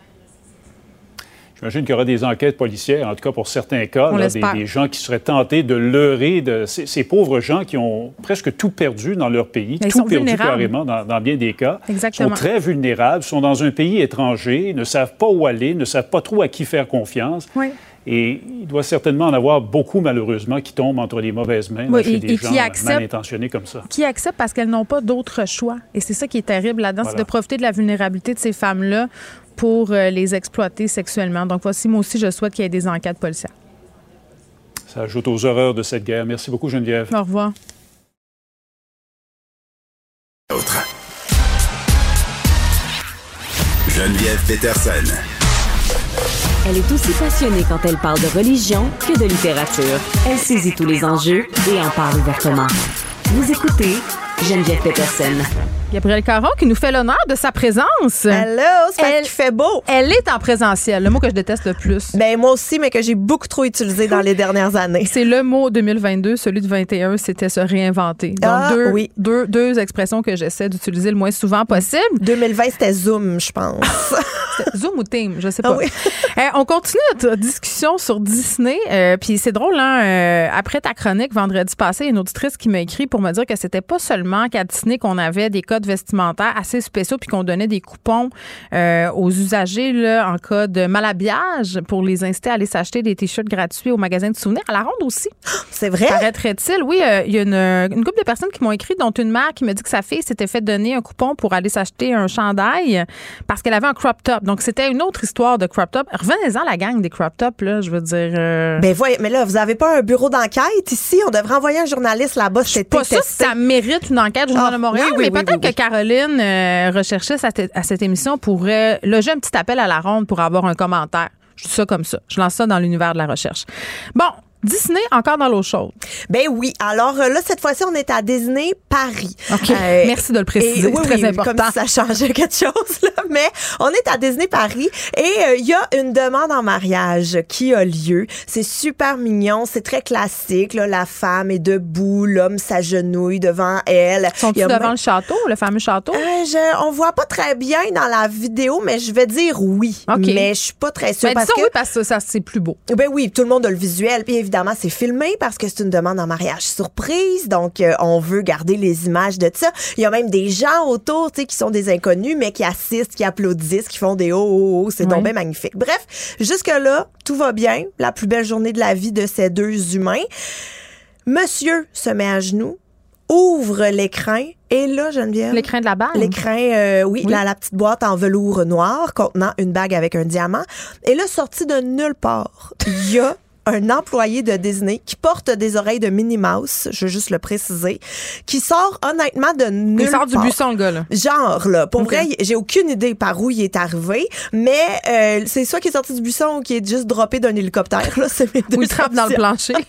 J'imagine qu'il y aura des enquêtes policières, en tout cas pour certains cas, des, gens qui seraient tentés de leurrer de ces, pauvres gens qui ont presque tout perdu dans leur pays, tout perdu carrément dans, bien des cas, Exactement. sont très vulnérables, sont dans un pays étranger, ne savent pas où aller, ne savent pas trop à qui faire confiance. Oui. Et il doit certainement en avoir beaucoup, malheureusement, qui tombent entre les mauvaises mains oui, chez des gens mal intentionnés comme ça. Qui acceptent parce qu'elles n'ont pas d'autre choix. Et c'est ça qui est terrible là-dedans, c'est de profiter de la vulnérabilité de ces femmes-là pour euh, les exploiter sexuellement. Donc voici, moi aussi, je souhaite qu'il y ait des enquêtes policières. Ça ajoute aux horreurs de cette guerre. Merci beaucoup, Geneviève. Au revoir. Geneviève Peterson. Elle est aussi passionnée quand elle parle de religion que de littérature. Elle saisit tous les enjeux et en parle ouvertement. Vous écoutez Geneviève Peterson. Gabrielle Caron qui nous fait l'honneur de sa présence. Hello, c'est parce qu'il fait beau. Elle est en présentiel, le mot que je déteste le plus. Ben moi aussi, mais que j'ai beaucoup trop utilisé dans les dernières années. C'est le mot 2022, celui de 21, c'était se réinventer. Donc ah, deux, oui. deux, deux expressions que j'essaie d'utiliser le moins souvent possible. 2020, c'était Zoom, je pense. Zoom ou Team, je sais pas. Ah oui. Eh, on continue notre discussion sur Disney. Euh, puis c'est drôle, hein, euh, après ta chronique vendredi passé, une auditrice qui m'a écrit pour me dire que c'était pas seulement qu'à Disney qu'on avait des codes vestimentaires assez spéciaux puis qu'on donnait des coupons euh, aux usagers là, en cas de malhabillage pour les inciter à aller s'acheter des t-shirts gratuits au magasin de souvenirs. À la ronde aussi. C'est vrai? Paraîtrait-il? Oui, il y a une, une couple de personnes qui m'ont écrit, dont une mère qui me dit que sa fille s'était fait donner un coupon pour aller s'acheter un chandail parce qu'elle avait un crop top. Donc, c'était une autre histoire de crop top. Revenez-en la gang des crop top, là, je veux dire. Euh... Ben voyez, mais là, vous avez pas un bureau d'enquête ici? On devrait envoyer un journaliste là-bas. Je pas ça ça mérite une enquête, Journal ah, de Montréal, mais peut-être que Caroline, euh, recherchiste à, cette émission, pourrait loger un petit appel à la ronde pour avoir un commentaire. Je dis ça comme ça. Je lance ça dans l'univers de la recherche. Bon, Disney encore dans l'eau chaude. Ben oui. Alors euh, là, cette fois-ci, on est à Disney Paris. OK. Euh, Merci de le préciser. C'est très important. Comme si ça changeait quelque chose, là. Mais on est à Disney Paris et euh, il y a une demande en mariage qui a lieu. C'est super mignon. C'est très classique. Là. La femme est debout. L'homme s'agenouille devant elle. Sont-ils devant le château, le fameux château? je, on voit pas très bien dans la vidéo, mais je vais dire oui. OK. Mais je suis pas très sûre. Ben, parce que, oui, parce que ça, c'est plus beau. Ben oui, tout le monde a le visuel. Puis évidemment, c'est filmé parce que c'est une demande en mariage surprise. Donc, euh, on veut garder les images de ça. Il y a même des gens autour, tu sais, qui sont des inconnus, mais qui assistent, qui applaudissent, qui font des oh, oh, oh. C'est donc bien magnifique. Bref, jusque-là, tout va bien. La plus belle journée de la vie de ces deux humains. Monsieur se met à genoux, ouvre l'écran et là, Geneviève? L'écran de la bague. L'écran, euh, oui, La, la, petite boîte en velours noir contenant une bague avec un diamant. Et là, sorti de nulle part, il y a un employé de Disney qui porte des oreilles de Minnie Mouse, je veux juste le préciser, qui sort honnêtement de nulle Il sort du buisson, le gars, là. Genre, là. Pour vrai, j'ai aucune idée par où il est arrivé, mais euh, c'est soit qui est sorti du buisson ou qui est juste droppé d'un hélicoptère, là. C'est ou il trappe dans le plancher.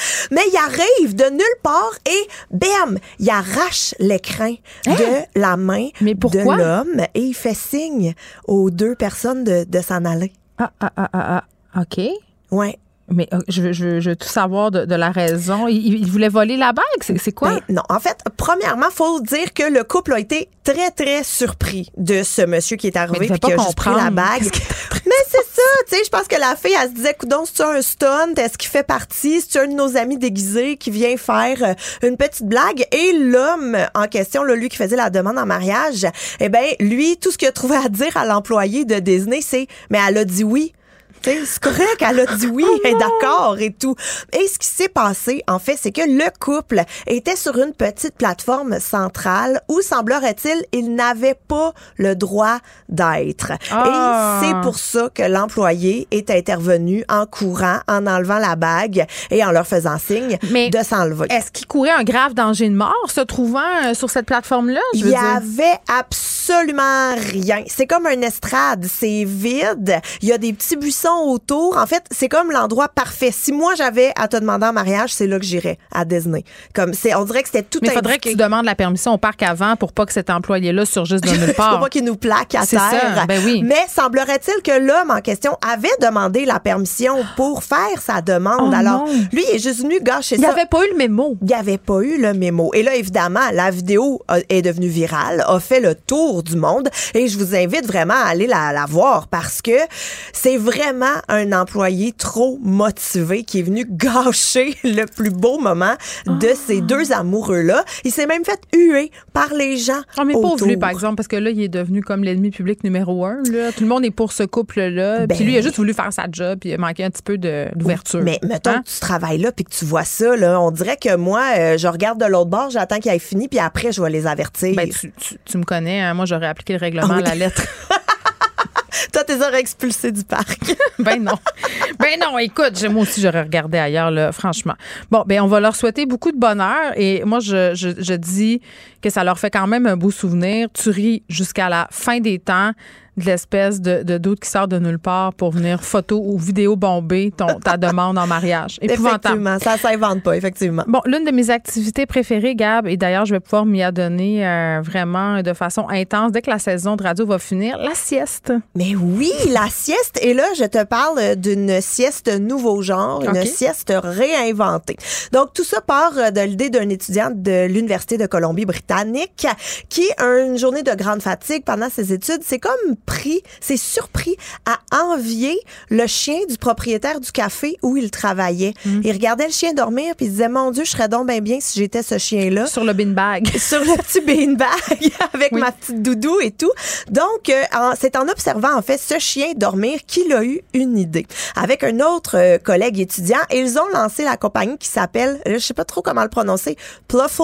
mais il arrive de nulle part et bam, il arrache l'écran hein? de la main de l'homme et il fait signe aux deux personnes de, de s'en aller. Ah, ah, ah, ah, ah. OK. Ouais. Mais euh, je, veux, je, tout savoir de, la raison. Il, voulait voler la bague? C'est quoi? Ben, non. En fait, premièrement, faut dire que le couple a été très, très surpris de ce monsieur qui est arrivé et qui a juste pris la bague. Mais c'est ça, tu sais, je pense que la fille, elle se disait, coudon, c'est un stunt? Est-ce qu'il fait partie? C'est un de nos amis déguisés qui vient faire euh, une petite blague? Et l'homme en question, là, lui qui faisait la demande en mariage, eh ben, lui, tout ce qu'il a trouvé à dire à l'employé de Disney, c'est, mais elle a dit oui c'est correct, elle a dit oui, oh elle est d'accord et tout. Et ce qui s'est passé, en fait, c'est que le couple était sur une petite plateforme centrale où, semblerait-il, il n'avait pas le droit d'être. Et ah. c'est pour ça que l'employé est intervenu en courant, en enlevant la bague et en leur faisant signe de s'enlever. Est-ce qu'il courait un grave danger de mort se trouvant euh, sur cette plateforme-là? Il y avait absolument rien. C'est comme un estrade, c'est vide. Il y a des petits buissons autour. En fait, c'est comme l'endroit parfait. Si moi j'avais à te demander en mariage, c'est là que j'irais à Disney. Comme c'est, on dirait que c'était tout. Mais il faudrait que tu demandes la permission au parc avant pour pas que cet employé-là surgisse de nulle part. pour pas qu'il nous plaque à terre. Ça, ben oui. Mais semblerait-il que l'homme en question avait demandé la permission pour faire sa demande. Oh Alors, lui, il est juste venu gâcher ça. Il avait pas eu le mémo. Il avait pas eu le mémo. Et là, évidemment, la vidéo est devenue virale, a fait le tour tour du monde. Et je vous invite vraiment à aller la, la voir parce que c'est vraiment un employé trop motivé qui est venu gâcher le plus beau moment de ces Ah. deux amoureux-là. Il s'est même fait huer par les gens. Oh, mais autour. lui, par exemple, parce que là, il est devenu comme l'ennemi public numéro un. Là. Tout le monde est pour ce couple-là. Ben- Puis lui, il a juste voulu faire sa job, puis il a manqué un petit peu d'ouverture. Mais mettons Hein? que tu travailles là puis que tu vois ça, là, on dirait que moi, euh, je regarde de l'autre bord, j'attends qu'il ait fini, puis après, je vais les avertir. Ben, tu, tu- tu me connais, hein, moi, j'aurais appliqué le règlement oui. à la lettre. Toi, t'es aurais expulsé du parc. ben non. Ben non, écoute, j'ai- moi aussi, j'aurais regardé ailleurs, là, franchement. Bon, ben on va leur souhaiter beaucoup de bonheur. Et moi, je, je, je dis que ça leur fait quand même un beau souvenir. Tu ris jusqu'à la fin des temps de l'espèce de, de doute qui sort de nulle part pour venir photo ou vidéo bomber ton, ta demande en mariage. Effectivement, ça s'invente pas, effectivement. Bon, l'une de mes activités préférées, Gab, et d'ailleurs, je vais pouvoir m'y adonner euh, vraiment de façon intense dès que la saison de radio va finir, la sieste. Mais oui, la sieste. Et là, je te parle d'une sieste nouveau genre, une sieste réinventée. Donc, tout ça part euh, de l'idée d'un étudiant de l'Université de Colombie-Britannique qui, une journée de grande fatigue pendant ses études, c'est comme pris, c'est surpris à envier le chien du propriétaire du café où il travaillait. Mm. Il regardait le chien dormir puis il disait, mon Dieu, je serais donc bien bien si j'étais ce chien-là. Sur le beanbag. sur le petit beanbag avec ma petite doudou et tout. Donc, euh, c'est en observant en fait ce chien dormir qu'il a eu une idée. Avec un autre euh, collègue étudiant, ils ont lancé la compagnie qui s'appelle, je sais pas trop comment le prononcer, Pluffle.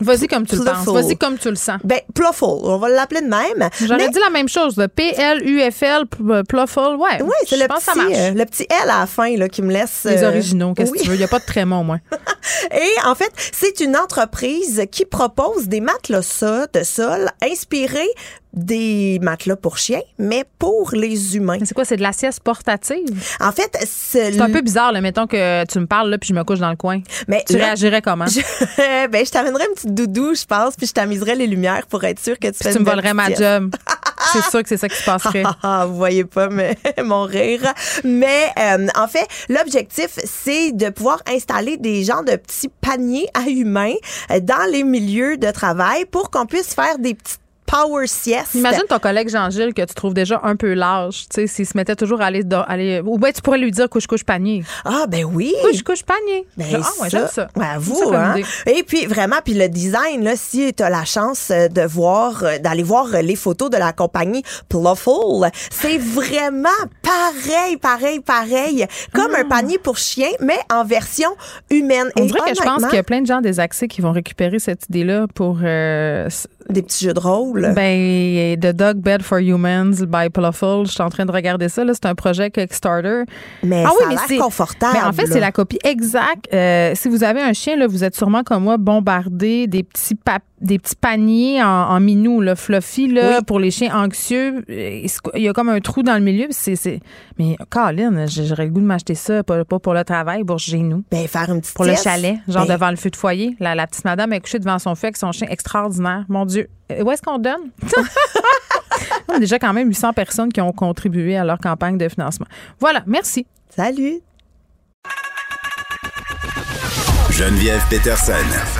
Vas-y comme tu le penses. Vas-y comme tu le sens. Ben, Pluffle, on va l'appeler de même. J'aurais Mais- dit la même chose, le P-L-U-F-L, p- Pluffle, ouais. Oui, c'est le pense petit, euh, le petit L à la fin là, qui me laisse. Les euh, originaux, qu'est-ce oui. que tu veux? Il n'y a pas de trémont, au moins. Et en fait, c'est une entreprise qui propose des matelas de sol inspirés des matelas pour chiens, mais pour les humains. C'est quoi, c'est de la sieste portative? En fait, c'est C'est un peu bizarre, là, mettons que tu me parles là, puis je me couche dans le coin. Mais tu là- réagirais comment? Je, ben, je t'amènerais une petite doudou, je pense, puis je t'amuserais les lumières pour être sûr que tu Puis fais tu une me volerais ma job. c'est sûr que c'est ça qui se passerait. Ah, vous voyez pas mais, mon rire. Mais euh, en fait, l'objectif, c'est de pouvoir installer des genres de petits paniers à humains euh, dans les milieux de travail pour qu'on puisse faire des petites power siestes. Imagine ton collègue Jean-Gilles que tu trouves déjà un peu large, tu sais, s'il se mettait toujours à aller, do- aller ou ben tu pourrais lui dire couche couche panier. Ah ben oui. Couche couche panier. Ben, ah ouais, j'aime ça. J'aime vous, ça hein? idée. Et puis vraiment, puis le design, là, si tu as la chance euh, de voir, euh, d'aller voir euh, les photos de la compagnie Pluffle, c'est vraiment pareil, pareil, pareil, comme un panier pour chien, mais en version humaine. Ah. On Et dirait que je pense qu'il y a plein de gens désaxés qui vont récupérer cette idée-là pour euh, des petits jeux de rôle. Ben, The Dog Bed for Humans by Pluffle. Je suis en train de regarder ça. là. C'est un projet Kickstarter. Mais ah ça oui, a mais l'air c'est confortable. Mais en fait, c'est la copie exacte. Euh, si vous avez un chien, là, vous êtes sûrement comme moi bombardé des petits pa- des petits paniers en, en minou, là, fluffy, là, Oui. pour les chiens anxieux. Il y a comme un trou dans le milieu. c'est... Mais Colin, j'aurais le goût de m'acheter ça, pas, pas pour le travail, pour chez nous. Ben, faire une petite Pour le chalet, genre Ben, devant le feu de foyer. La, la petite madame est couchée devant son feu avec son chien extraordinaire. Mon Dieu. Euh, Où est-ce qu'on donne? On a déjà quand même 800 personnes qui ont contribué à leur campagne de financement. Voilà, merci. Salut. Geneviève Peterson.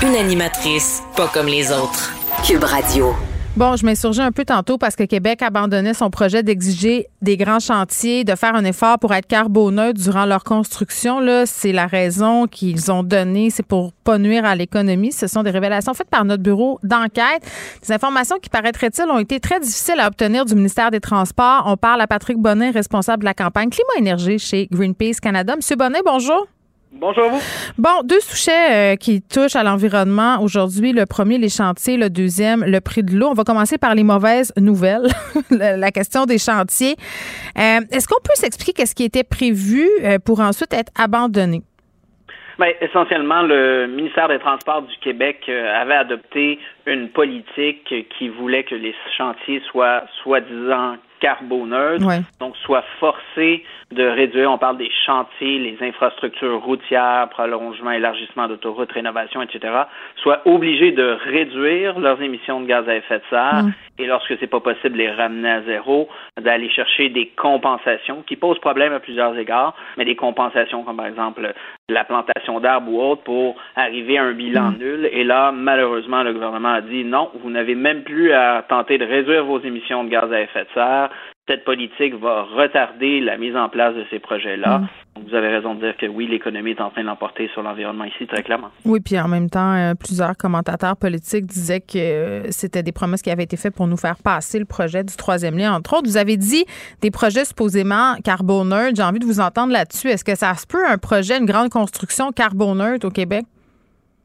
Une animatrice pas comme les autres. Cube Radio. Bon, je m'insurgeais un peu tantôt parce que Québec abandonnait son projet d'exiger des grands chantiers, de faire un effort pour être carboneutre durant leur construction. Là, c'est la raison qu'ils ont donnée, c'est pour pas nuire à l'économie. Ce sont des révélations faites par notre bureau d'enquête. Des informations qui, paraîtrait-il, ont été très difficiles à obtenir du ministère des Transports. On parle à Patrick Bonnet, responsable de la campagne Climat-Énergie chez Greenpeace Canada. Monsieur Bonnet, bonjour. Bonjour à vous. Bon, deux sujets euh, qui touchent à l'environnement aujourd'hui. Le premier, les chantiers. Le deuxième, le prix de l'eau. On va commencer par les mauvaises nouvelles. la, question des chantiers. Euh, Est-ce qu'on peut s'expliquer qu'est-ce qui était prévu euh, pour ensuite être abandonné? Ben, essentiellement, le ministère des Transports du Québec avait adopté une politique qui voulait que les chantiers soient soi-disant carboneutres, Ouais. donc soient forcés de réduire, on parle des chantiers, les infrastructures routières, prolongement, élargissement d'autoroutes, rénovation, etc., soient obligés de réduire leurs émissions de gaz à effet de serre Mm. et lorsque c'est pas possible, les ramener à zéro, d'aller chercher des compensations qui posent problème à plusieurs égards, mais des compensations comme par exemple la plantation d'arbres ou autre pour arriver à un bilan mm. nul. Et là, malheureusement, le gouvernement a dit non, vous n'avez même plus à tenter de réduire vos émissions de gaz à effet de serre cette politique va retarder la mise en place de ces projets-là. Mm. Vous avez raison de dire que oui, l'économie est en train de l'emporter sur l'environnement ici, très clairement. Oui, puis en même temps, euh, plusieurs commentateurs politiques disaient que euh, c'était des promesses qui avaient été faites pour nous faire passer le projet du troisième lien. Entre autres, vous avez dit des projets supposément carboneux. J'ai envie de vous entendre là-dessus. Est-ce que ça se peut un projet, une grande construction carboneutre au Québec?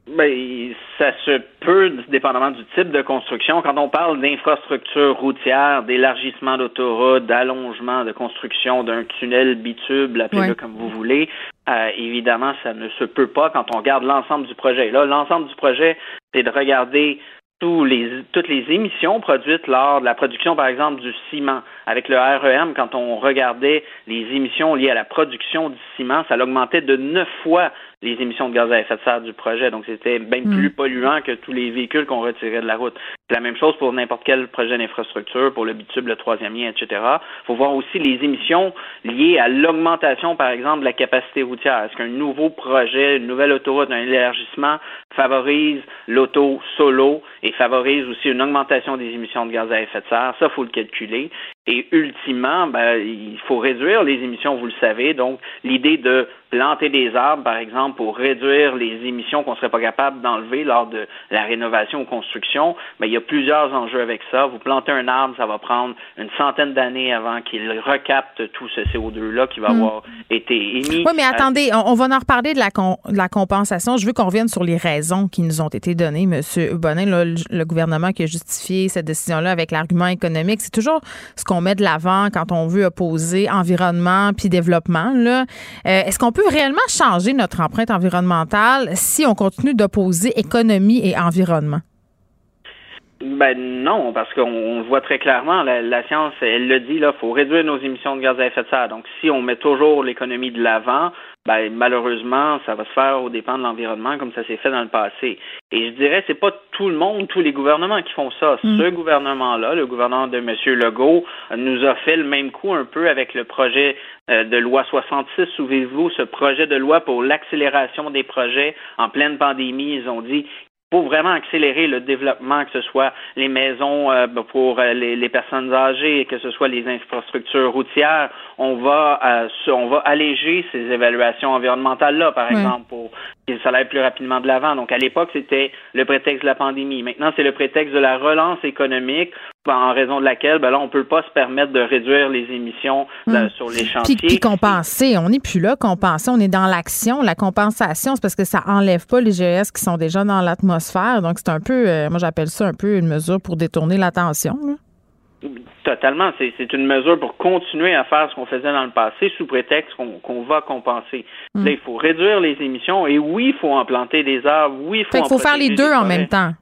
Ben, ça se peut, dépendamment du type de construction. Quand on parle d'infrastructures routières, d'élargissement d'autoroutes, d'allongement de construction d'un tunnel bitube, appelez-le comme vous voulez, euh, évidemment, ça ne se peut pas quand on regarde l'ensemble du projet. Là, l'ensemble du projet, c'est de regarder tous les, toutes les émissions produites lors de la production, par exemple, du ciment. Avec le REM, quand on regardait les émissions liées à la production du ciment, ça l'augmentait de neuf fois les émissions de gaz à effet de serre du projet. Donc, c'était bien mm. plus polluant que tous les véhicules qu'on retirait de la route. C'est la même chose pour n'importe quel projet d'infrastructure, pour le bitube, le troisième lien, etc. Il faut voir aussi les émissions liées à l'augmentation, par exemple, de la capacité routière. Est-ce qu'un nouveau projet, une nouvelle autoroute, un élargissement favorise l'auto solo et favorise aussi une augmentation des émissions de gaz à effet de serre? Ça, il faut le calculer. Et ultimement, ben, il faut réduire les émissions, vous le savez. Donc, l'idée de planter des arbres, par exemple, pour réduire les émissions qu'on ne serait pas capable d'enlever lors de la rénovation ou construction, ben, il y a plusieurs enjeux avec ça. Vous plantez un arbre, ça va prendre une centaine d'années avant qu'il recapte tout ce CO2-là qui va hmm. avoir été émis. Oui, mais attendez, on, va en reparler de la, de la compensation. Je veux qu'on revienne sur les raisons qui nous ont été données, M. Bonin, le, le, gouvernement qui a justifié cette décision-là avec l'argument économique. C'est toujours ce qu'on met de l'avant quand on veut opposer environnement puis développement. Là. Euh, est-ce qu'on peut réellement changer notre empreinte environnementale si on continue d'opposer économie et environnement? Ben non, parce qu'on le voit très clairement, la, science, elle le dit, là, faut réduire nos émissions de gaz à effet de serre. Donc, si on met toujours l'économie de l'avant, ben malheureusement, ça va se faire au dépend de l'environnement, comme ça s'est fait dans le passé. Et je dirais, c'est pas tout le monde, tous les gouvernements qui font ça. Mm. Ce gouvernement-là, le gouvernement de M. Legault, nous a fait le même coup un peu avec le projet euh, de loi 66. Souvenez-vous, ce projet de loi pour l'accélération des projets en pleine pandémie. Ils ont dit pour vraiment accélérer le développement, que ce soit les maisons euh, pour euh, les, personnes âgées, que ce soit les infrastructures routières, on va euh, on va alléger ces évaluations environnementales là, par exemple, pour que ça aille plus rapidement de l'avant. Donc à l'époque, c'était le prétexte de la pandémie. Maintenant, c'est le prétexte de la relance économique en raison de laquelle, ben là, on peut pas se permettre de réduire les émissions hmm. sur les chantiers. Puis, compenser, on n'est plus là, compenser, on est dans l'action. La compensation, c'est parce que ça enlève pas les GS qui sont déjà dans l'atmosphère. Donc, c'est un peu, euh, moi, j'appelle ça un peu une mesure pour détourner l'attention. Totalement. C'est une mesure pour continuer à faire ce qu'on faisait dans le passé sous prétexte qu'on va compenser. Hmm. Là, il faut réduire les émissions et oui, il faut en planter des arbres. Oui, il faut, faut faire les deux en même temps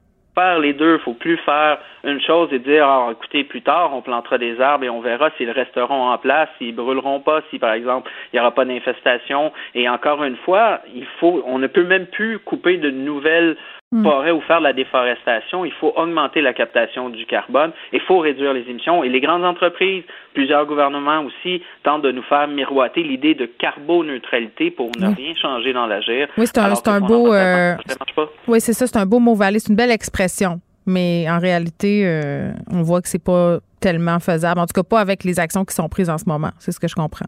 faire les deux. Il faut plus faire une chose et dire, ah, écoutez, plus tard, on plantera des arbres et on verra s'ils resteront en place, s'ils brûleront pas, si par exemple il n'y aura pas d'infestation. Et encore une fois, il faut, on ne peut même plus couper de nouvelles hmm. forêts ou faire de la déforestation. Il faut augmenter la captation du carbone. Il faut réduire les émissions. Et les grandes entreprises, plusieurs gouvernements aussi tentent de nous faire miroiter l'idée de carboneutralité pour ne rien changer dans l'agir. Oui, c'est un, un beau. Euh, oui, c'est ça, c'est un beau mot valé, c'est une belle expression. Mais en réalité, euh, on voit que c'est pas tellement faisable. En tout cas, pas avec les actions qui sont prises en ce moment. C'est ce que je comprends.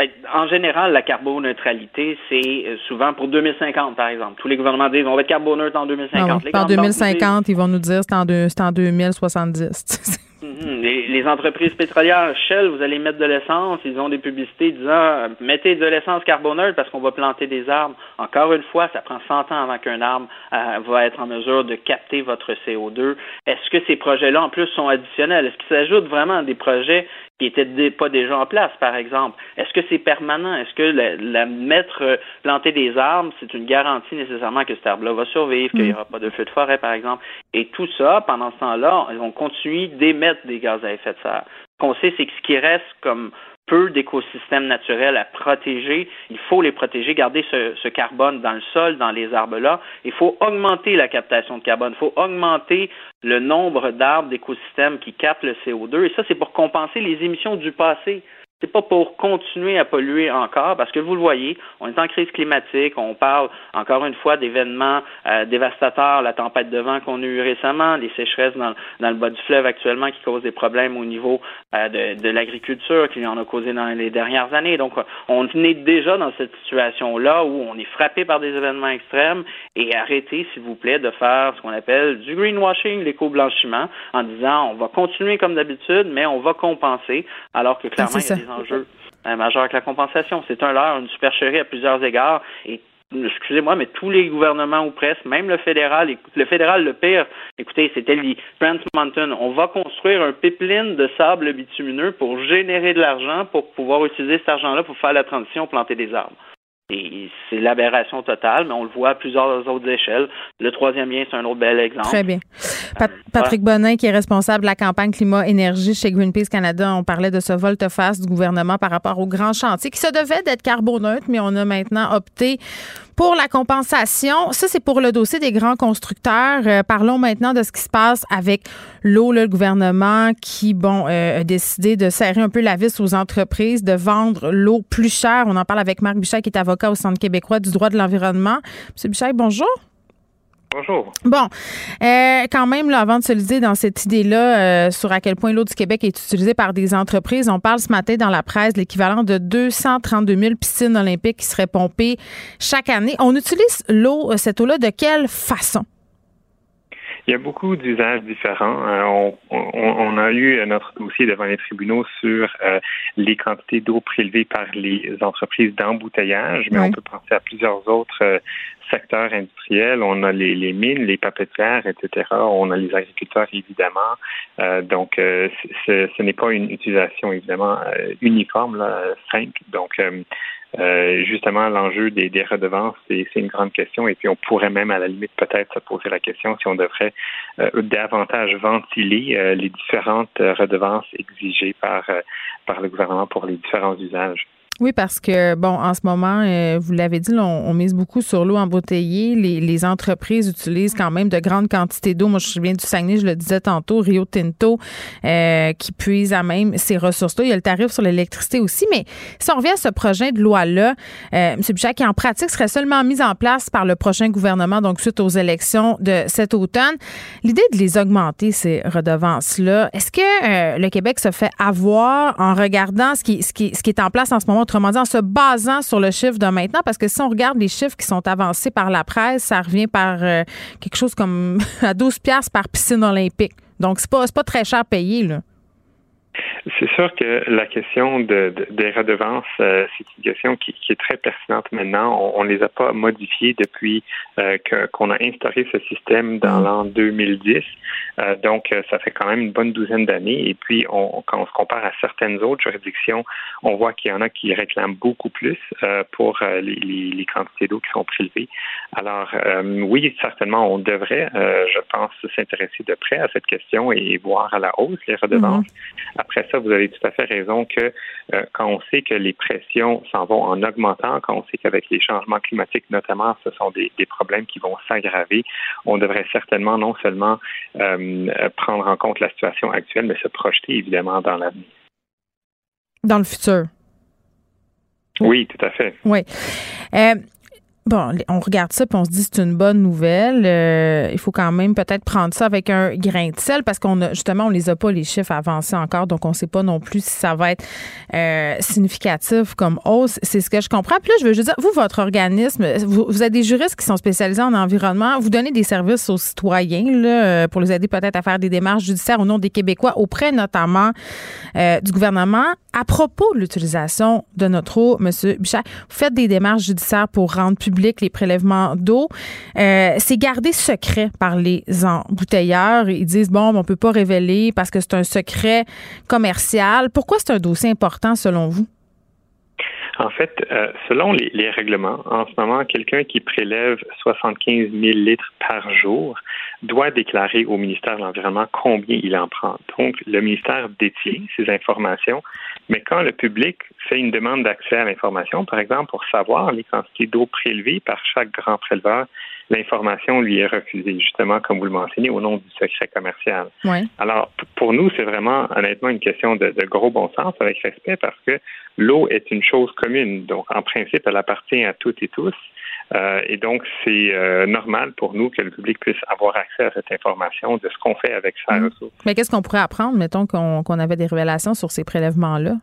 Ben, en général, la carboneutralité, c'est euh, souvent pour 2050, par exemple. Tous les gouvernements disent on va être carboneutre en 2050. Ah en 2050, ils vont nous dire c'est en, en 2070. Mhm. Les, entreprises pétrolières, Shell, vous allez mettre de l'essence, ils ont des publicités disant mettez de l'essence carboneutre parce qu'on va planter des arbres. Encore une fois, ça prend 100 ans avant qu'un arbre euh, va être en mesure de capter votre CO2. Est-ce que ces projets-là, en plus, sont additionnels? Est-ce qu'ils s'ajoutent vraiment à des projets qui n'étaient pas déjà en place, par exemple. Est-ce que c'est permanent? Est-ce que la, mettre, euh, planter des arbres, c'est une garantie nécessairement que cet arbre-là va survivre, qu'il n'y mm. aura pas de feu de forêt, par exemple? Et tout ça, pendant ce temps-là, on continue d'émettre des gaz à effet de serre. Ce qu'on sait, c'est que ce qui reste comme peu d'écosystèmes naturels à protéger. Il faut les protéger, garder ce, carbone dans le sol, dans les arbres-là. Il faut augmenter la captation de carbone. Il faut augmenter le nombre d'arbres d'écosystèmes qui captent le CO2. Et ça, c'est pour compenser les émissions du passé. C'est pas pour continuer à polluer encore, parce que vous le voyez, on est en crise climatique, on parle encore une fois d'événements euh, dévastateurs, la tempête de vent qu'on a eu récemment, les sécheresses dans, dans, le bas du fleuve actuellement qui causent des problèmes au niveau euh, de, de l'agriculture, qui en a causé dans les dernières années. Donc, on est déjà dans cette situation-là où on est frappé par des événements extrêmes et arrêtez, s'il vous plaît, de faire ce qu'on appelle du greenwashing, l'éco-blanchiment, en disant on va continuer comme d'habitude, mais on va compenser, alors que clairement, enjeux euh, majeurs avec la compensation. C'est un leurre, une supercherie à plusieurs égards et excusez-moi, mais tous les gouvernements ou presque, même le fédéral, le fédéral le pire, écoutez, c'était le Trans Mountain. On va construire un pipeline de sable bitumineux pour générer de l'argent pour pouvoir utiliser cet argent-là pour faire la transition, planter des arbres c'est l'aberration totale, mais on le voit à plusieurs autres échelles. Le troisième lien, c'est un autre bel exemple. Très bien. Euh, Patrick Bonin, qui est responsable de la campagne climat-énergie chez Greenpeace Canada, on parlait de ce volte-face du gouvernement par rapport au grand chantier qui se devait d'être carboneutre, mais on a maintenant opté pour la compensation, ça c'est pour le dossier des grands constructeurs. Euh, parlons maintenant de ce qui se passe avec l'eau, le gouvernement qui, bon, euh, a décidé de serrer un peu la vis aux entreprises, de vendre l'eau plus chère. On en parle avec Marc Bichet, qui est avocat au Centre québécois du droit de l'environnement. Monsieur Bichet, bonjour. Bonjour. Bon, euh, quand même, là, avant de se liser dans cette idée-là euh, sur à quel point l'eau du Québec est utilisée par des entreprises, on parle ce matin dans la presse l'équivalent de 232 000 piscines olympiques qui seraient pompées chaque année. On utilise l'eau, euh, cette eau-là, de quelle façon? Il y a beaucoup d'usages différents. on, a eu notre dossier devant les tribunaux sur les quantités d'eau prélevées par les entreprises d'embouteillage, mais on peut penser à plusieurs autres secteur industriel, on a les, les, mines, les papetières, etc. On a les agriculteurs, évidemment. Euh, donc, euh, ce n'est pas une utilisation, évidemment, euh, uniforme, là, simple. Donc, justement, l'enjeu des, des redevances, c'est une grande question. Et puis, on pourrait même, à la limite, peut-être se poser la question si on devrait davantage ventiler les différentes redevances exigées par, par le gouvernement pour les différents usages. Oui, parce que, bon, en ce moment, euh, vous l'avez dit, on, mise beaucoup sur l'eau embouteillée. Les, les, entreprises utilisent quand même de grandes quantités d'eau. Moi, je viens du Saguenay, je le disais tantôt, Rio Tinto, euh, qui puise à même ces ressources-là. Il y a le tarif sur l'électricité aussi. Mais si on revient à ce projet de loi-là, euh, M. Bichat, qui en pratique serait seulement mis en place par le prochain gouvernement, donc suite aux élections de cet automne, l'idée de les augmenter, ces redevances-là, est-ce que euh, le Québec se fait avoir en regardant ce qui, ce, qui, ce qui est en place en ce moment? Autrement dit, en se basant sur le chiffre de maintenant, parce que si on regarde les chiffres qui sont avancés par la presse, ça revient par euh, quelque chose comme à 12 piastres par piscine olympique. Donc, c'est pas, pas très cher payé, là. C'est sûr que la question de, des redevances, euh, c'est une question qui, est très pertinente maintenant. On ne les a pas modifiées depuis euh, qu'on a instauré ce système dans mm. l'an 2010. Euh, donc, ça fait quand même une bonne douzaine d'années. Et puis, on, quand on se compare à certaines autres juridictions, on voit qu'il y en a qui réclament beaucoup plus pour les, les, quantités d'eau qui sont prélevées. Alors, oui, certainement, on devrait, je pense, s'intéresser de près à cette question et voir à la hausse les redevances. Mm-hmm. Après ça, vous avez tout à fait raison que euh, quand on sait que les pressions s'en vont en augmentant, quand on sait qu'avec les changements climatiques notamment, ce sont des, problèmes qui vont s'aggraver, on devrait certainement non seulement euh, prendre en compte la situation actuelle, mais se projeter évidemment dans l'avenir. Dans le futur. Oui, tout à fait. Oui. Euh, Bon, on regarde ça puis on se dit c'est une bonne nouvelle. Euh, il faut quand même peut-être prendre ça avec un grain de sel parce qu'on a justement on les a pas les chiffres avancés encore, donc on sait pas non plus si ça va être euh, significatif comme hausse. C'est ce que je comprends. Puis là, je veux juste dire, vous, votre organisme, vous, avez des juristes qui sont spécialisés en environnement, vous donnez des services aux citoyens euh, pour les aider peut-être à faire des démarches judiciaires au nom des Québécois auprès notamment du gouvernement. À propos de l'utilisation de notre eau, M. Bichat, vous faites des démarches judiciaires pour rendre public les prélèvements d'eau. Euh, c'est gardé secret par les embouteilleurs. Ils disent, bon, on peut pas révéler parce que c'est un secret commercial. Pourquoi c'est un dossier important selon vous? En fait, euh, selon les, les, règlements, en ce moment, quelqu'un qui prélève 75 000 litres par jour doit déclarer au ministère de l'Environnement combien il en prend. Donc, le ministère détient ces informations, mais quand le public fait une demande d'accès à l'information, par exemple, pour savoir les quantités d'eau prélevées par chaque grand préleveur, l'information lui est refusée, justement, comme vous le mentionnez, au nom du secret commercial. Alors, pour nous, c'est vraiment, honnêtement, une question de, gros bon sens, avec respect, parce que l'eau est une chose commune. Donc, en principe, elle appartient à toutes et tous. Euh, et donc, c'est euh, normal pour nous que le public puisse avoir accès à cette information de ce qu'on fait avec sa mm. ressource. Mais qu'est-ce qu'on pourrait apprendre, mettons, qu'on avait des révélations sur ces prélèvements-là?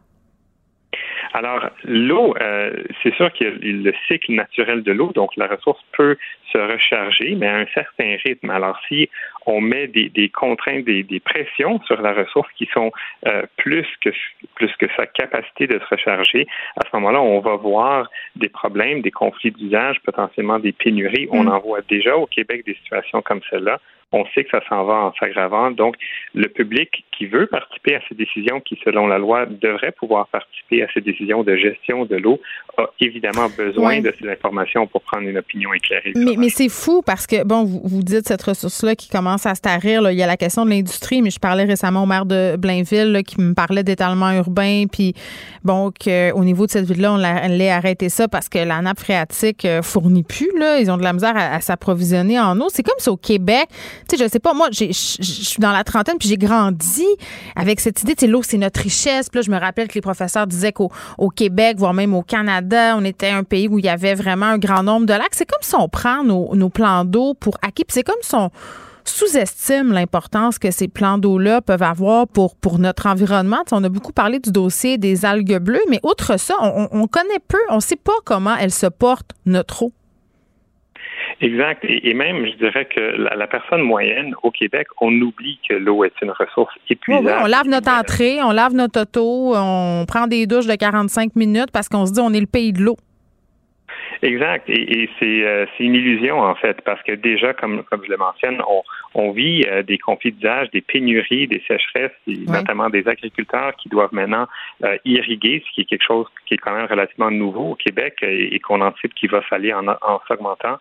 Alors, l'eau, euh, c'est sûr qu'il y a le cycle naturel de l'eau, donc la ressource peut se recharger, mais à un certain rythme. Alors, si on met des, contraintes, des, pressions sur la ressource qui sont euh, plus que plus que sa capacité de se recharger, à ce moment-là, on va voir des problèmes, des conflits d'usage, potentiellement des pénuries. On mm. en voit déjà au Québec des situations comme celle-là on sait que ça s'en va en s'aggravant. Donc, le public qui veut participer à ces décisions, qui, selon la loi, devrait pouvoir participer à ces décisions de gestion de l'eau, a évidemment besoin de ces informations pour prendre une opinion éclairée. Mais, mais c'est fou parce que, bon, vous, vous dites cette ressource-là qui commence à se tarir. Il y a la question de l'industrie, mais je parlais récemment au maire de Blainville qui me parlait d'étalement urbain, puis, bon, qu'au niveau de cette ville-là, on allait arrêter ça parce que la nappe phréatique euh, fournit plus. Là. Ils ont de la misère à, à s'approvisionner en eau. C'est comme si au Québec, tu sais, je sais pas, moi, je suis dans la trentaine, puis j'ai grandi avec cette idée, tu sais, l'eau, c'est notre richesse. Puis là, je me rappelle que les professeurs disaient qu'au au Québec, voire même au Canada, on était un pays où il y avait vraiment un grand nombre de lacs. C'est comme si on prend nos, nos plans d'eau pour acquis, c'est comme si on sous-estime l'importance que ces plans d'eau-là peuvent avoir pour, pour notre environnement. on a beaucoup parlé du dossier des algues bleues, mais outre ça, on, on connaît peu, on ne sait pas comment elles se portent, notre eau. Exact. Et, même, je dirais que la, personne moyenne au Québec, on oublie que l'eau est une ressource épuisable. on lave notre entrée, on lave notre auto, on prend des douches de 45 minutes parce qu'on se dit on est le pays de l'eau. Exact. Et, euh, c'est une illusion, en fait, parce que déjà, comme, comme je le mentionne, on, on vit euh, des conflits d'usage, des pénuries, des sécheresses, notamment des agriculteurs qui doivent maintenant euh, irriguer, ce qui est quelque chose qui est quand même relativement nouveau au Québec et, qu'on anticipe qu'il va falloir en, en s'augmentant.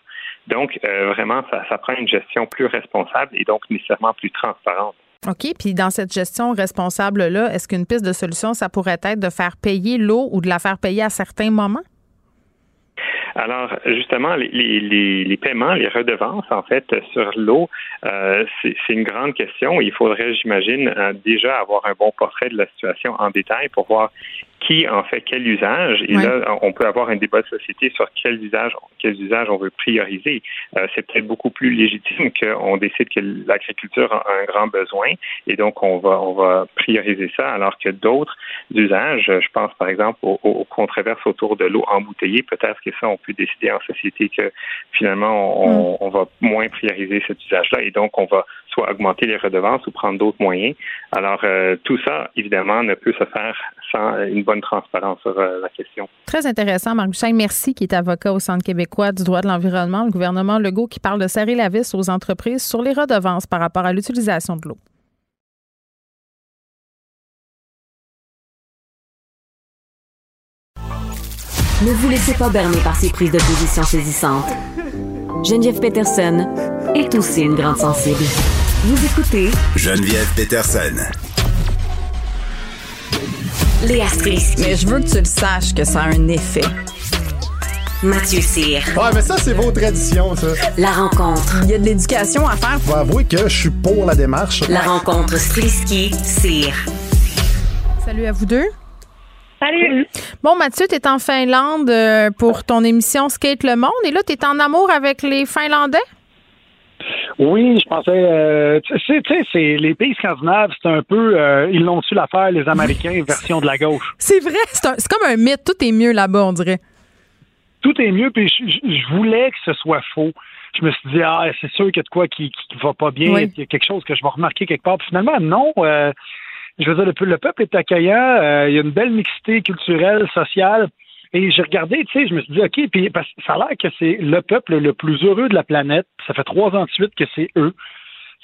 Donc, vraiment, ça, ça prend une gestion plus responsable et donc nécessairement plus transparente. OK. Puis dans cette gestion responsable-là, est-ce qu'une piste de solution, ça pourrait être de faire payer l'eau ou de la faire payer à certains moments? Alors, justement, les, les, les, paiements, les redevances, en fait, sur l'eau, euh, c'est une grande question. Il faudrait, j'imagine, euh, déjà avoir un bon portrait de la situation en détail pour voir qui en fait quel usage. Et là, on peut avoir un débat de société sur quels usages, quels usages on veut prioriser. Euh, c'est peut-être beaucoup plus légitime qu'on décide que l'agriculture a un grand besoin et donc on va on va prioriser ça, alors que d'autres usages, je pense par exemple aux, controverses autour de l'eau embouteillée, peut-être que ça on peut décider en société que finalement on, mm. on va moins prioriser cet usage-là et donc on va soit augmenter les redevances ou prendre d'autres moyens. Alors, euh, tout ça, évidemment, ne peut se faire sans une bonne transparence sur euh, la question. Très intéressant, Marc Bouchard. Merci, qui est avocat au Centre québécois du droit de l'environnement, le gouvernement Legault, qui parle de serrer la vis aux entreprises sur les redevances par rapport à l'utilisation de l'eau. Ne vous laissez pas berner par ces prises de position saisissantes. Geneviève Peterson est aussi une grande sensible. Vous écoutez Geneviève Peterson. Léa Strisky. Mais je veux que tu le saches que ça a un effet. Mathieu Cyr. Ouais, mais ça, c'est vos traditions, ça. La rencontre. Il y a de l'éducation à faire. Faut avouer que je suis pour la démarche. La rencontre Strisky-Cyr. Salut à vous deux. Salut. Bon, Mathieu, tu es en Finlande euh, pour ton émission Skate le Monde et là, tu es en amour avec les Finlandais? Oui, je pensais. Euh, tu sais, c'est les pays scandinaves, c'est un peu. Euh, ils l'ont su l'affaire, les Américains, version de la gauche. C'est vrai, c'est comme un mythe. Tout est mieux là-bas, on dirait. Tout est mieux, puis je, voulais que ce soit faux. Je me suis dit, ah, c'est sûr qu'il y a de quoi qui, qui va pas bien, il y a quelque chose que je vais remarquer quelque part. Puis finalement, non. Euh, je veux dire, le, le peuple est accueillant, euh, il y a une belle mixité culturelle, sociale. Et j'ai regardé, tu sais, je me suis dit, OK, puis parce, ça a l'air que c'est le peuple le plus heureux de la planète. Ça fait trois ans de suite que c'est eux.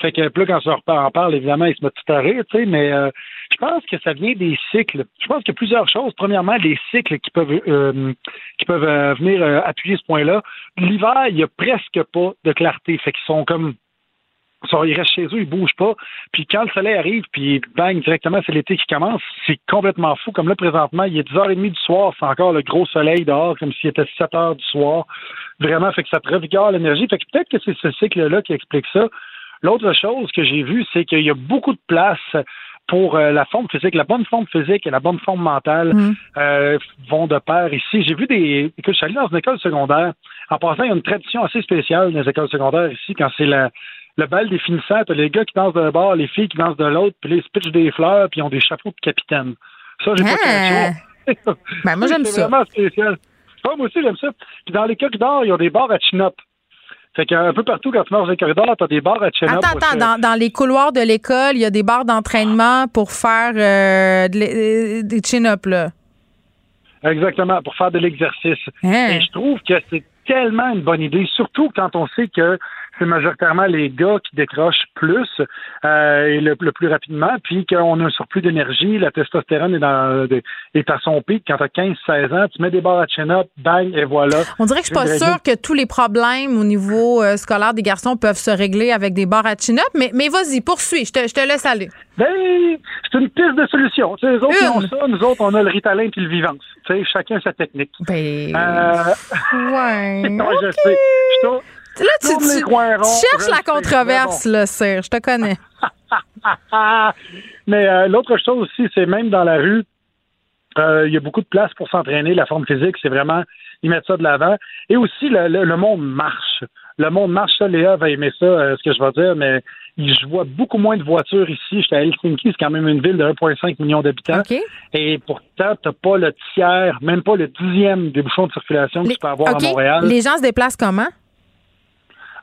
Fait que là, quand on en parle, évidemment, ils se mettent tout à rire, tu sais, mais euh, Je pense que ça vient des cycles. Je pense qu'il y a plusieurs choses. Premièrement, des cycles qui peuvent euh, qui peuvent euh, venir euh, appuyer ce point-là. L'hiver, il n'y a presque pas de clarté. Fait qu'ils sont comme ils restent chez eux, ils bougent pas. Puis quand le soleil arrive, puis bang, directement, c'est l'été qui commence, c'est complètement fou. Comme là, présentement, il est 10h30 du soir, c'est encore le gros soleil dehors, comme s'il était 7 h du soir. Vraiment, fait que ça te revigore l'énergie. Fait que peut-être que c'est ce cycle-là qui explique ça. L'autre chose que j'ai vu, c'est qu'il y a beaucoup de place pour euh, la forme physique. La bonne forme physique et la bonne forme mentale mm. euh, vont de pair ici. J'ai vu des. Écoute, je suis allé dans une école secondaire. En passant, il y a une tradition assez spéciale dans les écoles secondaires ici, quand c'est la, le bal des finissants, t'as les gars qui dansent d'un bord, les filles qui dansent de l'autre, puis les pitchent des fleurs, puis ils ont des chapeaux de capitaine. Ça, j'ai pas ah! ben, moi, j'aime ça. C'est vraiment spécial. Ah, moi aussi, j'aime ça. Puis dans les corridors, ils ont des bars à chin-up. Fait qu'un peu partout, quand tu marches dans les corridors, t'as des bars à chin-up. Attends, attends, dans, dans, les couloirs de l'école, il y a des bars d'entraînement pour faire euh, euh, des chin-up, là. Exactement, pour faire de l'exercice. Hein? Et je trouve que c'est tellement une bonne idée, surtout quand on sait que c'est majoritairement les gars qui décrochent plus euh, et le, plus rapidement, puis qu'on a un surplus d'énergie, la testostérone est, dans, est à son pic. Quand tu as 15-16 ans, tu mets des barres à chin-up, bang, et voilà. On dirait que je suis pas sûre que tous les problèmes au niveau euh, scolaire des garçons peuvent se régler avec des barres à chin-up, mais, mais vas-y, poursuis, je te, je te laisse aller. Ben, c'est une piste de solution. Tu sais, les autres ont ça, nous autres, on a le ritalin puis le vivance. Tu sais, chacun sa technique. Ben... Euh... Ouais. je sais. Je Là, tu, cherches la controverse, là, Serge. Je te connais. Mais euh, l'autre chose aussi, c'est même dans la rue, euh, il y a beaucoup de place pour s'entraîner. La forme physique, c'est vraiment, ils mettent ça de l'avant. Et aussi, le, monde marche. Le monde marche, ça, Léa va aimer ça, euh, ce que je vais dire, mais je vois beaucoup moins de voitures ici. J'étais à Helsinki, c'est quand même une ville de 1,5 million d'habitants. Et pourtant, tu n'as pas le tiers, même pas le dixième des bouchons de circulation que tu peux avoir à Montréal. Les gens se déplacent comment?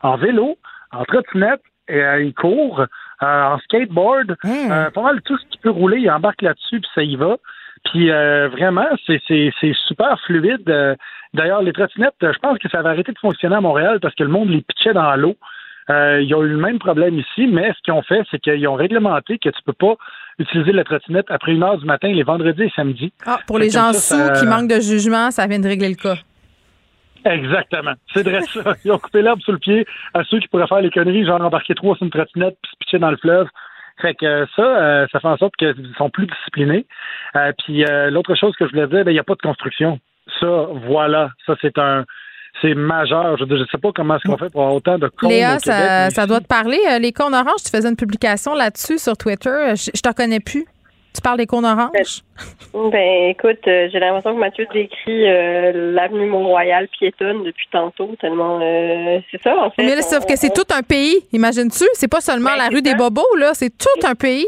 En vélo, en trottinette, et euh, il court, euh, en skateboard, euh, pas mal tout ce qui peut rouler, il embarque là-dessus, puis ça y va. Puis vraiment, c'est super fluide. D'ailleurs, les trottinettes, je pense que ça va arrêter de fonctionner à Montréal parce que le monde les pitchait dans l'eau. ils ont eu le même problème ici, mais ce qu'ils ont fait, c'est qu'ils ont réglementé que tu peux pas utiliser la trottinette après une heure du matin les vendredis et samedis. Ah, pour les gens sous qui manquent de jugement, ça vient de régler le cas. Exactement. C'est vrai ça. Ils ont coupé l'herbe sous le pied à ceux qui pourraient faire les conneries, genre embarquer trois sur une trottinette puis se pitcher dans le fleuve. Fait que ça, euh, ça fait en sorte qu'ils sont plus disciplinés. Euh, puis euh, l'autre chose que je voulais dire, ben, il n'y a pas de construction. Ça, voilà. Ça, c'est un c'est majeur. Je ne sais pas comment est-ce qu'on fait pour avoir autant de cônes Léa, ça, ça, doit te parler. Les cônes oranges, tu faisais une publication là-dessus sur Twitter. Je, je te connais plus. Tu parles des cônes oranges? Ben, ben écoute, euh, j'ai l'impression que Mathieu décrit euh, l'avenue Mont-Royal piétonne depuis tantôt, tellement euh, c'est ça en fait. Mais sauf que c'est tout un pays, imagines-tu? C'est pas seulement ben, la rue des Bobos, là, c'est tout un pays.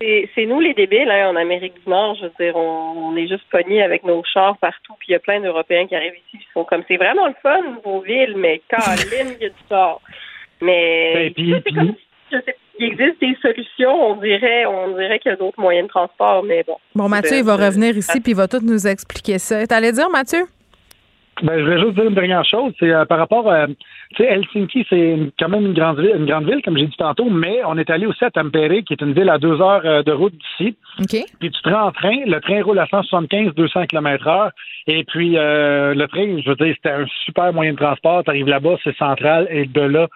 c'est nous les débiles hein, en Amérique du Nord. Je veux dire, on, est juste pognés avec nos chars partout, puis il y a plein d'Européens qui arrivent ici, qui sont comme c'est vraiment le fun, vos villes, mais Caroline, il y a du tort. Mais ben, je sais il existe des solutions. On dirait, on dirait qu'il y a d'autres moyens de transport, mais bon. Bon, Mathieu, il va revenir ici puis il va tout nous expliquer ça. T'allais dire, Mathieu? Ben, je voulais juste dire une dernière chose. C'est euh, par rapport à. Tu sais, Helsinki, c'est quand même une grande, ville, une grande ville, comme j'ai dit tantôt, mais on est allé aussi à Tampere, qui est une ville à deux heures euh, de route d'ici. OK. Puis tu te rends en train, le train roule à 175-200 km/h. Et puis, euh, le train, je veux dire, c'était un super moyen de transport. Tu arrives là-bas, c'est central, et de là,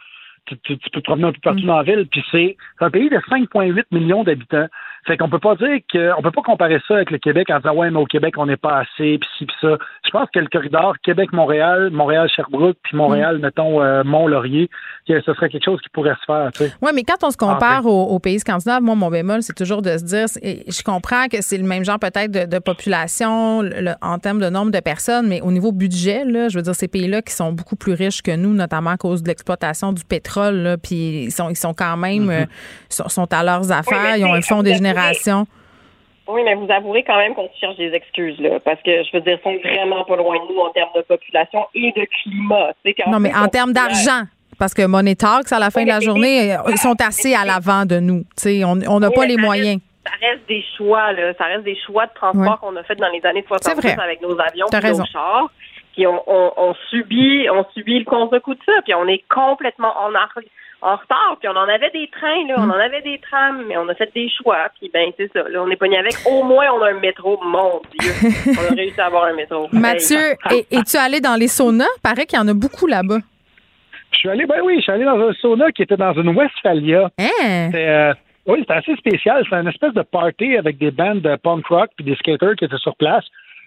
tu, tu, peux te promener un peu partout mm. dans la ville. Puis c'est un pays de 5,8 millions d'habitants. Fait qu'on peut pas dire qu'on peut pas comparer ça avec le Québec en disant ouais mais au Québec on n'est pas assez puis ci puis ça. Je pense que le corridor Québec-Montréal, Montréal-Sherbrooke puis Montréal mm. mettons euh, Mont-Laurier, ce serait quelque chose qui pourrait se faire. Tu Oui, mais quand on se compare aux, pays scandinaves, moi mon bémol c'est toujours de se dire, je comprends que c'est le même genre peut-être de, population en termes de nombre de personnes, mais au niveau budget là, je veux dire ces pays-là qui sont beaucoup plus riches que nous, notamment à cause de l'exploitation du pétrole là, puis ils sont ils sont quand même mm-hmm. euh, sont, à leurs affaires, ils ont un fonds des oui, mais vous avouerez quand même qu'on cherche des excuses, là, parce que, je veux dire, ils sont vraiment pas loin de nous en termes de population et de climat. Non, mais en termes d'argent, parce que Money Talks, à la fin de la journée, ils sont assez à l'avant de nous. on n'a pas les moyens. ça reste des choix, là. Ça reste des choix de transport qu'on a fait dans les années 60 avec nos avions et nos chars. Puis on, on, subit, on subit le contre-coup de ça, puis on est complètement en, en retard, puis on en avait des trains, là, on en avait des trams, mais on a fait des choix, puis ben c'est ça, là, on est pogné avec. Au moins, on a un métro, mon Dieu, on a réussi à avoir un métro. Mathieu, es-tu allé dans les saunas? Paraît qu'il y en a beaucoup là-bas. Je suis allé, ben oui, je suis allé dans un sauna qui était dans une Westphalia. Hein? Euh, oui, c'était assez spécial. C'était une espèce de party avec des bandes de punk rock puis des skaters qui étaient sur place.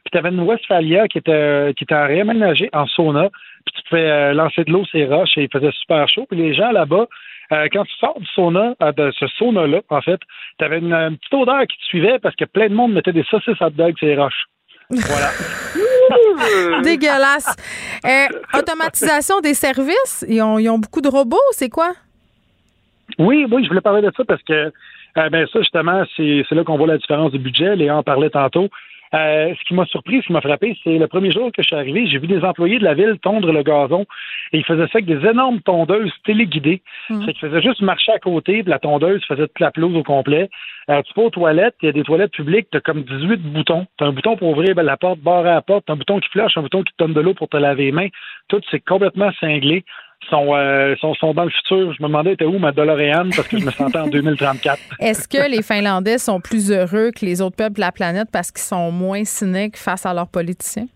Puis tu avais une Westphalia qui était, qui était réaménagée en sauna. Puis tu pouvais euh, lancer de l'eau sur les roches et il faisait super chaud. Puis les gens là-bas, euh, quand tu sors du sauna, de ce sauna-là, en fait, tu avais une, petite odeur qui te suivait parce que plein de monde mettait des saucisses hot dogs sur les roches. Voilà. Dégueulasse. automatisation des services, ils ont, ils ont beaucoup de robots, c'est quoi? Oui, oui, je voulais parler de ça parce que euh, ben ça, justement, c'est là qu'on voit la différence de budget. Léon en parlait tantôt. Euh, ce qui m'a surpris, ce qui m'a frappé, c'est le premier jour que je suis arrivé, j'ai vu des employés de la ville tondre le gazon et ils faisaient ça avec des énormes tondeuses téléguidées. Mmh. C'est qu'ils faisaient juste marcher à côté, puis la tondeuse faisait toute la pelouse au complet. Euh, tu vas aux toilettes, il y a des toilettes publiques, tu as comme 18 boutons. Tu as un bouton pour ouvrir ben, la porte, barrer la porte, un bouton qui flash, un bouton qui te donne de l'eau pour te laver les mains. Tout, c'est complètement cinglé sont, euh, sont, sont, dans le futur. Je me demandais était où ma DeLorean parce que je me sentais en 2034. Est-ce que les Finlandais sont plus heureux que les autres peuples de la planète parce qu'ils sont moins cyniques face à leurs politiciens?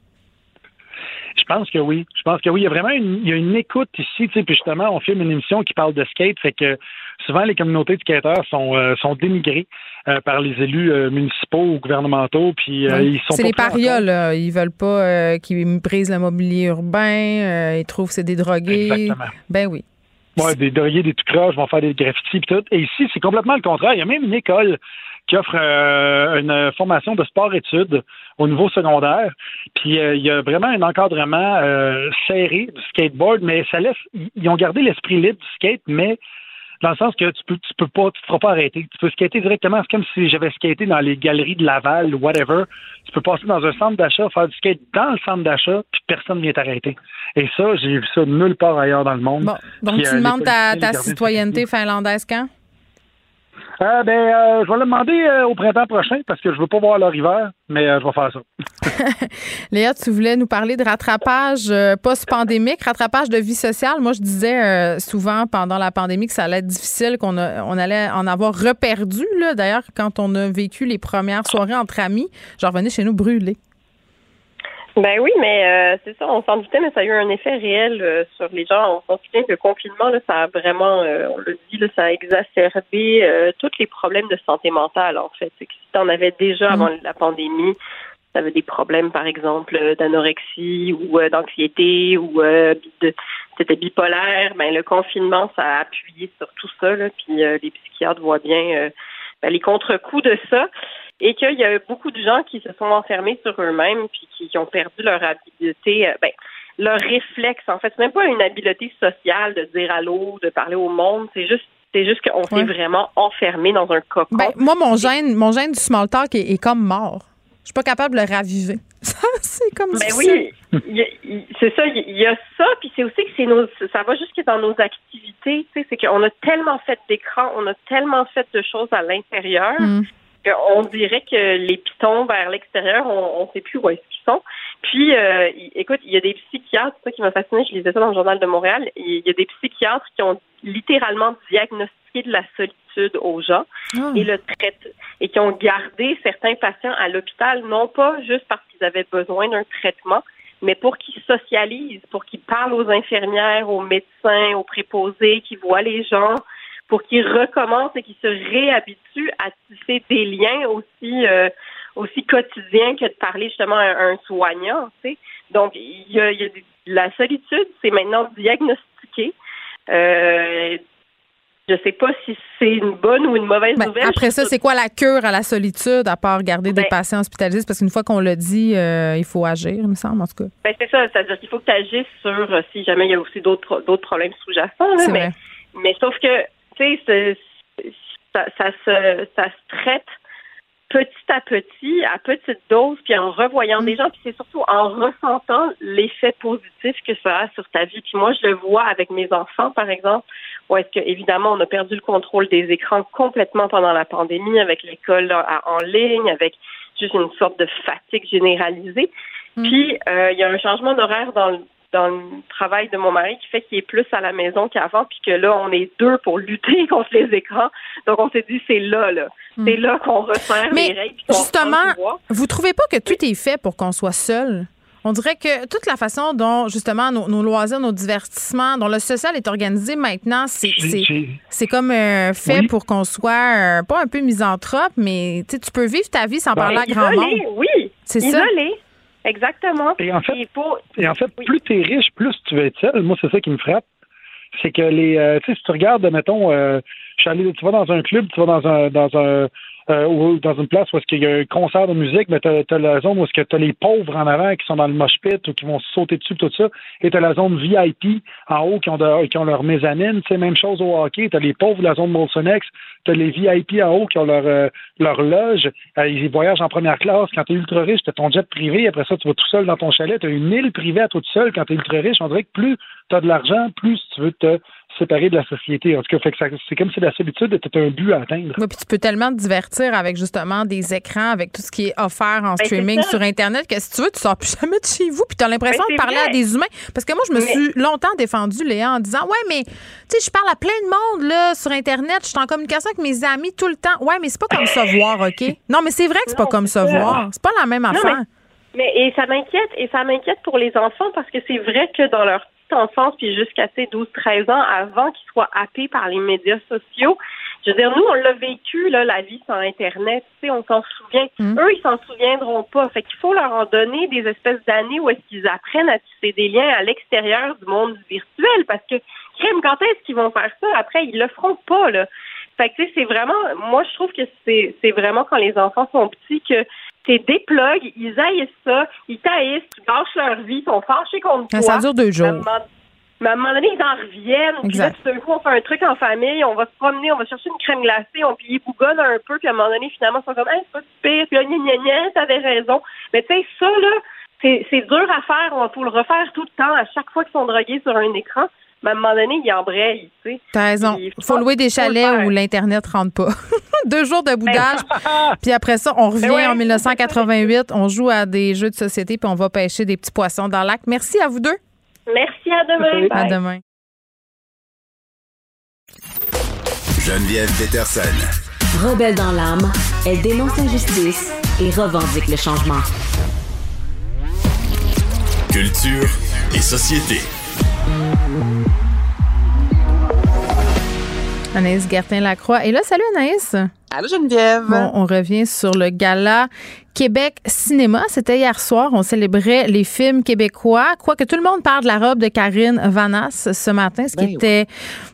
Je pense que oui. Je pense que oui. Il y a vraiment une, il y a une écoute ici. Tu sais, puis justement, on filme une émission qui parle de skate. Fait que souvent, les communautés de skateurs sont, euh, sont dénigrées euh, par les élus euh, municipaux ou gouvernementaux. Puis ils sont C'est les parias, là. Ils veulent pas qu'ils brisent le mobilier urbain. ils trouvent que c'est des drogués. Exactement. Ben oui. Ouais, des drogués, des tout croches vont faire des graffitis et tout. Et ici, c'est complètement le contraire. Il y a même une école qui offre une formation de sport-études au niveau secondaire. Puis il y a vraiment un encadrement serré du skateboard, mais ça laisse. Ils ont gardé l'esprit libre du skate, mais dans le sens que tu peux, tu peux pas, tu te feras pas arrêter. Tu peux skater directement. C'est comme si j'avais skaté dans les galeries de Laval ou whatever. Tu peux passer dans un centre d'achat, faire du skate dans le centre d'achat, puis personne ne vient t'arrêter. Et ça, j'ai vu ça nulle part ailleurs dans le monde. Bon, donc tu demandes ta, ta citoyenneté finlandaise quand? Euh, ben, euh, je vais le demander euh, au printemps prochain parce que je veux pas voir leur hiver, mais je vais faire ça. Léa, tu voulais nous parler de rattrapage post-pandémique, rattrapage de vie sociale. Moi, je disais souvent pendant la pandémie que ça allait être difficile, qu'on on allait en avoir reperdu. D'ailleurs, quand on a vécu les premières soirées entre amis, j'en revenais chez nous brûlés. Ben oui, mais euh, c'est ça, on s'en doutait, mais ça a eu un effet réel euh, sur les gens. On s'en souvient que le confinement, là, ça a vraiment, euh, on le dit, là, ça a exacerbé tous les problèmes de santé mentale, en fait. si tu en avais déjà avant mm. la pandémie, tu avais des problèmes, par exemple, d'anorexie ou d'anxiété ou de c'était bipolaire, ben le confinement, ça a appuyé sur tout ça, là, puis les psychiatres voient bien ben, les contre-coups de ça et qu'il y a beaucoup de gens qui se sont enfermés sur eux-mêmes puis qui, ont perdu leur habileté, euh, ben, leur réflexe. En fait, c'est même pas une habileté sociale de dire allô, de parler au monde. C'est juste c'est juste qu'on s'est vraiment enfermé dans un cocon. Ben, moi, mon gène, mon gène du small talk est, comme mort. Je suis pas capable de le raviver. c'est comme ben oui, c'est ça. Il y a ça, puis c'est aussi que c'est nos, ça va jusque dans nos activités. C'est qu'on a tellement fait d'écran, on a tellement fait de choses à l'intérieur. Mm on dirait que les pitons vers l'extérieur, on ne sait plus où est-ce qu'ils sont. Puis, euh, écoute, il y a des psychiatres, ça qui m'a fasciné, je lisais ça dans le journal de Montréal, il y a des psychiatres qui ont littéralement diagnostiqué de la solitude aux gens ah. et le traitent et qui ont gardé certains patients à l'hôpital, non pas juste parce qu'ils avaient besoin d'un traitement, mais pour qu'ils socialisent, pour qu'ils parlent aux infirmières, aux médecins, aux préposés, qu'ils voient les gens, pour qu'ils recommencent et qu'ils se réhabituent à tisser des liens aussi euh, aussi quotidiens que de parler justement à un soignant. Tu sais. Donc, il y a, la solitude, c'est maintenant diagnostiqué. Euh, je sais pas si c'est une bonne ou une mauvaise ben, nouvelle. Après ça, c'est quoi la cure à la solitude, à part garder des ben patients hospitalisés? Parce qu'une fois qu'on l'a dit, euh, il faut agir, il me semble, en tout cas. Ben, c'est ça. C'est-à-dire qu'il faut que tu agisses sur euh, si jamais il y a aussi d'autres problèmes sous-jacents. Mais, mais sauf que tu sais, ça, ça, se, ça se traite petit à petit, à petite dose, puis en revoyant des gens, puis c'est surtout en ressentant l'effet positif que ça a sur ta vie. Puis moi, je le vois avec mes enfants, par exemple, où est-ce que, évidemment, on a perdu le contrôle des écrans complètement pendant la pandémie, avec l'école en ligne, avec juste une sorte de fatigue généralisée. Mm. Puis, euh, il y a un changement d'horaire dans le, dans le travail de mon mari qui fait qu'il est plus à la maison qu'avant, puis que là, on est deux pour lutter contre les écrans. Donc, on s'est dit, c'est là, là. Mm. C'est là qu'on resserre les règles. Justement, vous trouvez pas que tout est fait pour qu'on soit seul? On dirait que toute la façon dont, justement, nos, nos loisirs, nos divertissements, dont le social est organisé maintenant, c'est c'est- c'est comme euh, fait Oui. pour qu'on soit euh, pas un peu misanthrope, mais tu peux vivre ta vie sans parler à grand Ben, Isolé, monde. Oui. C'est ça. Exactement. Et en fait, Et en fait, plus tu es riche, plus tu veux être seul. Moi, c'est ça qui me frappe. C'est que les. euh, tu sais, si tu regardes, mettons, euh, je suis allé, tu vas dans un club, tu vas dans un dans un euh, ou dans une place où est-ce qu'il y a un concert de musique, mais t'as as la zone où est-ce que t'as les pauvres en avant qui sont dans le mosh pit ou qui vont sauter dessus tout ça, et t'as la zone VIP en haut qui ont de- qui ont leur mezzanine. Tu sais, même chose au hockey. T'as les pauvres de la zone Molson X, t'as les VIP en haut qui ont leur euh, leur loge. Euh, ils voyagent en première classe. Quand t'es ultra riche, t'as ton jet privé. Après ça, tu vas tout seul dans ton chalet. T'as une île privée à toi tout seul. Quand t'es ultra riche, on dirait que plus t'as de l'argent, plus tu veux te séparer de la société. En tout cas, fait que ça- c'est comme si la solitude était un but à atteindre. Oui, puis tu peux tellement te divertir avec justement des écrans, avec tout ce qui est offert en Ben, streaming sur Internet, que si tu veux, tu sors plus jamais de chez vous, puis tu as l'impression Ben, de parler à des humains. Parce que moi, je me Mais- suis longtemps défendue, Léa, en disant Ouais, mais tu sais, je parle à plein de monde là, sur Internet, je suis en communication avec mes amis tout le temps. Ouais, mais c'est pas comme ça voir, OK? Non, mais c'est vrai que c'est pas comme ça voir. C'est pas la même Non, affaire. Mais et ça m'inquiète et ça m'inquiète pour les enfants parce que c'est vrai que dans leur enfance puis jusqu'à ces 12-13 ans avant qu'ils soient happés par les médias sociaux, je veux dire nous on l'a vécu là la vie sans internet, tu sais on s'en souvient. Eux ils s'en souviendront pas. Fait qu'il faut leur en donner des espèces d'années où est-ce qu'ils apprennent à tisser des liens à l'extérieur du monde virtuel parce que crème quand est-ce qu'ils vont faire ça? Après ils le feront pas là. Fait que tu sais c'est vraiment moi je trouve que c'est c'est vraiment quand les enfants sont petits que c'est des plugs, ils haïssent ça, ils taillissent, ils gâchent leur vie, ils sont fâchés contre toi. Ça dure deux jours. Mais à un moment donné, ils en reviennent. Puis là, tout d'un coup, on fait un truc en famille, on va se promener, on va chercher une crème glacée, on puis ils bougonnent un peu, puis à un moment donné, finalement, ils sont comme, hey, c'est pas si pire, puis là, gna gna gna, t'avais raison. Mais tu sais, ça, là, c'est c'est dur à faire, on faut le refaire tout le temps, à chaque fois qu'ils sont drogués sur un écran. Mais à un moment donné, ils embrayent, tu sais. T'as raison. Puis, Faut louer des chalets où l'Internet rentre pas. Deux jours de boudage. puis après ça, on revient Ben ouais. en 1988. On joue à des jeux de société puis on va pêcher des petits poissons dans le lac. Merci à vous deux. Merci, à demain. À demain. Geneviève Peterson. Rebelle dans l'âme, elle dénonce l'injustice et revendique le changement. Culture et société. Anaïs Gertin-Lacroix. Et là, salut Anaïs. Allô Geneviève? Bon, on revient sur le gala Québec Cinéma. C'était hier soir. On célébrait les films québécois. Quoique tout le monde parle de la robe de Karine Vanas ce matin, ce qui Ben était,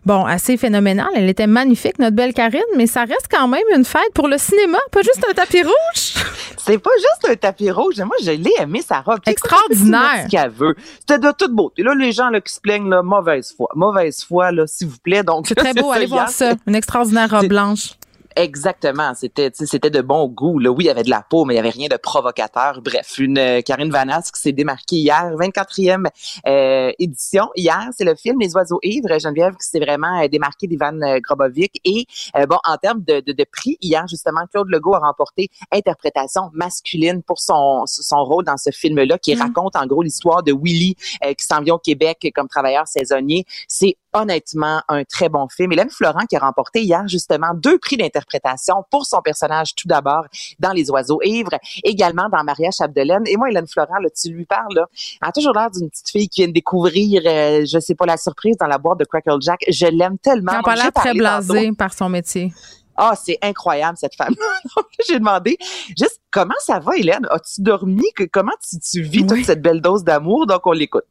bon, assez phénoménal. Elle était magnifique, notre belle Karine, mais ça reste quand même une fête pour le cinéma, pas juste un tapis rouge. C'est pas juste un tapis rouge. Moi, je l'ai aimé, sa robe. Extraordinaire. écoute, c'est ce qu'elle veut. C'était de toute beauté. Là, les gens là, qui se plaignent, là, mauvaise foi. Mauvaise foi, là, s'il vous plaît. Donc, C'est très beau. Allez voir ça. Une extraordinaire robe blanche. Exactement. C'était, c'était de bon goût. Là. Oui, il y avait de la peau, mais il y avait rien de provocateur. Bref, une euh, Karine Vanas qui s'est démarquée hier, 24e euh, édition. Hier, c'est le film Les oiseaux ivres. Geneviève qui s'est vraiment euh, démarquée d'Ivan euh, Grobovic. Et euh, bon, en termes de, de, de prix, hier, justement, Claude Legault a remporté interprétation masculine pour son, son rôle dans ce film-là, qui raconte en gros l'histoire de Willy euh, qui s'en vient au Québec comme travailleur saisonnier. C'est honnêtement un très bon film. Hélène Florent qui a remporté hier justement deux prix d'interprétation pour son personnage tout d'abord dans Les Oiseaux ivres, également dans Maria Chapdelaine. Et moi, Hélène Florent, là, tu lui parles, là, elle a toujours l'air d'une petite fille qui vient de découvrir, euh, je sais pas, la surprise dans la boîte de Crackle Jack. Je l'aime tellement. Elle a l'air très blasée par son métier. Ah, c'est incroyable, cette femme. Donc, j'ai demandé, juste, comment ça va, Hélène? As-tu dormi? Comment tu, tu vis toute cette belle dose d'amour? Donc, on l'écoute.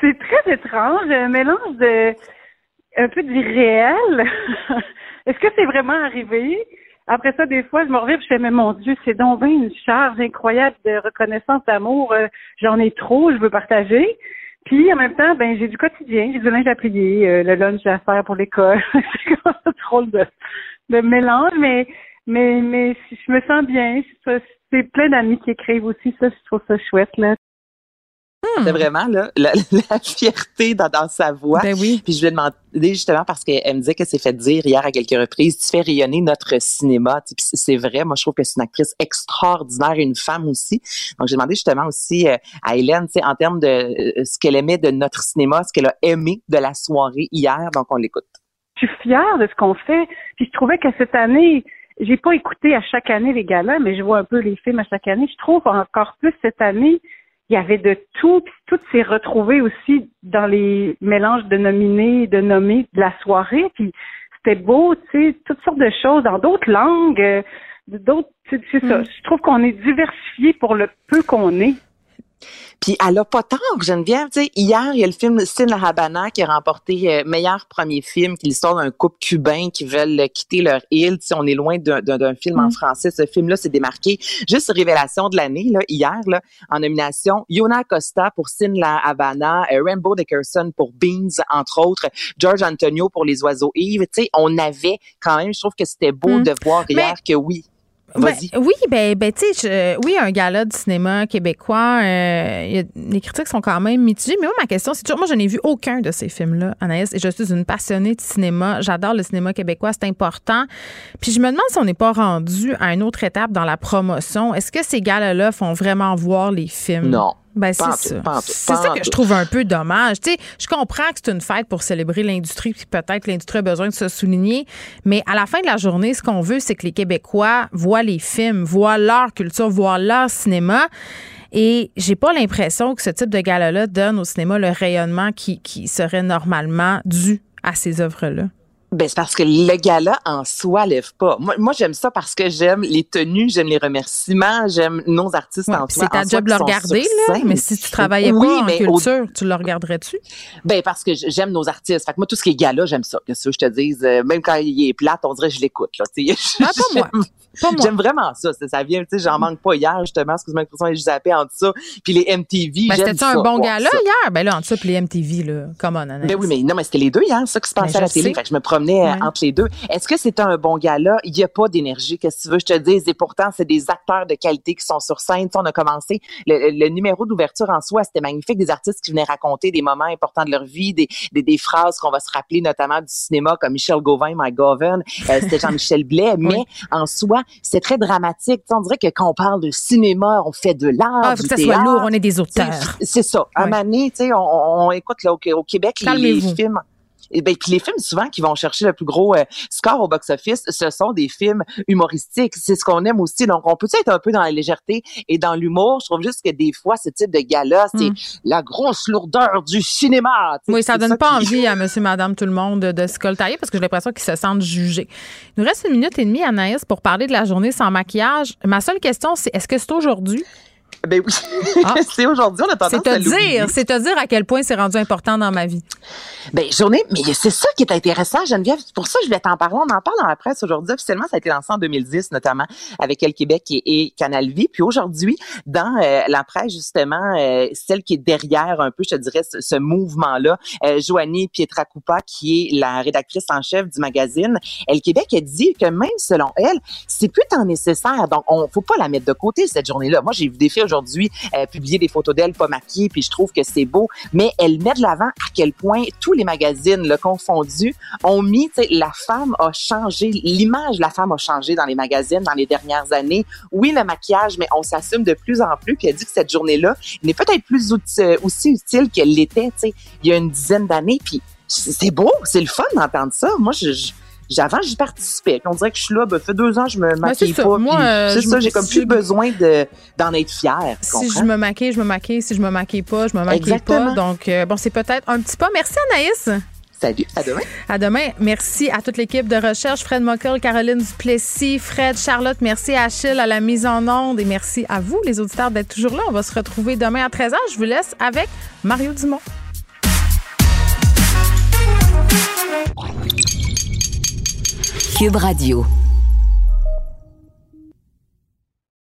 C'est très étrange, un mélange de un peu d'irréel. Est-ce que c'est vraiment arrivé? Après ça, des fois, je me reviens et je fais, mais mon Dieu, c'est donc une charge incroyable de reconnaissance d'amour. Euh, J'en ai trop, je veux partager. Puis en même temps, ben j'ai du quotidien, j'ai du linge à plier, euh, le lunch à faire pour l'école. c'est comme un drôle de, de mélange, mais mais mais je me sens bien. C'est plein d'amis qui écrivent aussi ça, je trouve ça chouette là. C'était vraiment là, la, fierté dans, sa voix. Ben oui. Puis je lui ai demandé justement parce qu'elle me disait que s'est fait dire hier à quelques reprises, tu fais rayonner notre cinéma. c'est vrai. Moi, je trouve que c'est une actrice extraordinaire et une femme aussi. Donc, j'ai demandé justement aussi euh, à Hélène, en termes de euh, ce qu'elle aimait de notre cinéma, ce qu'elle a aimé de la soirée hier. Donc, on l'écoute. Je suis fière de ce qu'on fait. Puis je trouvais que cette année, j'ai pas écouté à chaque année les galas, mais je vois un peu les films à chaque année. Je trouve encore plus cette année, il y avait de tout, puis tout s'est retrouvé aussi dans les mélanges de nominés, de nommés de la soirée, puis c'était beau, tu sais, toutes sortes de choses dans d'autres langues, euh, d'autres, c'est ça. Mm. Je trouve qu'on est diversifié pour le peu qu'on est. Puis elle a pas tort, Geneviève. Sais, hier, il y a le film Sin la Habana qui a remporté euh, meilleur premier film, qui est l'histoire d'un couple cubain qui veulent quitter leur île. Tu sais, on est loin d'un film en mm. français. Ce film-là s'est démarqué. Juste révélation de l'année, là, hier, là, en nomination, Yona Costa pour Sin la Habana, euh, Rainbow Dickerson pour Beans, entre autres, George Antonio pour Les Oiseaux Yves. Sais, on avait quand même, je trouve que c'était beau mm. de voir hier que oui, ben, oui, ben, ben tu sais, oui, un gala de cinéma québécois, euh, les critiques sont quand même mitigées. Mais moi, ma question, c'est toujours, moi, je n'ai vu aucun de ces films-là, Anaïs, et je suis une passionnée de cinéma. J'adore le cinéma québécois, c'est important. Puis je me demande si on n'est pas rendu à une autre étape dans la promotion. Est-ce que ces galas-là font vraiment voir les films? Non. Ben, c'est ça. C'est ça que je trouve un peu dommage. Tu sais, je comprends que c'est une fête pour célébrer l'industrie, puis peut-être l'industrie a besoin de se souligner, mais à la fin de la journée, ce qu'on veut, c'est que les Québécois voient les films, voient leur culture, voient leur cinéma. Et j'ai pas l'impression que ce type de gala-là donne au cinéma le rayonnement qui, qui serait normalement dû à ces œuvres-là. Ben, c'est parce que le gala en soi lève pas. Moi, moi j'aime ça parce que j'aime les tenues, j'aime les remerciements, j'aime nos artistes en soi. C'est ta job de le regarder, là. Mais si tu travaillais pas en culture, tu le regarderais-tu? Ben, parce que j'aime nos artistes. Fait que moi, tout ce qui est gala, j'aime ça. Que je te dise, euh, même quand il est plate, on dirait que je l'écoute, là. Ah, pas moi. J'aime vraiment ça. Ça vient, tu sais, j'en manque pas hier, justement, excuse-moi j'ai zappé en ça. Puis les MTV, ben, C'était un bon gala hier? Ben là, en ça, puis les MTV, là. Come on, Ben oui, mais non, mais c'était les deux hier, ça qui se passait à la télé. Fait que je me euh, entre les deux. Est-ce que c'est un bon gala? Il n'y a pas d'énergie, qu'est-ce que tu veux, je te dise. Et pourtant, c'est des acteurs de qualité qui sont sur scène. on a commencé, le, numéro d'ouverture en soi, c'était magnifique. Des artistes qui venaient raconter des moments importants de leur vie, des, des, des phrases qu'on va se rappeler, notamment du cinéma, comme Michel Gauvin, Mike Govan, euh, c'était Jean-Michel Blais. Mais en soi, c'est très dramatique. on dirait que quand on parle de cinéma, on fait de l'art. Ah, faut que ça soit lourd, on est des auteurs. C'est ça. À tu sais, on, on, écoute là, au, Québec les films et ben, puis les films souvent qui vont chercher le plus gros euh, score au box-office, ce sont des films humoristiques. C'est ce qu'on aime aussi. Donc, on peut être un peu dans la légèreté et dans l'humour? Je trouve juste que des fois, ce type de gala, c'est hmm. la grosse lourdeur du cinéma. Oui, ça donne pas envie à monsieur, madame, tout le monde de se coltailler parce que j'ai l'impression qu'ils se sentent jugés. Il nous reste une minute et demie, Anaïs, pour parler de la journée sans maquillage. Ma seule question, c'est est-ce que c'est aujourd'hui? Ben oui. Ah. c'est aujourd'hui, on a tendance te dire, c'est te dire à quel point c'est rendu important dans ma vie. Ben journée, mais c'est ça qui est intéressant, Geneviève. C'est pour ça que je vais t'en parler. On en parle dans la presse aujourd'hui. Officiellement, ça a été lancé en 2010, notamment avec El Québec et, Canal Vie. Puis aujourd'hui, dans euh, la presse, justement, euh, celle qui est derrière un peu, je te dirais, ce, mouvement-là, euh, Joanie Pietracoupa, qui est la rédactrice en chef du magazine El Québec, a dit que même selon elle, c'est plus tant nécessaire. Donc, on faut pas la mettre de côté cette journée-là. Moi, j'ai vu des filles euh, publier des photos d'elle pas maquillée, puis je trouve que c'est beau. Mais elle met de l'avant à quel point tous les magazines, le confondu, ont mis, la femme a changé, l'image de la femme a changé dans les magazines dans les dernières années. Oui, le maquillage, mais on s'assume de plus en plus. Puis elle dit que cette journée-là n'est peut-être plus euh, aussi utile qu'elle l'était, tu sais, il y a une dizaine d'années. Puis c'est beau, c'est le fun d'entendre ça. Moi, je avant, j'y participais. on dirait que je suis là, ben, fait deux ans, je me ben, maquille pas. Moi, euh, c'est ça, j'ai comme plus besoin de, d'en être fière. Si je me maquille, je me maquille. Si je me maquille pas, je me maquille pas. Donc, euh, bon, c'est peut-être un petit pas. Merci, Anaïs. Salut, à demain. À demain. Merci à toute l'équipe de recherche, Fred Mockel, Caroline Duplessis, Fred, Charlotte, merci à Achille à la mise en onde et merci à vous, les auditeurs, d'être toujours là. On va se retrouver demain à 13h. Je vous laisse avec Mario Dumont. Cube Radio.